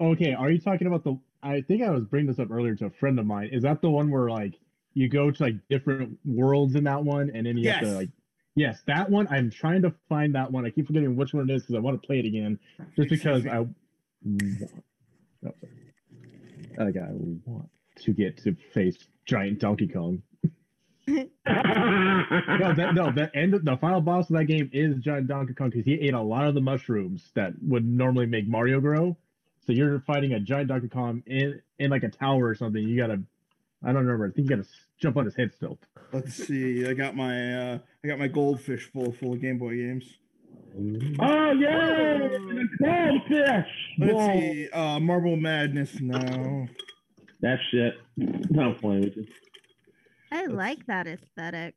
Okay, are you talking about the? I think I was bringing this up earlier to a friend of mine. Is that the one where like you go to like different worlds in that one, and then you have to like? Yes, that one. I'm trying to find that one. I keep forgetting which one it is because I want to play it again, just because I. Oh. Like I want to get to face giant Donkey Kong. No, that, no, the end, the final boss of that game is giant Donkey Kong because he ate a lot of the mushrooms that would normally make Mario grow. So you're fighting a giant Donkey Kong in in like a tower or something. You gotta, I don't remember. I think you gotta jump on his head still. Let's see. I got my uh, I got my goldfish full full of Game Boy games. oh yeah, goldfish. Let's Whoa. see. Uh, Marble Madness. No. That shit. No playing with you. I like that aesthetic.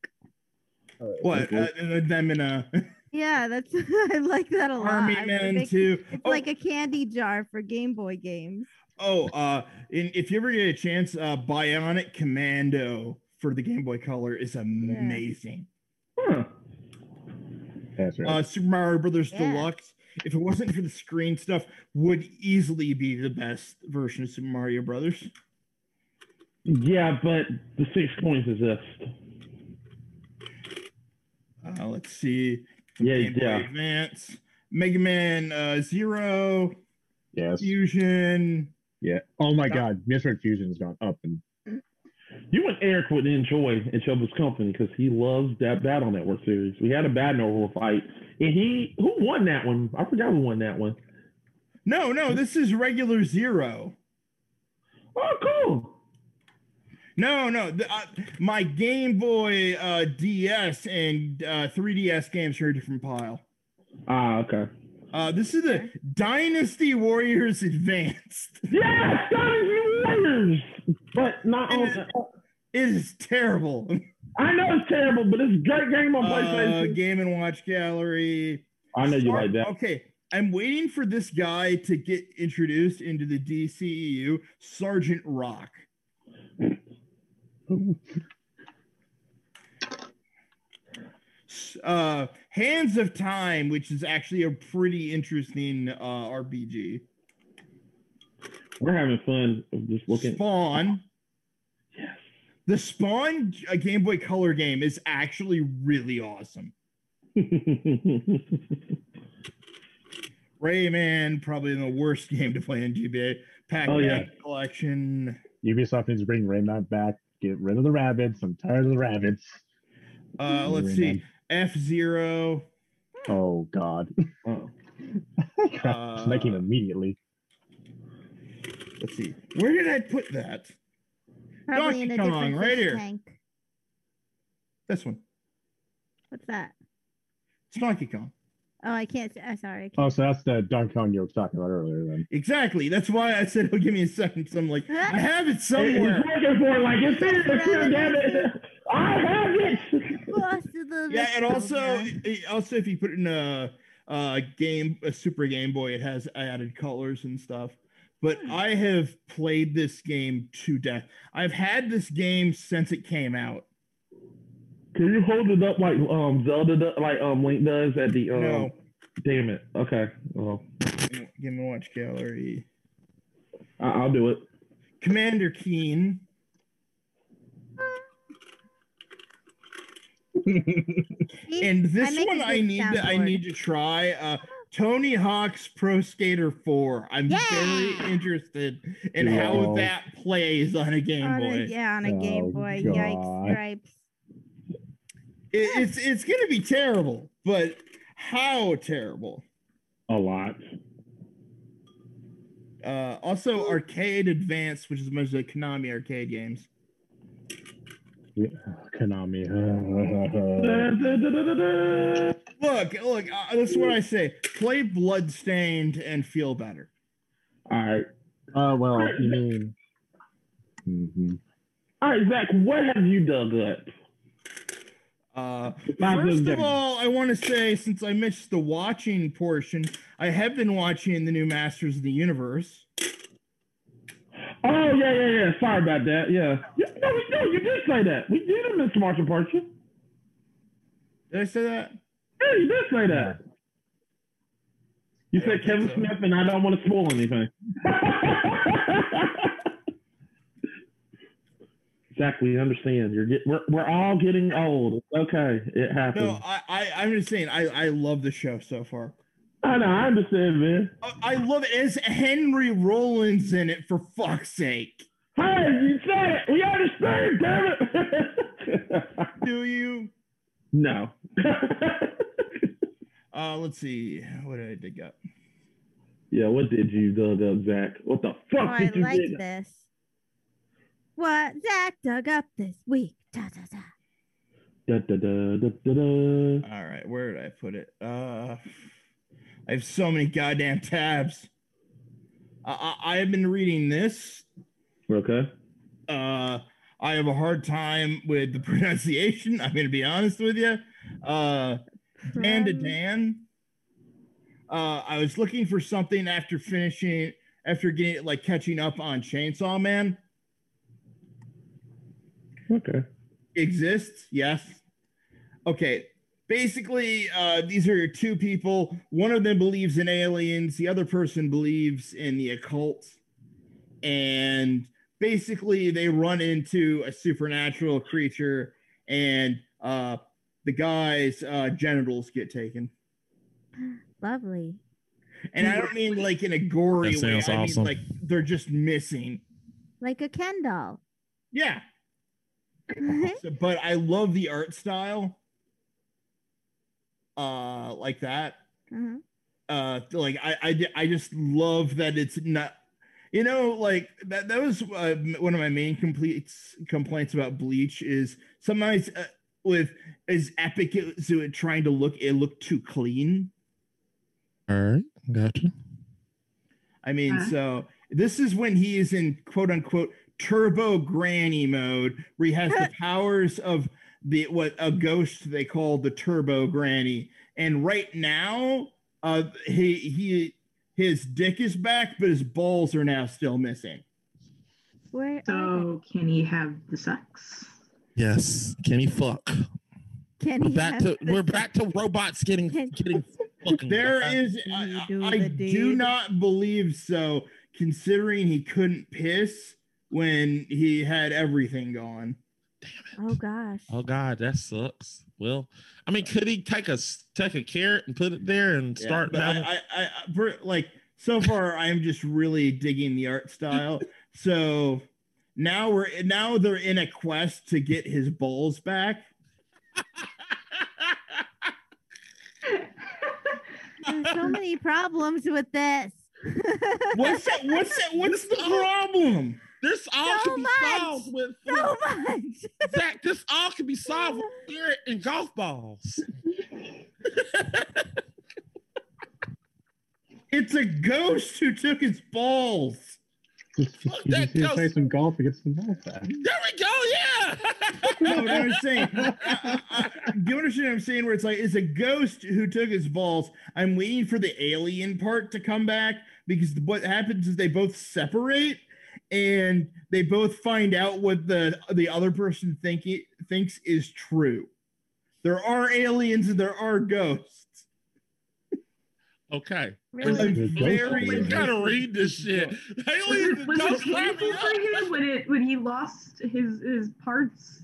What? Uh, uh, them in a Yeah, that's I like that a lot. Army I Man think too. It's Oh, like a candy jar for Game Boy games. oh. Uh, and if you ever get a chance, uh, Bionic Commando for the Game Boy Color is amazing. Huh. That's right. Uh, Super Mario Brothers Yeah. Deluxe. If it wasn't for the screen stuff, would easily be the best version of Super Mario Brothers. Yeah, but the six coins exist. Uh, let's see. Yeah, Game yeah. Advance, Mega Man uh, Zero, yes. Fusion. Yeah. Oh my God, Metroid Fusion's gone up and You and Eric would enjoy each other's company because he loves that Battle Network series. We had a Battle Network fight, and he who won that one? I forgot who won that one. No, no, this is regular Zero. Oh, cool. No, no, the, uh, my Game Boy uh, DS and uh, 3DS games are a different pile. Ah, okay. Uh, this is the Dynasty Warriors Advanced. Yes, Dynasty Warriors, but not on. It is terrible. I know it's terrible, but it's a great game on Uh, PlayStation. Game and Watch Gallery. I know you Star- like that. Okay, I'm waiting for this guy to get introduced into the DCEU, Sergeant Rock. Uh, Hands of Time, which is actually a pretty interesting uh, RPG. We're having fun just looking. Spawn. Yes. The Spawn a Game Boy Color game is actually really awesome. Rayman, probably the worst game to play in GBA. Pac-Man Oh, yeah. Collection. Ubisoft needs to bring Rayman back. Get rid of the rabbits. I'm tired of the rabbits. Uh, let's see. F Zero. Oh God. oh. Just making Uh, immediately. Let's see. Where did I put that? Probably in a Donkey Kong, different right here. tank. This one. What's that? It's Donkey Kong. Oh, I can't. see- I'm sorry. I Oh, can't. so that's the Donkey Kong you were talking about earlier. Then Exactly. That's why I said, "Oh, give me a second. So I'm like, I have it He's somewhere. looking for it like it's here, it's here, damn it. I have it. Boss of the Yeah, and also, eh, also if you put it in a, a game, a Super Game Boy, it has added colors and stuff. But hmm. I have played this game to death. I've had this game since it came out. Can you hold it up like um Zelda does, like um Link does at the um No, damn it. Okay. Well give me a watch gallery. I- I'll do it. Commander Keen. And this make a one I need to I need to try. Uh Tony Hawk's Pro Skater 4. I'm Yeah! very interested in Yeah. how that plays on a Game on a, Boy. yeah, on a Game Oh, Boy. God. Yikes! Stripes. It, it's it's gonna be terrible, but how terrible? A lot. Uh, also, Arcade Advance, which is mostly Konami arcade games. Yeah, Konami. Look, look. Uh, this is what I say: play Bloodstained and feel better. All right. Oh well, you mean? Mhm. All right, Zach, what have you dug up? Uh, first of all, I want to say since I missed the watching portion, I have been watching the new Masters of the Universe. Oh yeah, yeah, yeah. Sorry about that. Yeah. yeah no, we no, you did say that. We did it, Mr. Marshall Person. Did I say that? Yeah, you did say that. You I said Kevin so. Smith, and I don't want to spoil anything. Zach, we understand. You're get, we're we're all getting old. Okay. It happens. No, I, I I'm just saying I I love the show so far. I know. I understand, man. I, I love it. It's Henry Rollins in it for fuck's sake. Hey, you said it. We understand, damn it. Do you? no. Uh, let's see. What did I dig up? yeah. What did you dug up, Zach? What the Oh, fuck I did you like dig? this. What Zach dug up this week? Da, da, da. Da, da, da, da, da, da. All right, where did I put it? Uh, I have so many goddamn tabs. I, I, I have been reading this. Okay. Uh, I have a hard time with the pronunciation. I'm going to be honest with you. Uh, Dan Da Dan. Uh, I was looking for something after finishing, after getting like catching up on Chainsaw Man. Okay. exists? Yes. Okay. Basically uh these are two people. One of them believes in aliens. The other person believes in the occult. And basically they run into a supernatural creature and uh the guy's uh genitals get taken. Lovely. and i don't mean like in a gory That way. sounds i awesome. mean like they're just missing. Like a Ken doll. yeah So, but I love the art style. Uh, like that. Mhm. Uh, like I, I, I just love that it's not. You know, like that. That was uh, one of my main complaints complaints about Bleach is sometimes uh, with as epic as it trying to look, it looked too clean. All right, gotcha. I mean, Huh? so this is when he is in quote unquote turbo granny mode, where he has the powers of the what a ghost they call the turbo granny. And right now, uh, he he his dick is back, but his balls are now still missing. Where So can he have the sex? Yes, can he fuck? Can We're he back to the- we're back to robots getting getting there is There is, Can I, do I do not believe so, considering he couldn't piss when he had everything gone. Damn it. Oh gosh. Oh God, that sucks. Well, I mean, could he take a s- take a carrot and put it there and Yeah, start? but I, having- I, I, I- for, like so far, I'm just really digging the art style. So now we're now they're in a quest to get his balls back. There's so many problems with this. What's that? What's that? What's the problem? This all So could be much! solved with so much. Zach. This all could be solved with carrot and golf balls. It's a ghost who took his balls. Just, Fuck you that just play some golf and get some balls back. There we go. Yeah. No, what I'm saying. I- I- I- do you understand what I'm saying? Where it's like it's a ghost who took his balls. I'm waiting for the alien part to come back because what happens is they both separate and they both find out what the the other person think it, thinks is true. There are aliens and there are ghosts. okay. Really? There's ghosts Very- We gotta read this shit. was Aliens it, and was ghosts it drive painful for him when it when he lost his his parts?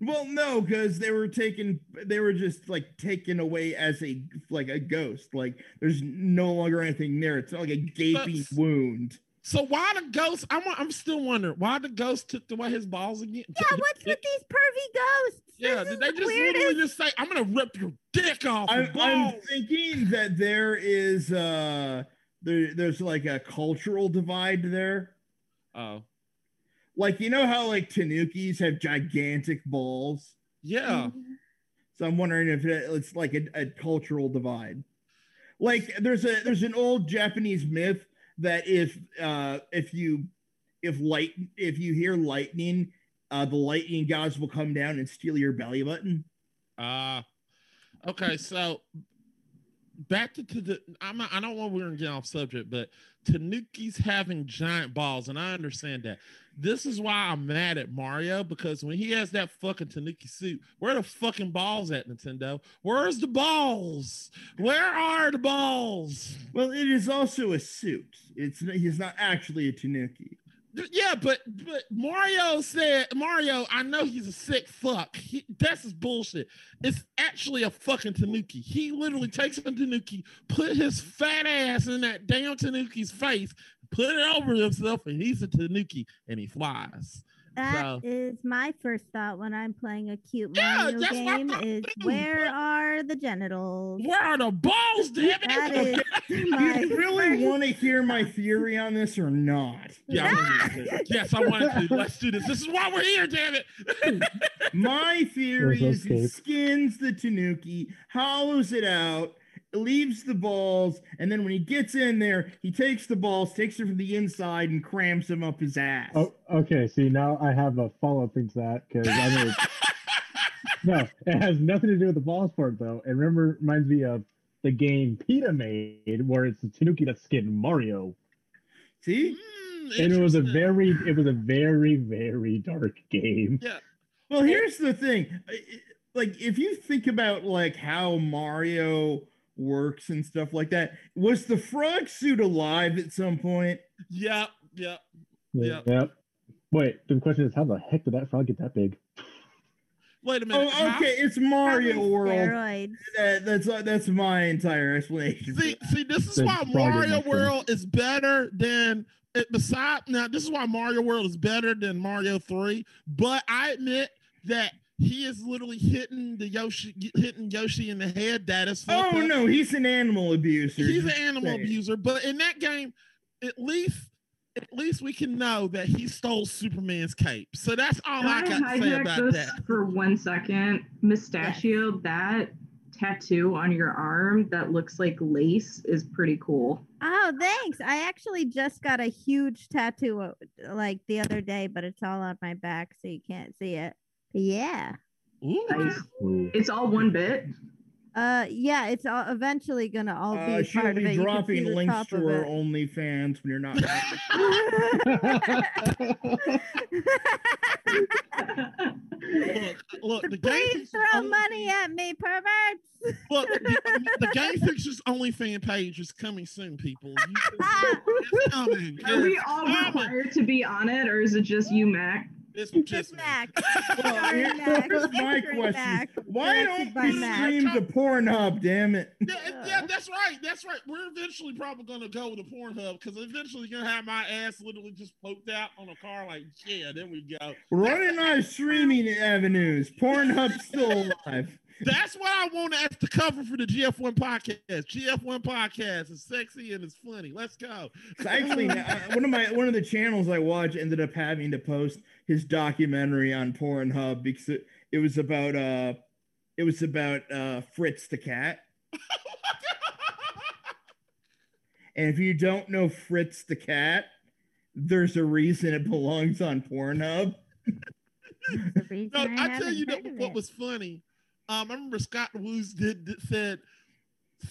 Well, no, because they were taken. They were just like taken away as a like a ghost. Like there's no longer anything there. It's not like a gaping That's- wound. So why the ghost? I'm I'm still wondering why the ghost took away his balls again. Yeah, what's with these pervy ghosts? Yeah, This did they the just literally just say, "I'm gonna rip your dick off"? I'm, I'm thinking that there is uh there, there's like a cultural divide there. Oh, Like you know how like Tanukis have gigantic balls. yeah. So I'm wondering if it, it's like a, a cultural divide. Like there's a there's an old Japanese myth that if uh if you if light if you hear lightning, uh the lightning gods will come down and steal your belly button. Uh okay, so back to, to the I'm not, I don't want we're gonna get off subject, but Tanuki's having giant balls, and I understand that. This is why I'm mad at Mario because when he has that fucking Tanuki suit, where the fucking balls at Nintendo? Where's the balls? Where are the balls? Well, it is also a suit. It's he's not actually a Tanuki. Yeah, but but Mario said Mario. I know he's a sick fuck. He, that's his bullshit. It's actually a fucking Tanuki. He literally takes a Tanuki, put his fat ass in that damn Tanuki's face, put it over himself, and he's a Tanuki, and he flies. That So- is my first thought when I'm playing a cute Yeah, Mario that's game. thought Is too, where are the genitals? Where are the balls, damn it? That is Do you really want to hear my theory on this or not? Yeah, I yes, I want to. Let's do this. This is why we're here, damn it. My theory is he skins the Tanuki, hollows it out, leaves the balls, and then when he gets in there, he takes the balls, takes them from the inside, and crams them up his ass. Oh, okay. See, now I have a follow up thing to that because I mean, no, it has nothing to do with the balls part though. And remember, reminds me of the game PETA made, where it's the Tanuki that skinned Mario, See? Mm, and it was a very, it was a very, very dark game. yeah. Well, here's the thing. I- I- Like, if you think about like how Mario works and stuff like that, was the frog suit alive at some point? Yep. Yep. Yeah. Yeah. Yep. Wait, the question is, how the heck did that frog get that big? Wait a minute. Oh, okay, it's Mario World. That, that's that's my entire explanation. See, see, this is why Mario. World is better than it, beside now. This is why Mario World is better than Mario Three. But I admit that he is literally hitting the Yoshi, hitting Yoshi in the head. That is fucked Oh up. no, he's an animal abuser. he's an animal saying. abuser. But in that game, at least. At least we can know that he stole Superman's cape. So that's all Can I I got to say about this that. for one second? Mustachio, that tattoo on your arm that looks like lace is pretty cool. Oh, thanks. I actually just got a huge tattoo uh, like the other day, but it's all on my back, so you can't see it. Yeah. Ooh. Nice. It's all one bit. Uh, yeah, it's all eventually gonna all Uh, be she'll part of be it. You can see dropping links top to of her it. OnlyFans when you're not. look, look, the game Please Fixers throw only- money at me, perverts. Look, the, the Game Fixers OnlyFans page is coming soon, people. You it's coming. Are we all coming. required to be on it, or is it just you, Mac? It's Just just. Mac. Well, Sorry, here- Mac. here's my question: Mac. Why Directed don't by we Mac. stream to Pornhub? Damn it! Yeah, yeah, that's right. That's right. We're eventually probably gonna go to Pornhub because eventually you're gonna have my ass literally just poked out on a car. Like, yeah, there we go. Running out of streaming avenues. Pornhub's still alive. That's what I want as the cover for the GF1 podcast. GF1 podcast is sexy and it's funny. Let's go. So actually, one of my one of the channels I watch ended up having to post his documentary on Pornhub because it, it was about uh it was about uh Fritz the cat. And if you don't know Fritz the cat, there's a reason it belongs on Pornhub. No, I, I, tell you know, what was funny. Um, I remember Scott Woz did, did said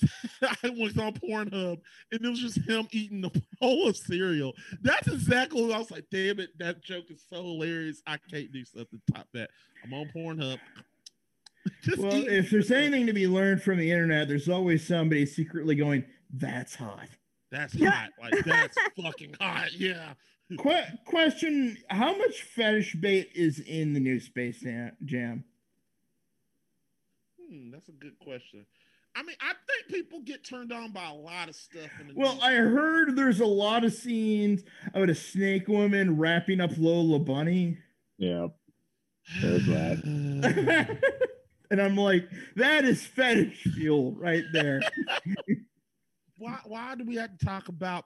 I went on Pornhub and it was just him eating the bowl of cereal. That's exactly what I was like. Damn it, that joke is so hilarious. I can't do something to top that. I'm on Pornhub. Just Well, if there's anything to be learned from the internet, there's always somebody secretly going, "That's hot." that's hot, like that's fucking hot. Yeah. Que- question: How much fetish bait is in the new Space Jam? Hmm, that's a good question. I mean, I think people get turned on by a lot of stuff. In the Well, news. I heard there's a lot of scenes about a snake woman wrapping up Lola Bunny. Yeah. There's that. and I'm like, that is fetish fuel right there. why why do we have to talk about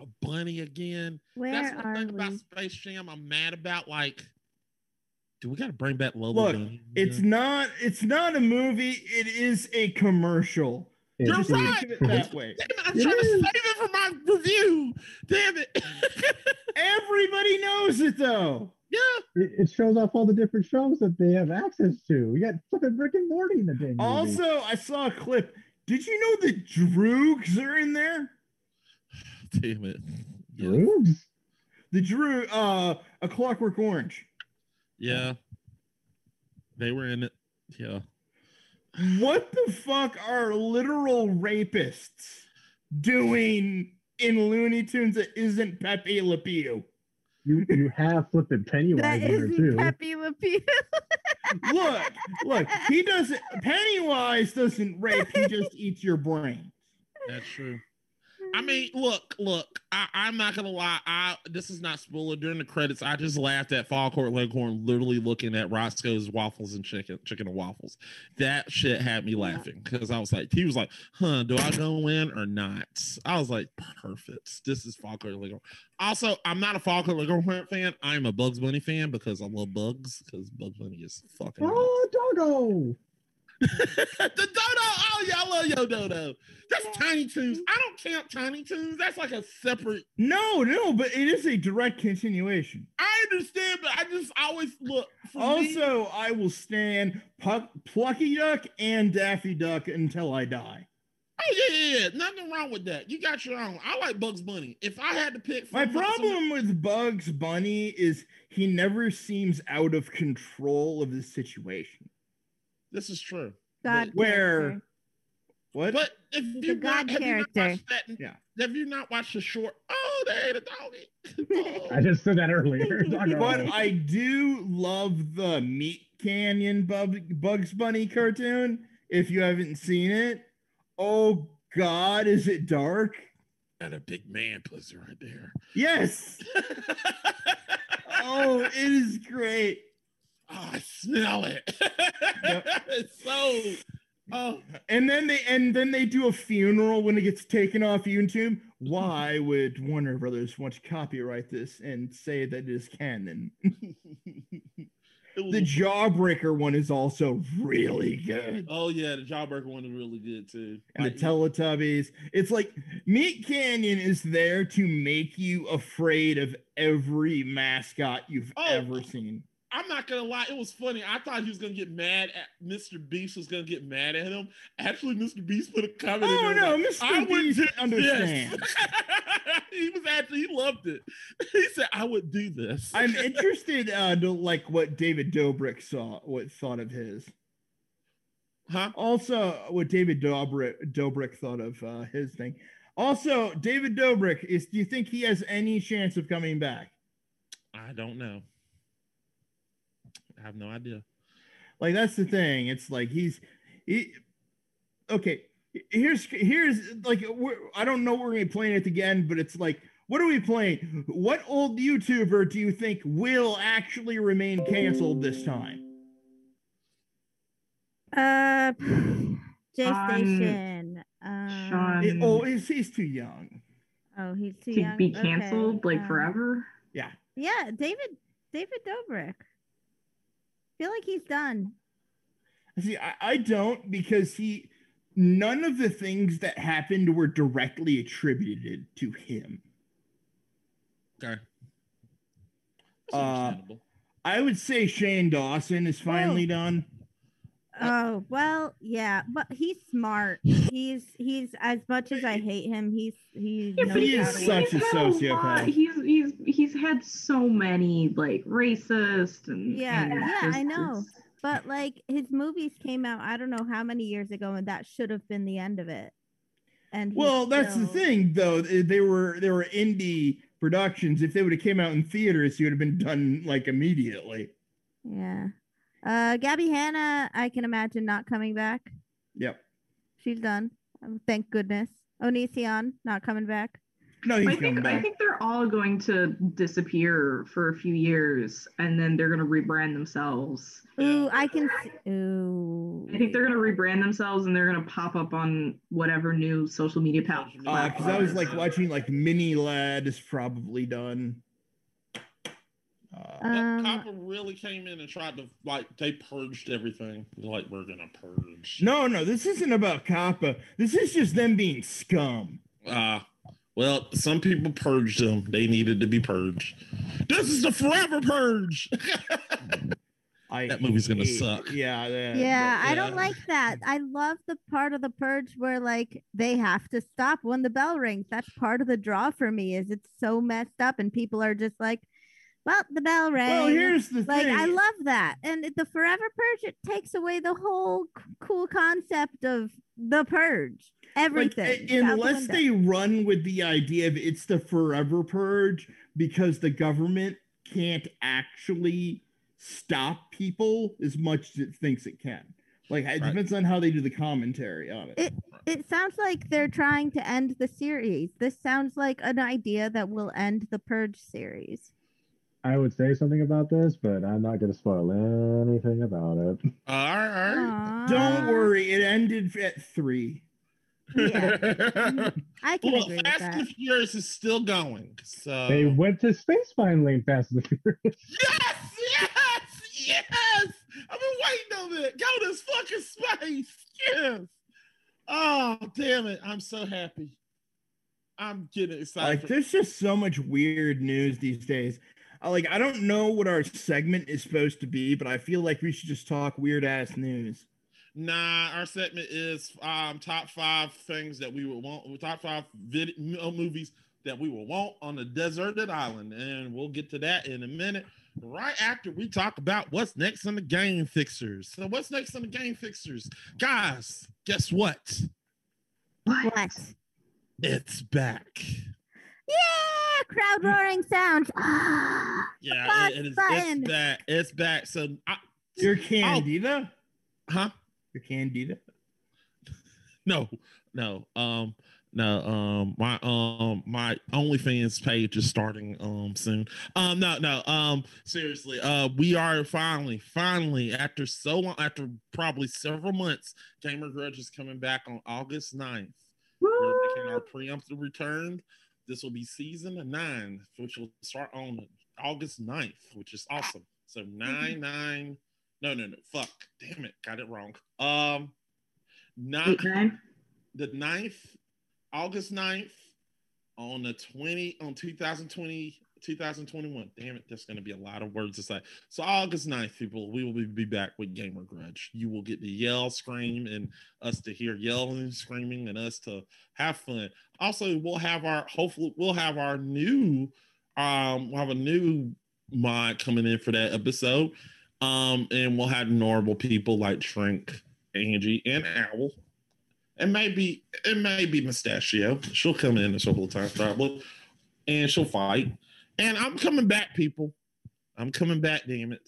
a bunny again? Where That's one are thing we? about Space Jam I'm mad about. Like, do we got to bring back Lola Look, Bunny? It's not it's not a movie, it is a commercial. It's- You're it's- right. It that way. Damn it, I'm It trying to save it for my review. Damn it. Everybody knows it though. yeah. It, it shows off all the different shows that they have access to. We got fucking Rick and Morty in the dang movie. Also, I saw a clip. Did you know the Droogs are in there? Damn it. Droogs? The Drew, uh, a Clockwork Orange. Yeah. They were in it. Yeah. What the fuck are literal rapists doing in Looney Tunes that isn't Pepe Le Pew? You you have flipping Pennywise That in there isn't too. Pepe Le Pew. Look, look, he doesn't. Pennywise doesn't rape. He just eats your brain. That's true. I mean, look, look. I, I'm not gonna lie. I this is not spoiler. During the credits, I just laughed at Foghorn Leghorn literally looking at Roscoe's waffles and chicken, chicken and waffles. That shit had me laughing because I was like, he was like, "Huh, do I go in or not?" I was like, "Perfect. This is Foghorn Leghorn." Also, I'm not a Foghorn Leghorn fan. I'm a Bugs Bunny fan because I love bugs. Because Bugs Bunny is fucking. awesome. Oh, doggo! The dodo. Oh yeah, I love yo dodo. That's Tiny Toons. Mm-hmm. I don't count Tiny Toons. That's like a separate. No, no, but it is a direct continuation. I understand, but I just always look. For me, Also, I will stand Puck, Plucky Duck and Daffy Duck until I die. oh yeah, yeah, yeah. Nothing wrong with that. You got your own. I like Bugs Bunny. If I had to pick, My from some- problem with Bugs Bunny is he never seems out of control of the situation. This is true. God Where- What? But if you a not, god have you not character. watched that, Yeah. Have you not watched the short? Oh, they ate a doggy. Oh. I just said that earlier. But I do love the Meat Canyon Bug, Bugs Bunny cartoon. If you haven't seen it, oh God, is it dark? Got a big man pussy right there. Yes. Oh, it is great. Oh, I smell it. it's so. Oh, And then they and then they do a funeral when it gets taken off YouTube. Why would Warner Brothers want to copyright this and say that it is canon? The Jawbreaker one is also really good. oh yeah, the Jawbreaker one is really good too. And the Teletubbies. It's like Meat Canyon is there to make you afraid of every mascot you've Oh. ever seen. I'm not gonna lie, it was funny. I thought he was gonna get mad at Mr. Beast was gonna get mad at him. Actually, Mr. Beast put a comment. Oh there no, like, Mr. I would Beast understands. this. he was actually he loved it. He said, "I would do this." I'm interested uh, to like what David Dobrik saw, what thought of his. huh? Also, what David Dobrik, Dobrik thought of uh, his thing. Also, David Dobrik is. Do you think he has any chance of coming back? I don't know. I have no idea. Like that's the thing. It's like he's he. Okay, here's here's like we're, I don't know we're gonna be playing at the end, but it's like what are we playing? What old YouTuber do you think will actually remain canceled this time? Uh, J Station. Um, Sean- It- oh, he's, he's too young. Oh, he's too to young. be Okay, canceled like um, forever. Yeah. Yeah, David David Dobrik. Feel like he's done. See, I, I don't because he none of the things that happened were directly attributed to him. Okay. That's Uh, understandable. I would say Shane Dawson is finally Oh. done. Oh well, yeah, but he's smart. He's he's as much as I hate him, he's he's. Yeah, knows but he how is to such work. a sociopath. lot- He's he's he's had so many like racist and Yeah, and yeah, I know. But like his movies came out, I don't know how many years ago, and that should have been the end of it. And Well, that's the thing, though. They were they were indie productions. If they would have came out in theaters, he would have been done like immediately. Yeah. Uh, Gabby Hanna, I can imagine not coming back. Yep. She's done. Um, thank goodness. Onision not coming back. No, he's I coming think I think they're all going to disappear for a few years, and then they're going to rebrand themselves. Ooh, I can. See, ooh. I think they're going to rebrand themselves, and they're going to pop up on whatever new social media pal- Social media. Uh, because I was like watching like Mini Lad is probably done. Uh, But Um, Copper really came in and tried to like they purged everything. They're like we're gonna purge. no, no, this isn't about Kappa. This is just them being scum. Uh well, some people purged them. They needed to be purged. This is the forever purge. I That movie's gonna hate- suck. Yeah, that- Yeah, I yeah. don't like that. I love the part of the purge where like they have to stop when the bell rings. That's part of the draw for me. Is it's so messed up and people are just like, well, the bell rang. Well, here's the like thing. I love that, and the forever purge it takes away the whole c- cool concept of the purge. Everything. a- out the unless they run with the idea of it's the forever purge because the government can't actually stop people as much as it thinks it can. Like it Right. depends on how they do the commentary on it. It- It sounds like they're trying to end the series. This sounds like an idea that will end the purge series. I would say something about this, but I'm not going to spoil anything about it. all right, all right. Don't worry, it ended at three. Yeah. I can well, agree with Fast that. and Furious is still going. So They went to space finally in Fast and Furious. Yes, yes, yes. I've been waiting on it. Go to fucking space. Yes. Oh, damn it. I'm so happy. I'm getting excited. Like for- there's just so much weird news these days. I, like I don't know what our segment is supposed to be, but I feel like we should just talk weird ass news. Nah, our segment is um top five things that we would want, top five vid- mo- movies that we will want on a deserted island, and we'll get to that in a minute. Right after we talk about what's next on the game fixers. So, what's next on the game fixers, guys? Guess what? What? It's back. Yeah, crowd roaring sounds. Ah, Yeah, it, it is. It's back. It's back. So, I, You're Candida. huh? You're Candida. No, no, um, no, um, my um, my OnlyFans page is starting um soon. Um, no, no, um, seriously, uh, we are finally, finally, after so long, after probably several months, Gamer Grudge is coming back on August 9th. We're making our preemptive return. This will be season nine, which will start on August 9th, which is awesome. So nine nine, no, no, no, fuck, damn it, got it wrong. Um, nine nine. the 9th, August 9th, on the 20 on 2022 2021. Damn it, that's going to be a lot of words to say. So August 9th, people, we will be, back with Gamer Grudge. You will get to yell, scream, and us to hear yelling, screaming, and us to have fun. Also, we'll have our hopefully we'll have our new um we'll have a new mod coming in for that episode. Um, and we'll have normal people like Shrink, Angie, and Owl. And maybe it may be Mustachio. She'll come in a couple of times probably. And she'll fight. And I'm coming back, people. I'm coming back, damn it.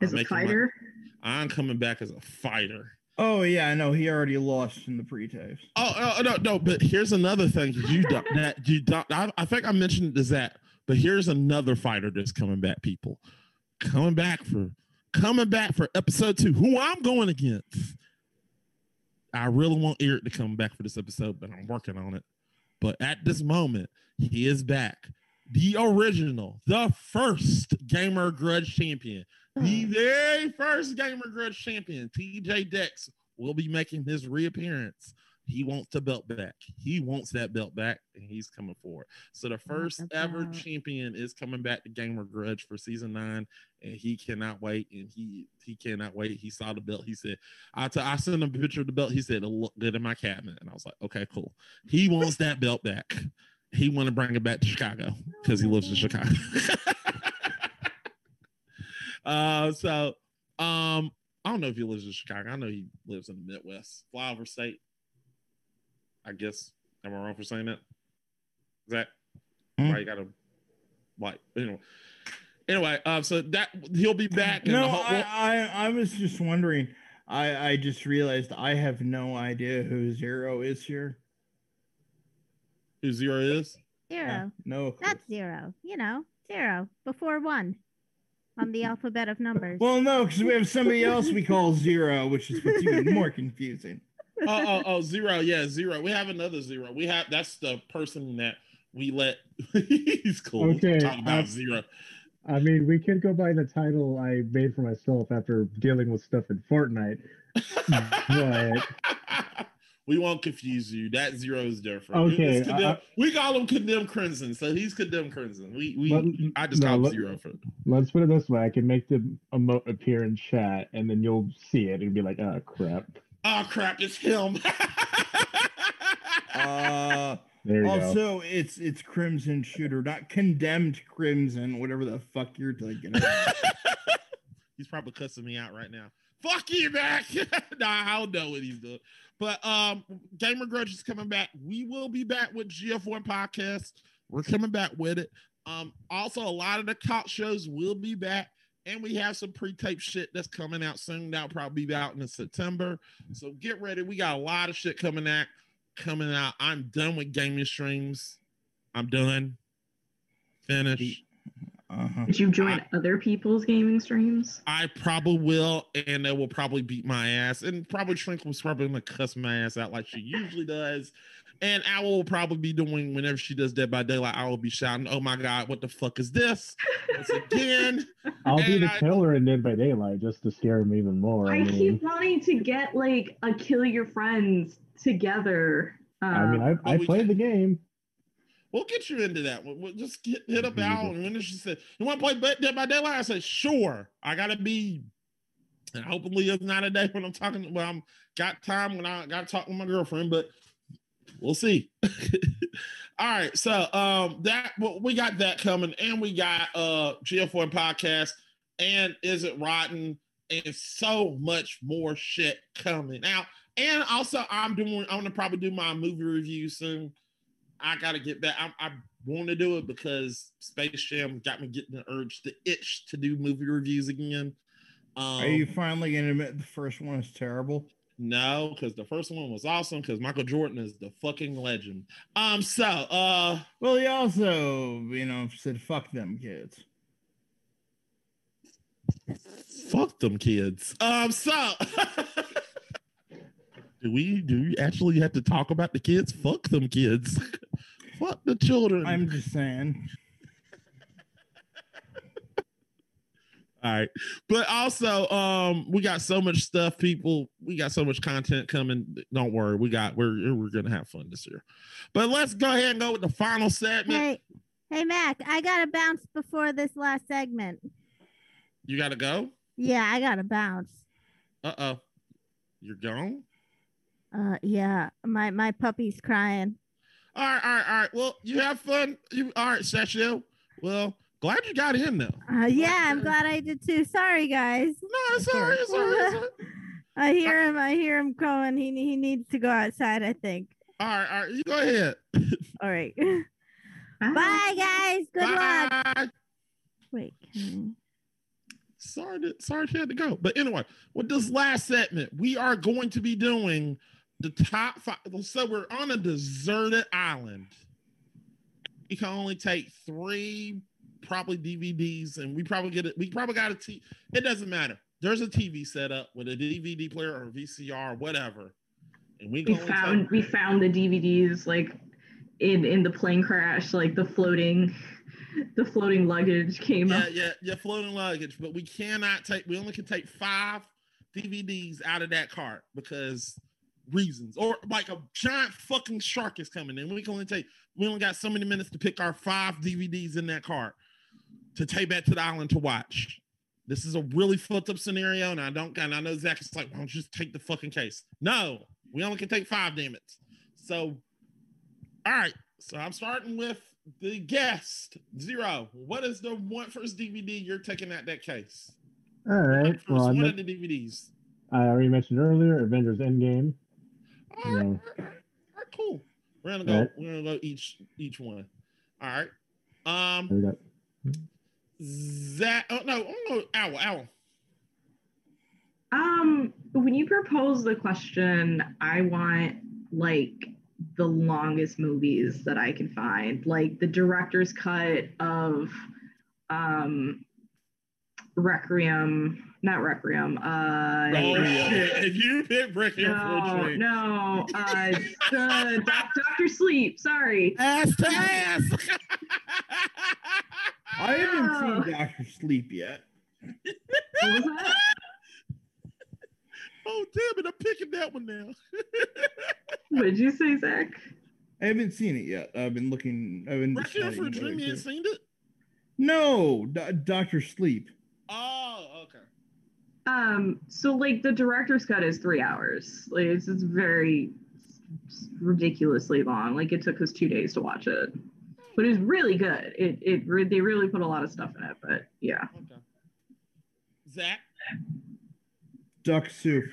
As I'm a making my- fighter. I'm coming back as a fighter. Oh yeah, I know he already lost in the pre-tapes. Oh, oh, oh no, no, but here's another thing you don't that you don't I, I think I mentioned this that, but here's another fighter that's coming back, people. Coming back for coming back for episode two. Who I'm going against. I really want Eric to come back for this episode, but I'm working on it. But at this moment, he is back. The original, the first gamer grudge champion, the very first gamer grudge champion, TJ Dex, will be making his reappearance. He wants the belt back. He wants that belt back, and he's coming for it. So the first the ever champion is coming back to Gamer Grudge for season nine, and he cannot wait. And he he cannot wait. He saw the belt. He said, "I t- I sent him a picture of the belt. He said it looked good in my cabinet, and I was like, okay, cool. He wants that belt back. He want to bring it back to Chicago because he lives in Chicago. uh, so um, I don't know if he lives in Chicago. I know he lives in the Midwest, flyover state. I guess. Am I wrong for saying that? Is that Hmm. right? You gotta like anyway. Anyway, um, so that he'll be back. No, the whole- I, I I was just wondering. I I just realized I have no idea who Zero is here. Who zero is? Zero. No. clue. That's zero. You know, zero before one on the alphabet of numbers. Well, no, because we have somebody else we call Zero, which is what's even more confusing. oh, oh, oh, zero. Yeah, zero. We have another zero. We have that's the person that we let. He's cool. Okay, Talk about uh, zero. I mean, we could go by the title I made for myself after dealing with stuff in Fortnite. but- we won't confuse you. That zero is different. Okay, condemn- I- we call him condemned crimson, so he's condemned crimson. We we Let- I just no, call him let- zero for. Let's put it this way: I can make the emote appear in chat, and then you'll see it and be like, "Oh crap!" Oh crap! It's him. Uh, There you go. also, it's it's Crimson Shooter, not condemned Crimson, whatever the fuck you're thinking. he's probably cussing me out right now. Fuck you, Mac. nah, I don't know what he's doing. But um, Gamer Grudge is coming back. We will be back with GF1 podcast. We're coming back with it. Um, also, a lot of the cop shows will be back, and we have some pre-tape shit that's coming out soon. That'll probably be out in September. So get ready. We got a lot of shit coming out. Coming out. I'm done with gaming streams. I'm done. Finished. Uh-huh. Did you join other people's gaming streams? I probably will, and they will probably beat my ass. And probably Shrink was probably gonna cuss my ass out like she usually does. And I will probably be doing whenever she does Dead by Daylight, I will be shouting, Oh my god, what the fuck is this? Once again. I'll be and the I- killer in Dead by Daylight just to scare him even more. I, I mean, keep wanting to get like a kill your friends together. I mean, I, I played the game. We'll get you into that. We'll, we'll just get hit up Mhm. out. And when she said, You want to play Ba- Dead by Daylight? I said, Sure. I gotta be and hopefully it's not a day when I'm talking when I'm got time when I gotta talk with my girlfriend, but we'll see. All right, so um that well, we got that coming, and we got uh GF1 podcast and is it rotten and so much more shit coming out. And also, I'm doing. I'm gonna probably do my movie review soon. I gotta get back. I, I want to do it because Space Jam got me getting the urge, the itch to do movie reviews again. Um, Are you finally gonna admit the first one is terrible? no, because the first one was awesome. Because Michael Jordan is the fucking legend. Um. So, uh, Well, he also, you know, said fuck them kids. fuck them kids. Um. So. Do we do we actually have to talk about the kids? Fuck them kids. Fuck the children. I'm just saying. All right. But also, um, we got so much stuff, people. We got so much content coming. Don't worry, we got we're we're gonna have fun this year. But let's go ahead and go with the final segment. Hey, Hey Mac, I gotta bounce before this last segment. You gotta go. Yeah, I gotta bounce. Uh oh. You're gone. Uh, yeah, my my puppy's crying. All right, all right, all right. Well, you have fun. You all right, Sashio? Well, glad you got in though. Uh, yeah, I'm glad I did too. Sorry, guys. No, sorry, all right. It's all right. It's all right. I hear him. I hear him going. He he needs to go outside. I think. All right, all right. You go ahead. All right. Bye, guys. Good luck. Bye. Wait. can Sorry, to, sorry she had to go. But anyway, with this last segment, we are going to be doing the top five. So we're on a deserted island. We can only take three, probably DVDs, and we probably get it. We probably got a T. It doesn't matter. There's a TV set up with a DVD player or VCR or whatever, and we We found we found the DVDs like in in the plane crash, like the floating the floating luggage came up. yeah, up. yeah, yeah, floating luggage, but we cannot take. We only can take five DVDs out of that cart because reasons, or like a giant fucking shark is coming in. We can only take. We only got so many minutes to pick our five DVDs in that cart to take back to the island to watch. This is a really fucked up scenario, and I don't. And I know Zach is like, "Why don't you just take the fucking case?" No, we only can take five. Damn it. So, all right. So I'm starting with the guest zero. What is the one first DVD you're taking out that case? All right. Well, one of the DVDs. I already mentioned earlier Avengers Endgame. All right, Yeah. all right, all right, cool. We're gonna go. Right. We're gonna go each each one. All right. Um, We got Zach. Oh no, I'm gonna go owl. Owl. Um, when you propose the question, I want like the longest movies that I can find, like the director's cut of um Requiem, not Requiem, uh Oh shit! If you pick Requiem no, Dream, no, uh the Doctor Sleep, sorry. ass to ass. I haven't seen Doctor Sleep yet. What was that? oh damn it! I'm picking that one now. What did you say, Zach? I haven't seen it yet. I've been looking. I've been. Requiem for a Dream. You to- ain't seen it? No, Doctor Sleep. Oh, okay. Um, so like the director's cut is three hours. Like it's, it's very it's ridiculously long. Like it took us two days to watch it, but it's really good. It it re- they really put a lot of stuff in it. But yeah, Okay. Zach. Duck Soup.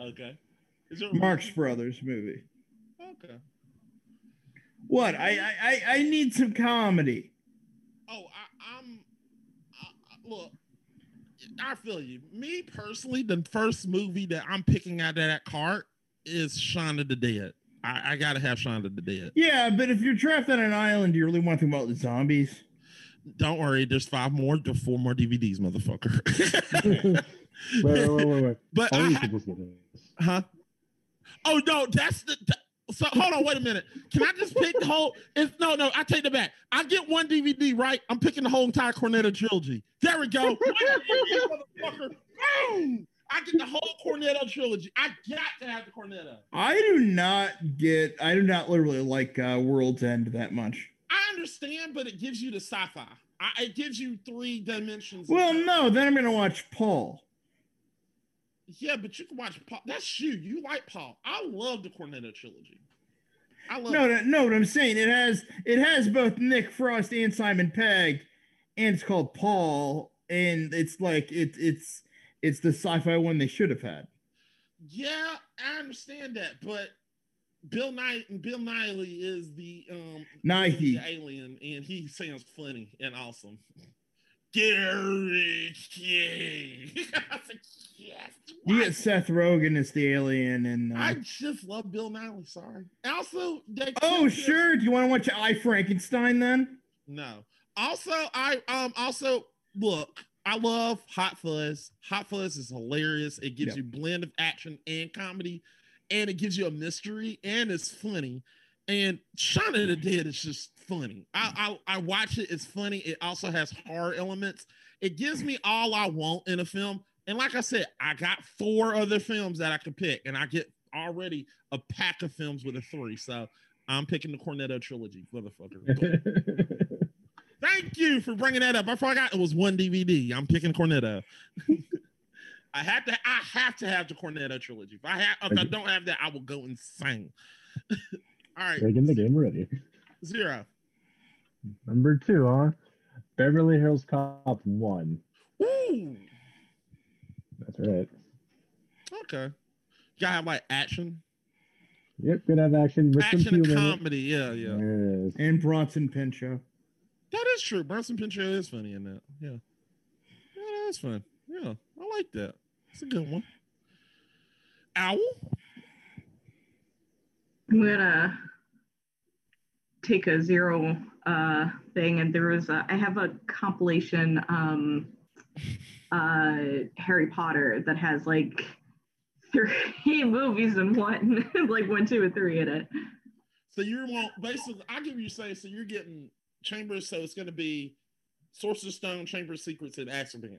Okay. Is there Marx reason? Brothers movie. Okay. What? I I I, I need some comedy. Oh, I, I'm. I, I- look, I feel you. Me personally, the first movie that I'm picking out of that cart is Shaun of the Dead. I, I gotta have Shaun of the Dead. Yeah, but if you're trapped on an island, do you really want to think about the zombies? Don't worry, there's five more, there's four more DVDs, motherfucker. wait, wait, wait, wait, wait. but I, Only ha- supposed to get this. huh? Oh no, that's the. that- so hold on, wait a minute. Can I just pick the whole? It's no, no. I take it back. I get one DVD, right? I'm picking the whole entire Cornetto trilogy. There we go. DVD. Boom! I get the whole Cornetto trilogy. I got to have the Cornetto. I do not get. I do not literally like uh, World's End that much. I understand, but it gives you the sci-fi. I, it gives you three dimensions. Well, no. Then I'm gonna watch Paul. Yeah, but you can watch Paul. That's you. You like Paul. I love the Cornetto trilogy. I love. No, it. no, no. What I'm saying, it has it has both Nick Frost and Simon Pegg, and it's called Paul, and it's like it it's it's the sci-fi one they should have had. Yeah, I understand that, but Bill Nye Bill Niley is the um Nighy. the alien, and he sounds funny and awesome. Gary King. I was like, yes. You get Seth Rogen as the alien, and uh, I just love Bill Niley. Sorry. Also, they oh sure. Do you want to watch I Frankenstein then? No. Also, I um also look. I love Hot Fuzz. Hot Fuzz is hilarious. It gives Yep. you blend of action and comedy, and it gives you a mystery, and it's funny. And Shaun of the Dead is just funny. I, I I watch it. It's funny. It also has horror elements. It gives me all I want in a film. And like I said, I got four other films that I could pick, and I get already a pack of films with a three. So I'm picking the Cornetto trilogy, motherfucker. Thank you for bringing that up. I forgot it was one DVD. I'm picking Cornetto. I have to. I have to have the Cornetto trilogy. If I have, if I don't have that, I will go insane. All right, Taking the game ready. zero. Number two, huh? Beverly Hills Cop 1. Ooh, That's right. okay. You gotta have like action, Yep, good to have action. With some action and humor in it. comedy. Yeah, yeah. There it is. And Bronson Pinchot. That is true. Bronson Pinchot is funny in that. Yeah, yeah, that's fun. Yeah, I like that. It's a good one. Owl. I'm gonna uh, take a zero uh thing and there was a, I have a compilation um uh Harry Potter that has like three movies and one like one, two, and three in it. So you're want basically. I give you say. So you're getting chambers. So it's going to be Sorcerer's Stone, Chamber of Secrets, and Azkaban.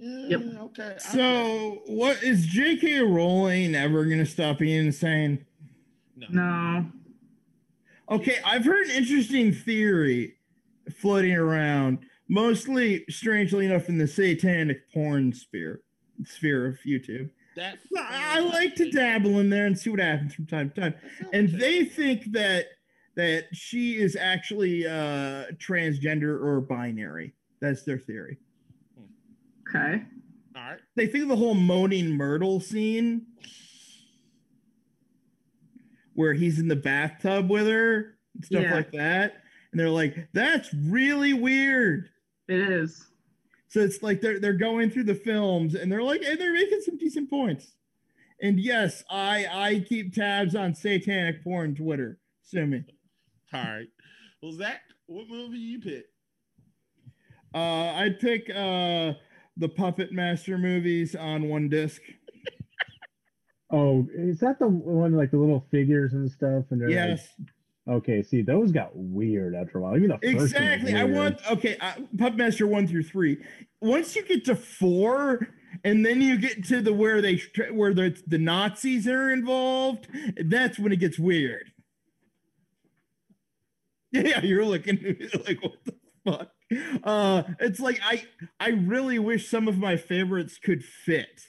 Yeah, Yep. Okay. I- So, what is J.K. Rowling ever going to stop being insane? no. No. Okay, I've heard an interesting theory floating around, mostly, strangely enough, in the satanic porn sphere sphere of YouTube. That I like to dabble in there and see what happens from time to time. And they think that that she is actually uh transgender or binary. That's their theory. Okay. All right. They think of the whole moaning Myrtle scene where he's in the bathtub with her and stuff Yeah. like that. And they're like, that's really weird. It is. So it's like they're they're going through the films and they're like, and they're making some decent points. And yes, I I keep tabs on satanic porn Twitter. Sue me. All right. Well, Zach, what movie you pick? Uh, I'd pick uh the Puppet Master movies on one disc. Oh, is that the one like the little figures and stuff? And they're Yes, like, okay, see, those got weird after a while. Even the first exactly. I want okay. Uh, Puppetmaster one through three. Once you get to four, and then you get to the where they where the the Nazis are involved, that's when it gets weird. Yeah, you're looking like what the fuck. Uh, it's like I I really wish some of my favorites could fit,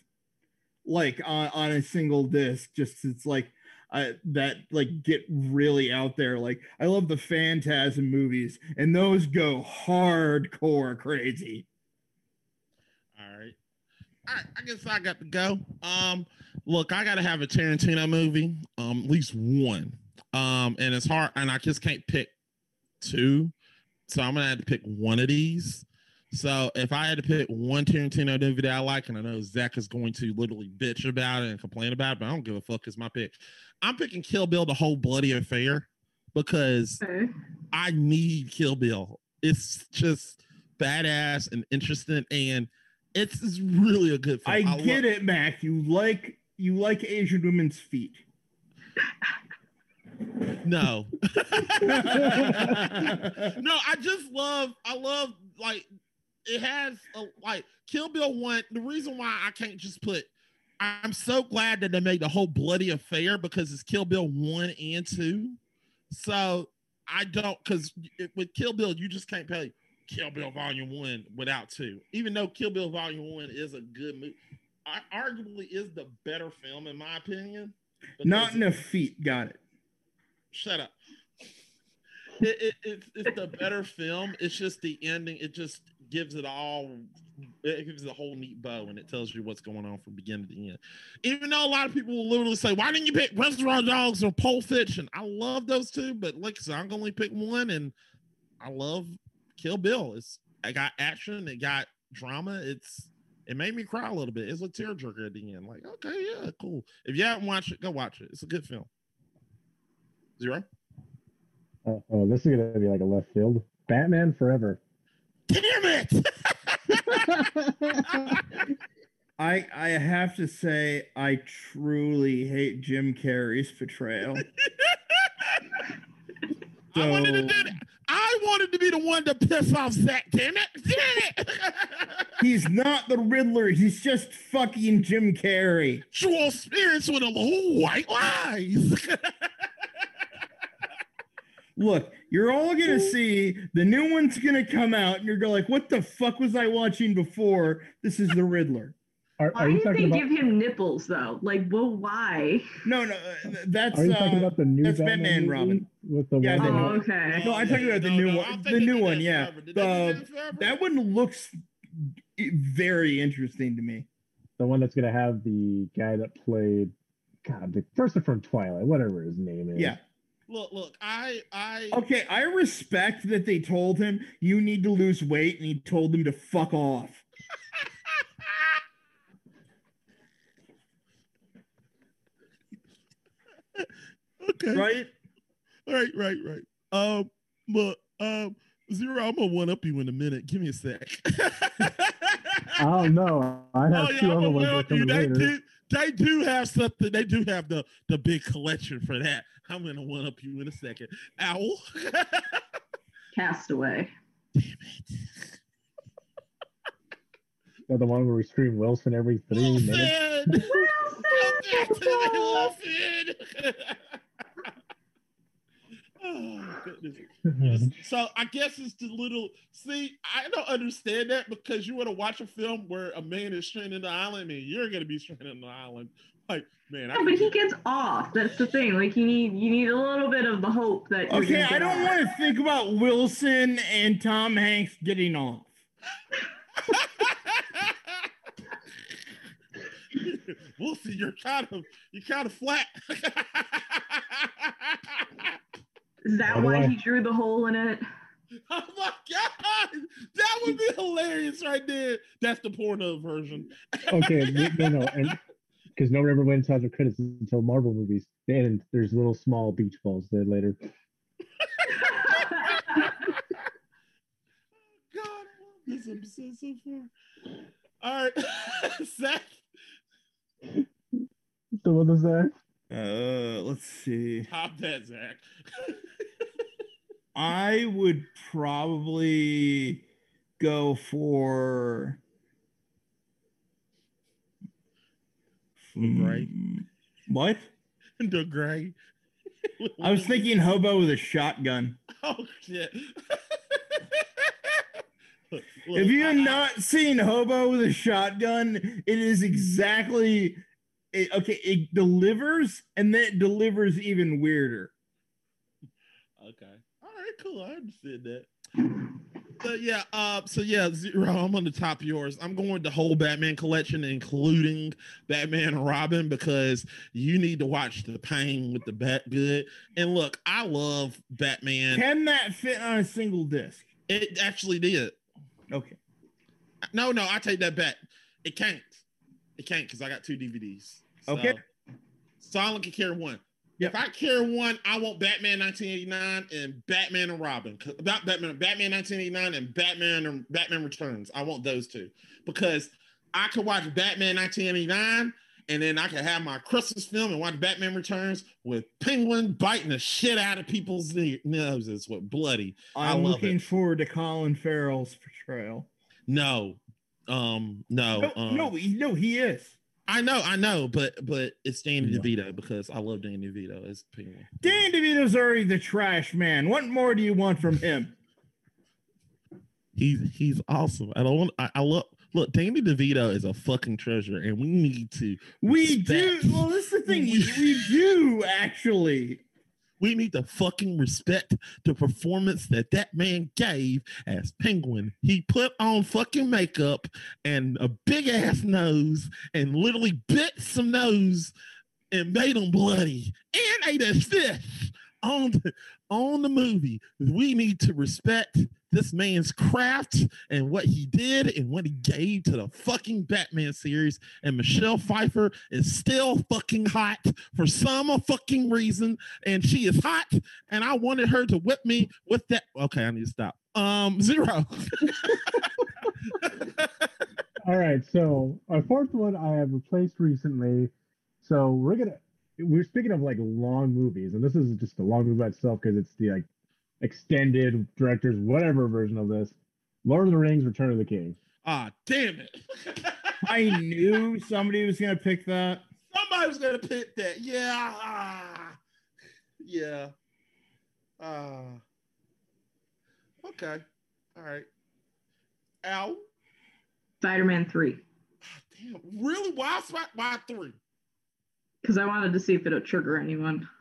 like on on a single disc. Just it's like uh, that like get really out there. Like I love the Phantasm movies, and those go hardcore crazy. All right. Right. I guess I got to go. Um, look, I gotta have a Tarantino movie, um, at least one. Um, and it's hard, and I just can't pick two. So I'm gonna have to pick one of these. So if I had to pick one Tarantino movie that I like, and I know Zach is going to literally bitch about it and complain about it, but I don't give a fuck. It's my pick. I'm picking Kill Bill, the whole bloody affair, because Okay. I need Kill Bill. It's just badass and interesting, and it's, it's really a good film. I get it, Mac. You like you like Asian women's feet. No, no, I just love. I love like it has a, like Kill Bill one. The reason why I can't just put. I'm so glad that they made the whole bloody affair because it's Kill Bill one and two. So I don't because with Kill Bill you just can't play Kill Bill Volume One without two. Even though Kill Bill Volume One is a good movie, I, arguably is the better film in my opinion. Not because- enough feet. Got it. shut up. It, it, it's it's the better film. It's just the ending. It just gives it all. It gives a whole neat bow, and it tells you what's going on from beginning to end. Even though a lot of people will literally say, "Why didn't you pick Reservoir Dogs or Pulp Fiction?" I love those two, but like I said, I'm gonna only pick one, and I love Kill Bill. It's I got action, it got drama. It's it made me cry a little bit. It's a tearjerker at the end. Like, okay, yeah, cool. If you haven't watched it, go watch it. It's a good film. Zero. Oh, oh, this is gonna be like a left field. Batman Forever. Damn it! I I have to say I truly hate Jim Carrey's portrayal. I wanted to do that. I wanted to be the one to piss off Zach. Damn it! Damn it! He's not the Riddler. He's just fucking Jim Carrey. Actual Spirits with a whole white lies. Look, you're all gonna see the new one's gonna come out, and you're going to like, "What the fuck was I watching before?" This is the Riddler. Are, Why are you did they talking about? give him nipples though? Like, well, why? No, no, uh, that's Are you uh, talking about the new that's Batman, Batman Robin. with the Yeah, one? Oh, okay. No, I'm talking about the new I one- the new one, yeah. forever. Did they do The- that that one looks very interesting to me. the one that's gonna have the guy that played, God, the person from Twilight, whatever his name is. Yeah. Look, look, I, I. Okay, I respect that they told him you need to lose weight, and he told them to fuck off. okay. Right? Right, right, right. Um, but um, zero. I'm gonna one up you in a minute. Give me a sec. I don't know. I have oh yeah, two other ones that up you. come They do, they do have something. They do have the the big collection for that. I'm gonna one up you in a second. Owl. Castaway. They're the one where we scream Wilson every three minutes. Wilson. Come back to me, Wilson. oh goodness. So I guess it's the little. See, I don't understand that because you want to watch a film where a man is stranded on the island and you're gonna be stranded on the island. Like, man, I Yeah, but he gets off. That's the thing. Like you need you need a little bit of the hope that. Okay, I don't want to think about Wilson and Tom Hanks getting off. we'll see. You're kind of you're kind of flat. Is that By why way- he drew the hole in it? oh my god, that would be hilarious right there. That's the porno version. okay, no, no, no, and because no one ever went inside the credits until Marvel movies. And there's little small beach balls there later. God, I love this episode so far. All right, Zach. So what is that? Uh, let's see. Top that, Zach. I would probably go for. Right. Hmm, What? the gray. I was thinking hobo with a shotgun. Oh shit. Look, If you have I- I- not seen Hobo with a Shotgun, it is exactly it, okay. It delivers, and then it delivers even weirder. Okay. All right, cool. I understood that. So yeah, uh, so yeah, zero. I'm on the top of yours. I'm going the whole Batman collection, including Batman and Robin, because you need to watch the pain with the Bat Good. And look, I love Batman. Can that fit on a single disc? It actually did. Okay. No, no, I take that back. It can't. It can't because I got two DVDs. So, Okay. So I only can carry one. Yep. If I care one, I want Batman 1989 and Batman and Robin. About Batman, Batman 1989 and Batman and Batman Returns. I want those two because I could watch Batman 1989 and then I could have my Christmas film and watch Batman Returns with Penguin biting the shit out of people's noses with bloody. I I'm looking it. forward to Colin Farrell's portrayal. No, um, no, No, um, no, no, he is. I know, I know, but but it's Danny. DeVito because I love Danny DeVito as Penguin. Dan DeVito's already the trash man. What more do you want from him? He's he's awesome. I don't want. I, I love. Look, Danny DeVito is a fucking treasure, and we need to. We do. Well, this is the thing. We, we do actually. We need to fucking respect the performance that that man gave as Penguin. He put on fucking makeup and a big ass nose and literally bit some nose and made him bloody and ate a fish on the, on the movie. We need to respect this man's craft and what he did and what he gave to the fucking Batman series. And Michelle Pfeiffer is still fucking hot for some fucking reason, and she is hot. And I wanted her to whip me with that. Okay, I need to stop. Um, zero. All right, so our fourth one I have replaced recently. So we're gonna we're speaking of like long movies, and this is just a long movie by itself because it's the like extended directors, whatever version of this. Lord of the Rings: Return of the King. Ah, damn it. I knew somebody was gonna pick that. Somebody was gonna pick that. Yeah. ah, yeah. Uh okay. All right. Al. Spider-Man three, Damn. Really? Why Spi- why three? Because I wanted to see if it'll trigger anyone.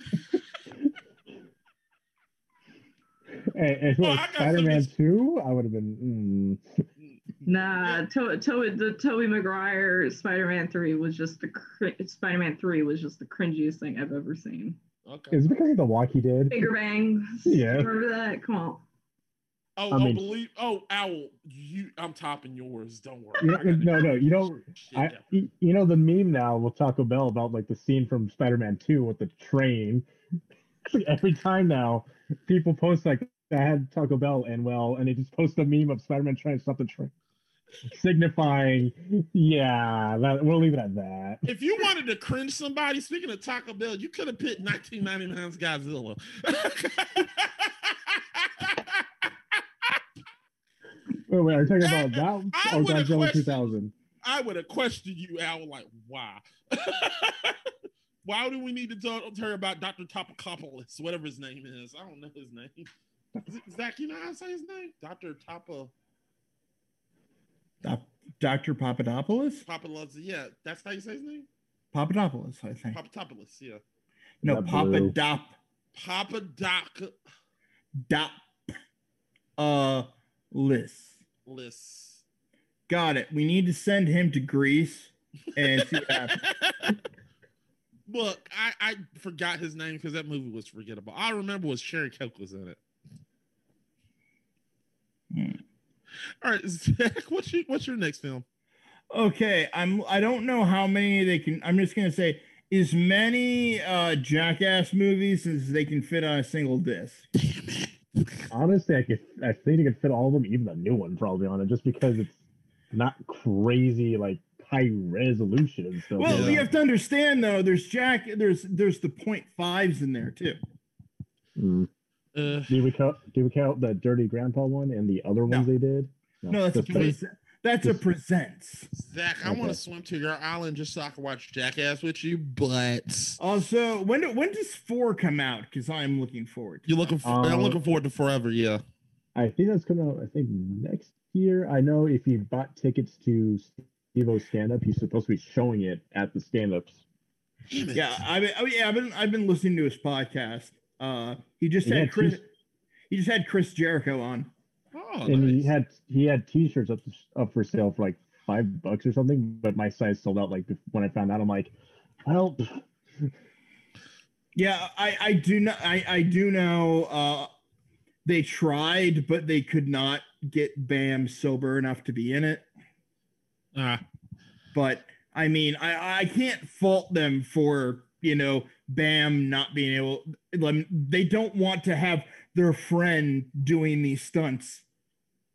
And, and Oh, what, I got Spider-Man something- Two, I would have been. Mm, Nah, to- to- the Tobey Maguire Spider-Man three was just the cr- Spider-Man three was just the cringiest thing I've ever seen. Okay. is it because of the walk he did? Bigger bangs. Yeah. Remember that? Come on. Oh, I mean- believe. Oh, Owl, you. I'm topping yours. Don't worry. You know, no, no, you know, shit I, you know the meme now with Taco Bell about like the scene from Spider-Man 2 with the train. Like every time now, people post like I had Taco Bell and well, and they just post a meme of Spider-Man trying to stop the train, signifying, yeah, that, we'll leave it at that. If you wanted to cringe somebody, speaking of Taco Bell, you could have picked 1999's Godzilla. Wait, wait, are you talking about that I or would've Godzilla 2000? I would have questioned you, Al, like, why? why do we need to talk to her about Dr. Topakopoulos, whatever his name is? I don't know his name. Is it, Zach, you know how to say his name? Dr. Topa Doc- Dr. Papadopoulos? Papadopoulos. Yeah, that's how you say his name? Papadopoulos, I think. Papadopoulos, yeah. No, That blue. Papadop. Papadoc Dop. Uh, Liz. List. Got it. We need to send him to Greece and see what happens. Look, I, I forgot his name because that movie was forgettable. All I remember was Sherry Coke was in it. Hmm. All right, Zach, what's your what's your next film? Okay, I'm. I don't know how many they can. I'm just gonna say as many uh, Jackass movies as they can fit on a single disc. Honestly, I could, I think you could fit all of them, even the new one, probably on it, just because it's not crazy like high resolution and stuff. Well, Yeah. you have to understand though. There's Jack. There's there's the point fives in there too. Mm. Uh, Do we count? Do we count the Dirty Grandpa one and the other ones No. they did? No, that's a just the- pres- that's a presents. Zach, I want to swim to your island just so I can watch Jackass with you, but Also, when do, when does four come out? Because I'm looking forward. To you're that. looking for, I'm Uh, looking forward to forever. Yeah. I think that's coming out. I think next year. I know if you bought tickets to Steve-O's stand-up, he's supposed to be showing it at the stand-ups. Yeah, I mean, oh, yeah, I've been I've been listening to his podcast. Uh, he just He had had Chris. He just had Chris Jericho on. Oh, and he had he had T-shirts up up for sale for like five bucks or something. But my size sold out. Like when I found out, I'm like, well, Yeah, I I do know I I do know. Uh, they tried, but they could not get Bam sober enough to be in it. Ah, But I mean, I I can't fault them for you know Bam not being able. They don't want to have their friend doing these stunts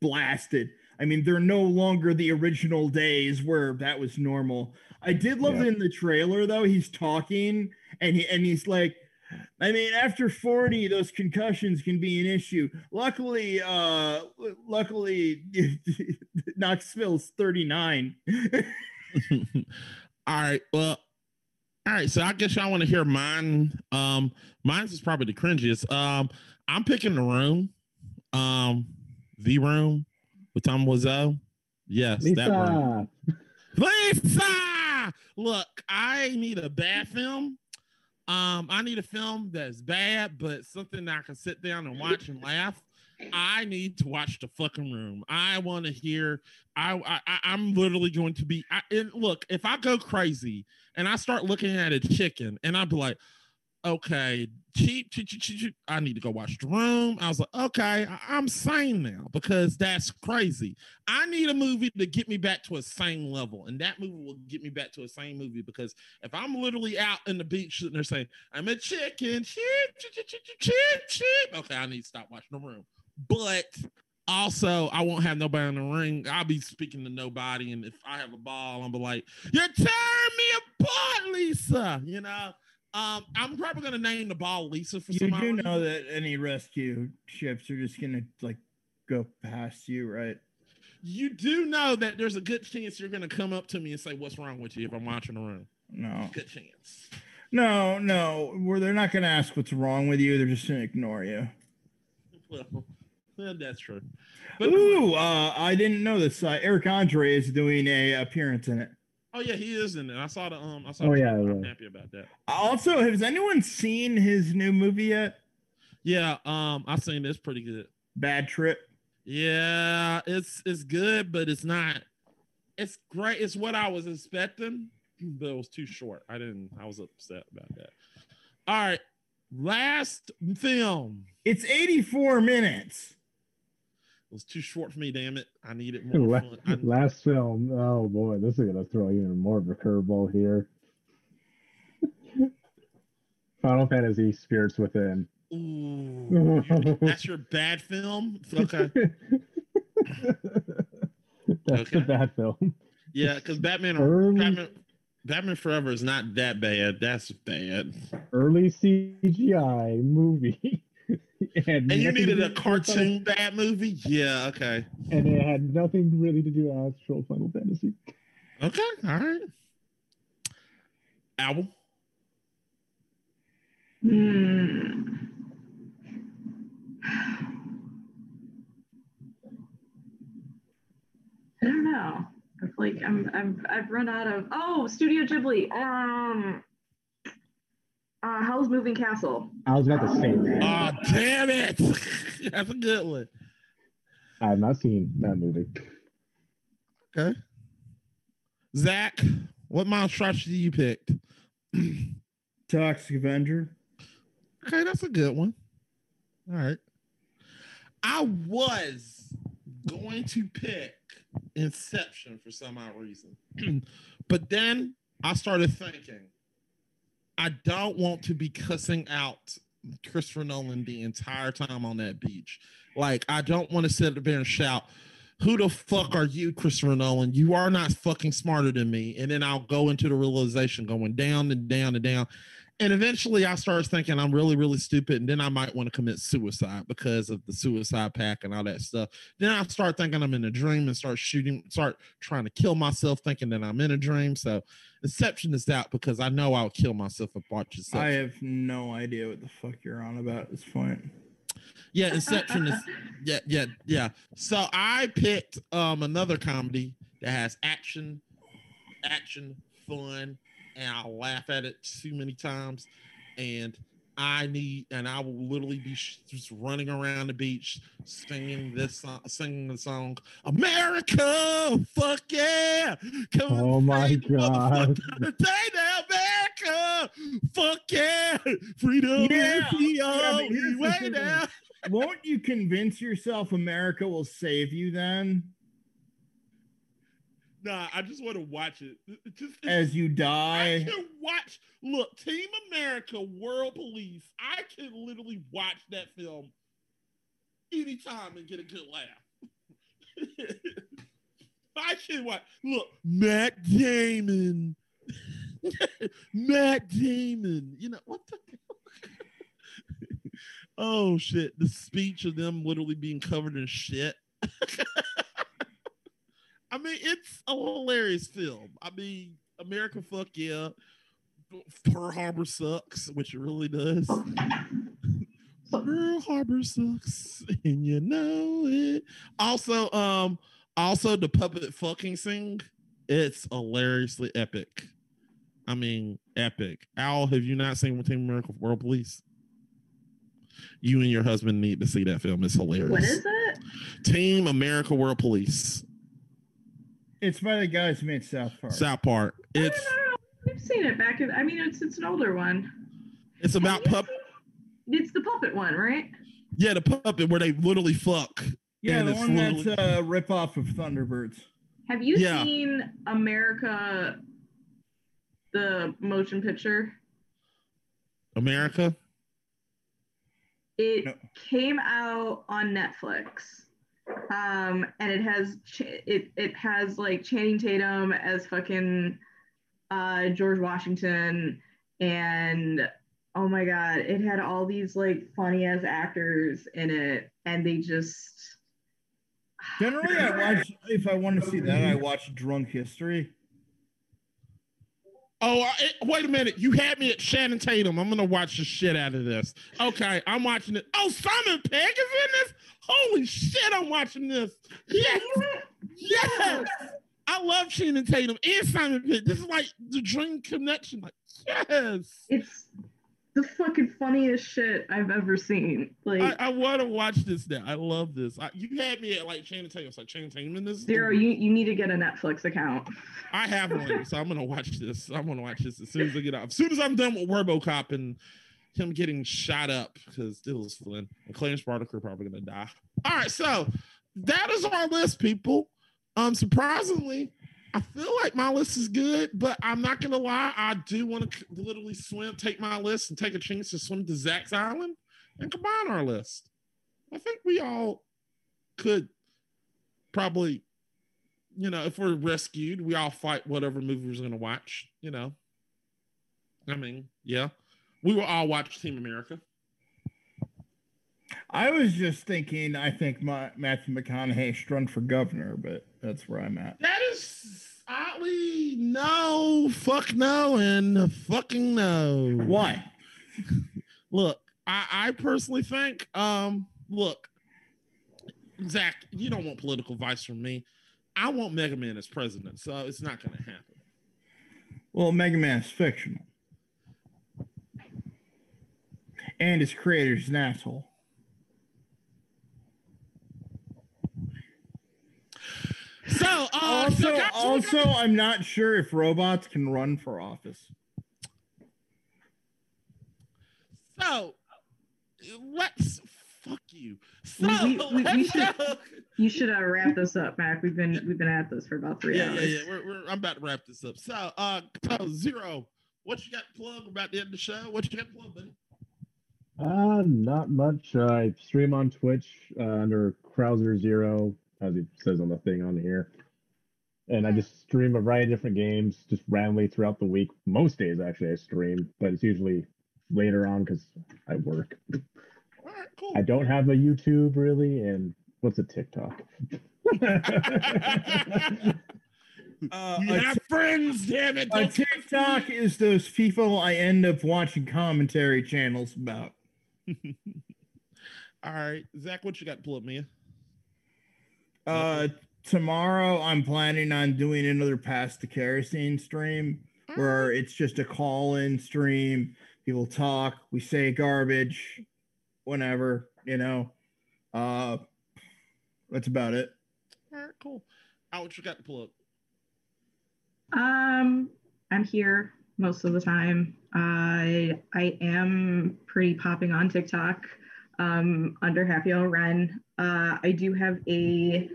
blasted. I mean, they're no longer the original days where that was normal. I did love Yeah. in the trailer though. He's talking and he and he's like, I mean, after 40, those concussions can be an issue. Luckily, uh luckily Knoxville's 39. all right. Well, all right. So I guess y'all want to hear mine. Um, mine's is probably the cringiest. Um, I'm picking the room. Um, the room with Tom Wiseau. Yes, that room. Lisa, Lisa, look, I need a bad film. Um, I need a film that's bad, but something that I can sit down and watch and laugh. I need to watch the fucking room. I want to hear. I, I I'm literally going to be. I, look, if I go crazy and I start looking at a chicken and be like, okay, cheap, cheap, cheap, cheap, cheap. I need to go watch the room. I was like, okay, I, I'm sane now because that's crazy. I need a movie to get me back to a sane level, and that movie will get me back to a sane movie because if I'm literally out in the beach sitting there saying, I'm a chicken, cheap, cheap, cheap, cheap, cheap, cheap, cheap. Okay, I need to stop watching the room. But also, I won't have nobody in the ring. I'll be speaking to nobody, and if I have a ball, I'm be like, "You tear me apart, Lisa." You know, Um, I'm probably gonna name the ball Lisa for some reason. You do know that any rescue ships are just gonna like go past you, right? You do know that there's a good chance you're gonna come up to me and say, "What's wrong with you?" If I'm watching the room, No, good chance. no, no. Where they're not gonna ask what's wrong with you. They're just gonna ignore you. Well, yeah, that's true. But Ooh, uh, I didn't know this. Uh, Eric Andre is doing a appearance in it. Oh yeah, he is in it. I saw the um. I saw. Oh, yeah. I'm happy about that. Also, has anyone seen his new movie yet? Yeah, um, I've seen this pretty good. Bad Trip. Yeah, it's it's good, but it's not. It's great. It's what I was expecting, but it was too short. I didn't. I was upset about that. All right, last film. It's 84 minutes. It was too short for me. Damn it! I needed more La- fun. I- Last film. Oh boy, this is gonna throw even more of a curveball here. Final Fantasy Spirits Within. Ooh, that's your bad film. Okay, That's Okay. the bad film. yeah, because Batman, Early- Batman, Batman Forever is not that bad. That's bad. Early CGI movie. and, And you needed a do with Final- cartoon bad movie. Yeah. Okay. and it had nothing really to do with actual Final Fantasy. Okay. All right. Album. Hmm. I don't know. I feel like I'm I'm I've run out of oh Studio Ghibli. Um uh Howl's Moving Castle. I was about to say that. Oh, damn it. That's a good one. I have not seen that movie. Okay. Zach, what monstrosity you picked? Toxic Avenger. Okay, that's a good one. All right. I was going to pick Inception for some odd reason. but then I started thinking, I don't want to be cussing out Christopher Nolan the entire time on that beach. Like, I don't want to sit up there and shout, Who the fuck are you, Christopher Nolan? You are not fucking smarter than me. And then I'll go into the realization going down and down and down. And eventually I started thinking I'm really, really stupid. And then I might want to commit suicide because of the suicide pack and all that stuff. Then I start thinking I'm in a dream and start shooting, start trying to kill myself, thinking that I'm in a dream. So Inception is out because I know I'll kill myself if I watch Inception. I have no idea what the fuck you're on about at this point. yeah, Inception is yeah, yeah, yeah. So I picked um another comedy that has action, action, fun, and I laugh at it too many times. And I need, and I will literally be just running around the beach singing this song, singing the song, America, fuck yeah! Come Oh my God. Today now, America, fuck yeah! Freedom Yeah, is the only the way now. Won't you convince yourself America will save you then Nah, I just want to watch it. Just as you die. I can watch. Look, Team America, World Police. I can literally watch that film anytime and get a good laugh. I can watch. Look, Matt Damon. Matt Damon. You know what the? oh shit! The speech of them literally being covered in shit. I mean, it's a hilarious film. I mean, America, fuck yeah. Pearl Harbor sucks, which it really does. Pearl Harbor sucks, and you know it. Also, um, also the puppet fucking scene. It's hilariously epic. I mean, epic. Al, have you not seen Team America World Police? You and your husband need to see that film. It's hilarious. What is it? Team America World Police. It's by the guys who made South Park. South Park. I It's don't know. We've seen it back in. I mean, it's it's an older one. it's about pup. It's the puppet one, right? Yeah, the puppet where they literally fuck. yeah, and the it's one that's a uh, rip off of Thunderbirds. Have you Yeah. seen America, the motion picture? America. It No. came out on Netflix, um, and it has ch- it it has like Channing Tatum as fucking uh, George Washington, and oh my god, it had all these like funny ass actors in it, and they just Generally, I watch if I want to see that, I watch Drunk History. Oh, I, wait a minute! You had me at Channing Tatum. I'm gonna watch the shit out of this. Okay, I'm watching it. Oh, Simon Pegg is in this. Holy shit! I'm watching this. Yes, yes. I love Channing Tatum and Simon Pegg. This is like the dream connection. Like, yes. it's the fucking funniest shit I've ever seen. Like I, I want to watch this now. I love this. I, you had me at like Channing Tatum. It's like Channing Tatum in this. Zero, you, you need to get a Netflix account. I have one, so I'm gonna watch this. I'm gonna watch this as soon as I get out. As soon as I'm done with RoboCop and him getting shot up because it was Flynn and Clarence Barnacle are probably gonna die. All right, so that is our list, people. Um, surprisingly, I feel like my list is good, but I'm not gonna lie. I do want to literally swim, take my list, and take a chance to swim to Zach's Island and combine our list. I think we all could probably, you know, if we're rescued, we all fight whatever movie we're gonna watch. You know, I mean, yeah, we will all watch Team America. I was just thinking. I think my, Matthew McConaughey should run for governor, but that's where I'm at. That is oddly no, fuck no, and fucking no. Why? Look, I, I personally think, um, look, Zach, you don't want political advice from me. I want Mega Man as president, so it's not going to happen. Well, Mega Man is fictional, and his creator's an asshole. So, uh, also, so guys, also, I'm not sure if robots can run for office. so let's fuck you. So We- we- we should- You should uh, wrap this up, Mac. We've been we've been at this for about three Yeah, yeah, hours. yeah. We're, we're, I'm about to wrap this up. So, uh, so zero. What you got to plug? We're about to end of the show. What you got to plug, buddy? Uh, not much. Uh, I stream on Twitch uh, under Krauser Zero, as it says on the thing on here. And I just stream a variety of different games just randomly throughout the week. Most days, actually, I stream, but it's usually later on because I work. Cool. I don't have a YouTube really, and what's a TikTok? Uh, you a, have friends, damn it. a TikTok is those people I end up watching commentary channels about. All right, Zach, what you got to plug, man? Uh, tomorrow I'm planning on doing another past the Kerosene stream where it's just a call-in stream. People talk, we say garbage, whenever, you know. Uh, that's about it. All right, cool. Out, what you got to pull up? Um, I'm here most of the time. I I am pretty popping on TikTok um, under Happy Hour Ren. Uh, I do have a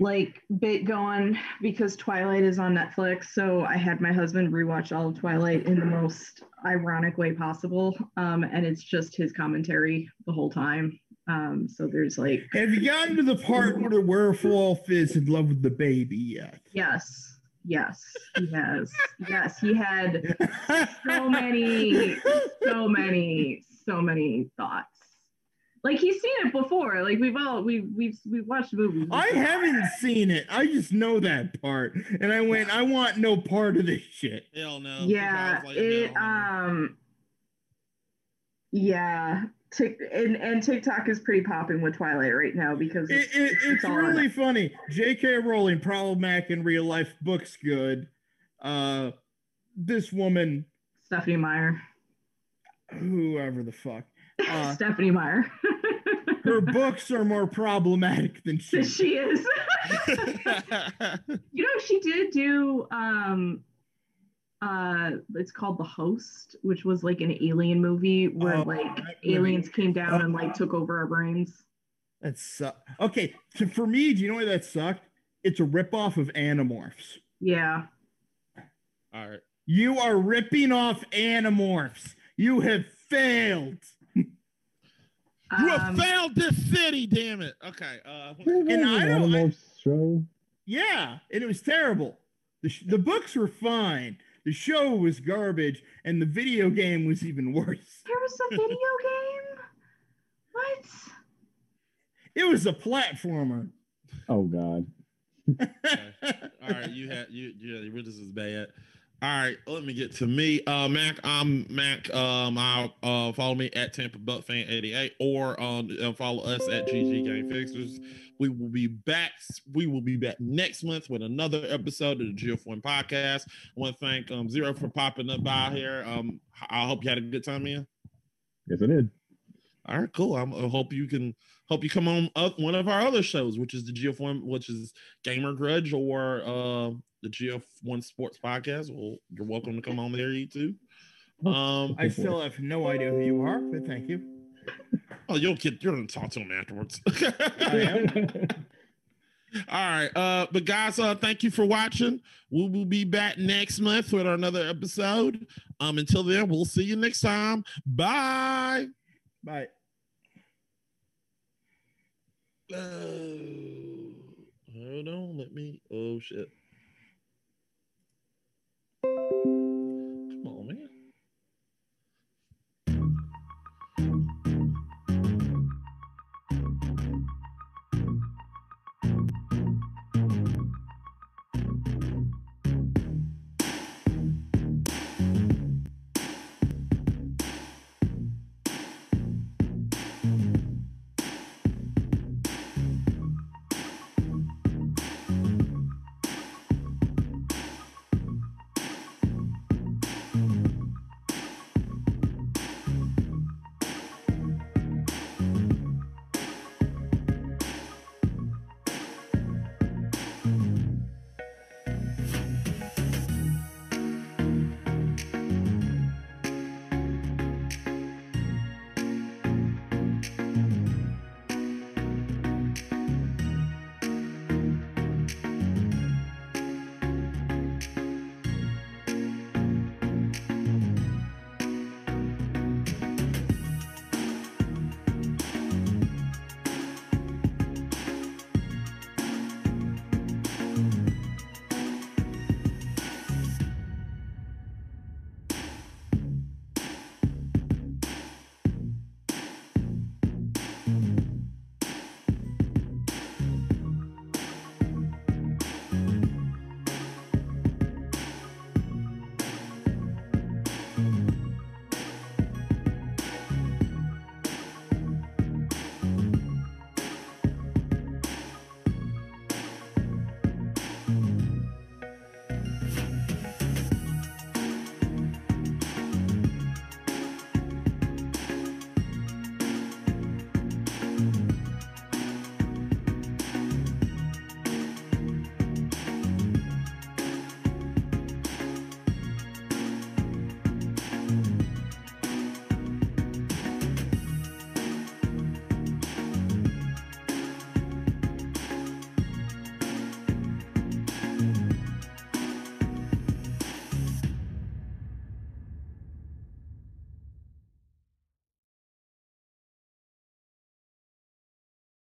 like bit going because Twilight is on Netflix. So I had my husband rewatch all of Twilight in the most ironic way possible. Um, and it's just his commentary the whole time. Um, so there's like Have you gotten to the part where the werewolf is in love with the baby yet? yes, yes, he has. yes, he had so many, so many, so many thoughts. Like he's seen it before. Like we've all we've we've we've watched movies. I haven't seen it. I just know that part. And I went, I want no part of this shit. Hell no. Yeah, like, it no. um yeah. Tik and, and TikTok is pretty popping with Twilight right now because it's, it, it's all on really it. funny. J.K. Rowling, problematic in real life, books good. Uh, this woman, Stephenie Meyer. whoever the fuck, Uh, Stephenie Meyer. her books are more problematic than she. she is. You know, she did do um uh it's called The Host, which was like an alien movie where Oh, like that movie. aliens came down and like took over our brains. That sucked. Okay, so for me, do you know why that sucked? It's a ripoff of Animorphs. Yeah. All right. You are ripping off Animorphs. You have failed. You have Um, failed this city, damn it. Okay. Uh, And I don't- Animorphs show. Yeah, and it was terrible. The, sh- the books were fine. The show was garbage, and the video game was even worse. There was a video game? What? It was a platformer. Oh God. All right, you had you yeah, this is bad. All right, let me get to me. Uh Mac, I'm Mac. Um I'll uh follow me at Tampa Buck Fan 88 or um uh, follow us at GG Game Fixers. We will be back. We will be back next month with another episode of the GF1 podcast. I want to thank um Zero for popping up by here. Um I hope you had a good time, man. Yes, I did. All right, cool. I'm, I hope you can hope you come on up one of our other shows, which is the GF1, which is Gamer Grudge or uh, the GF1 Sports Podcast. Well, you're welcome to come on there, you too. Um, I still have no idea who you are, but thank you. oh, you'll get you're gonna talk to him afterwards. I am. All right, uh, but guys, uh, thank you for watching. We will be back next month with another episode. Um, until then, we'll see you next time. Bye. Bye. Oh, hold on, let me. Oh shit.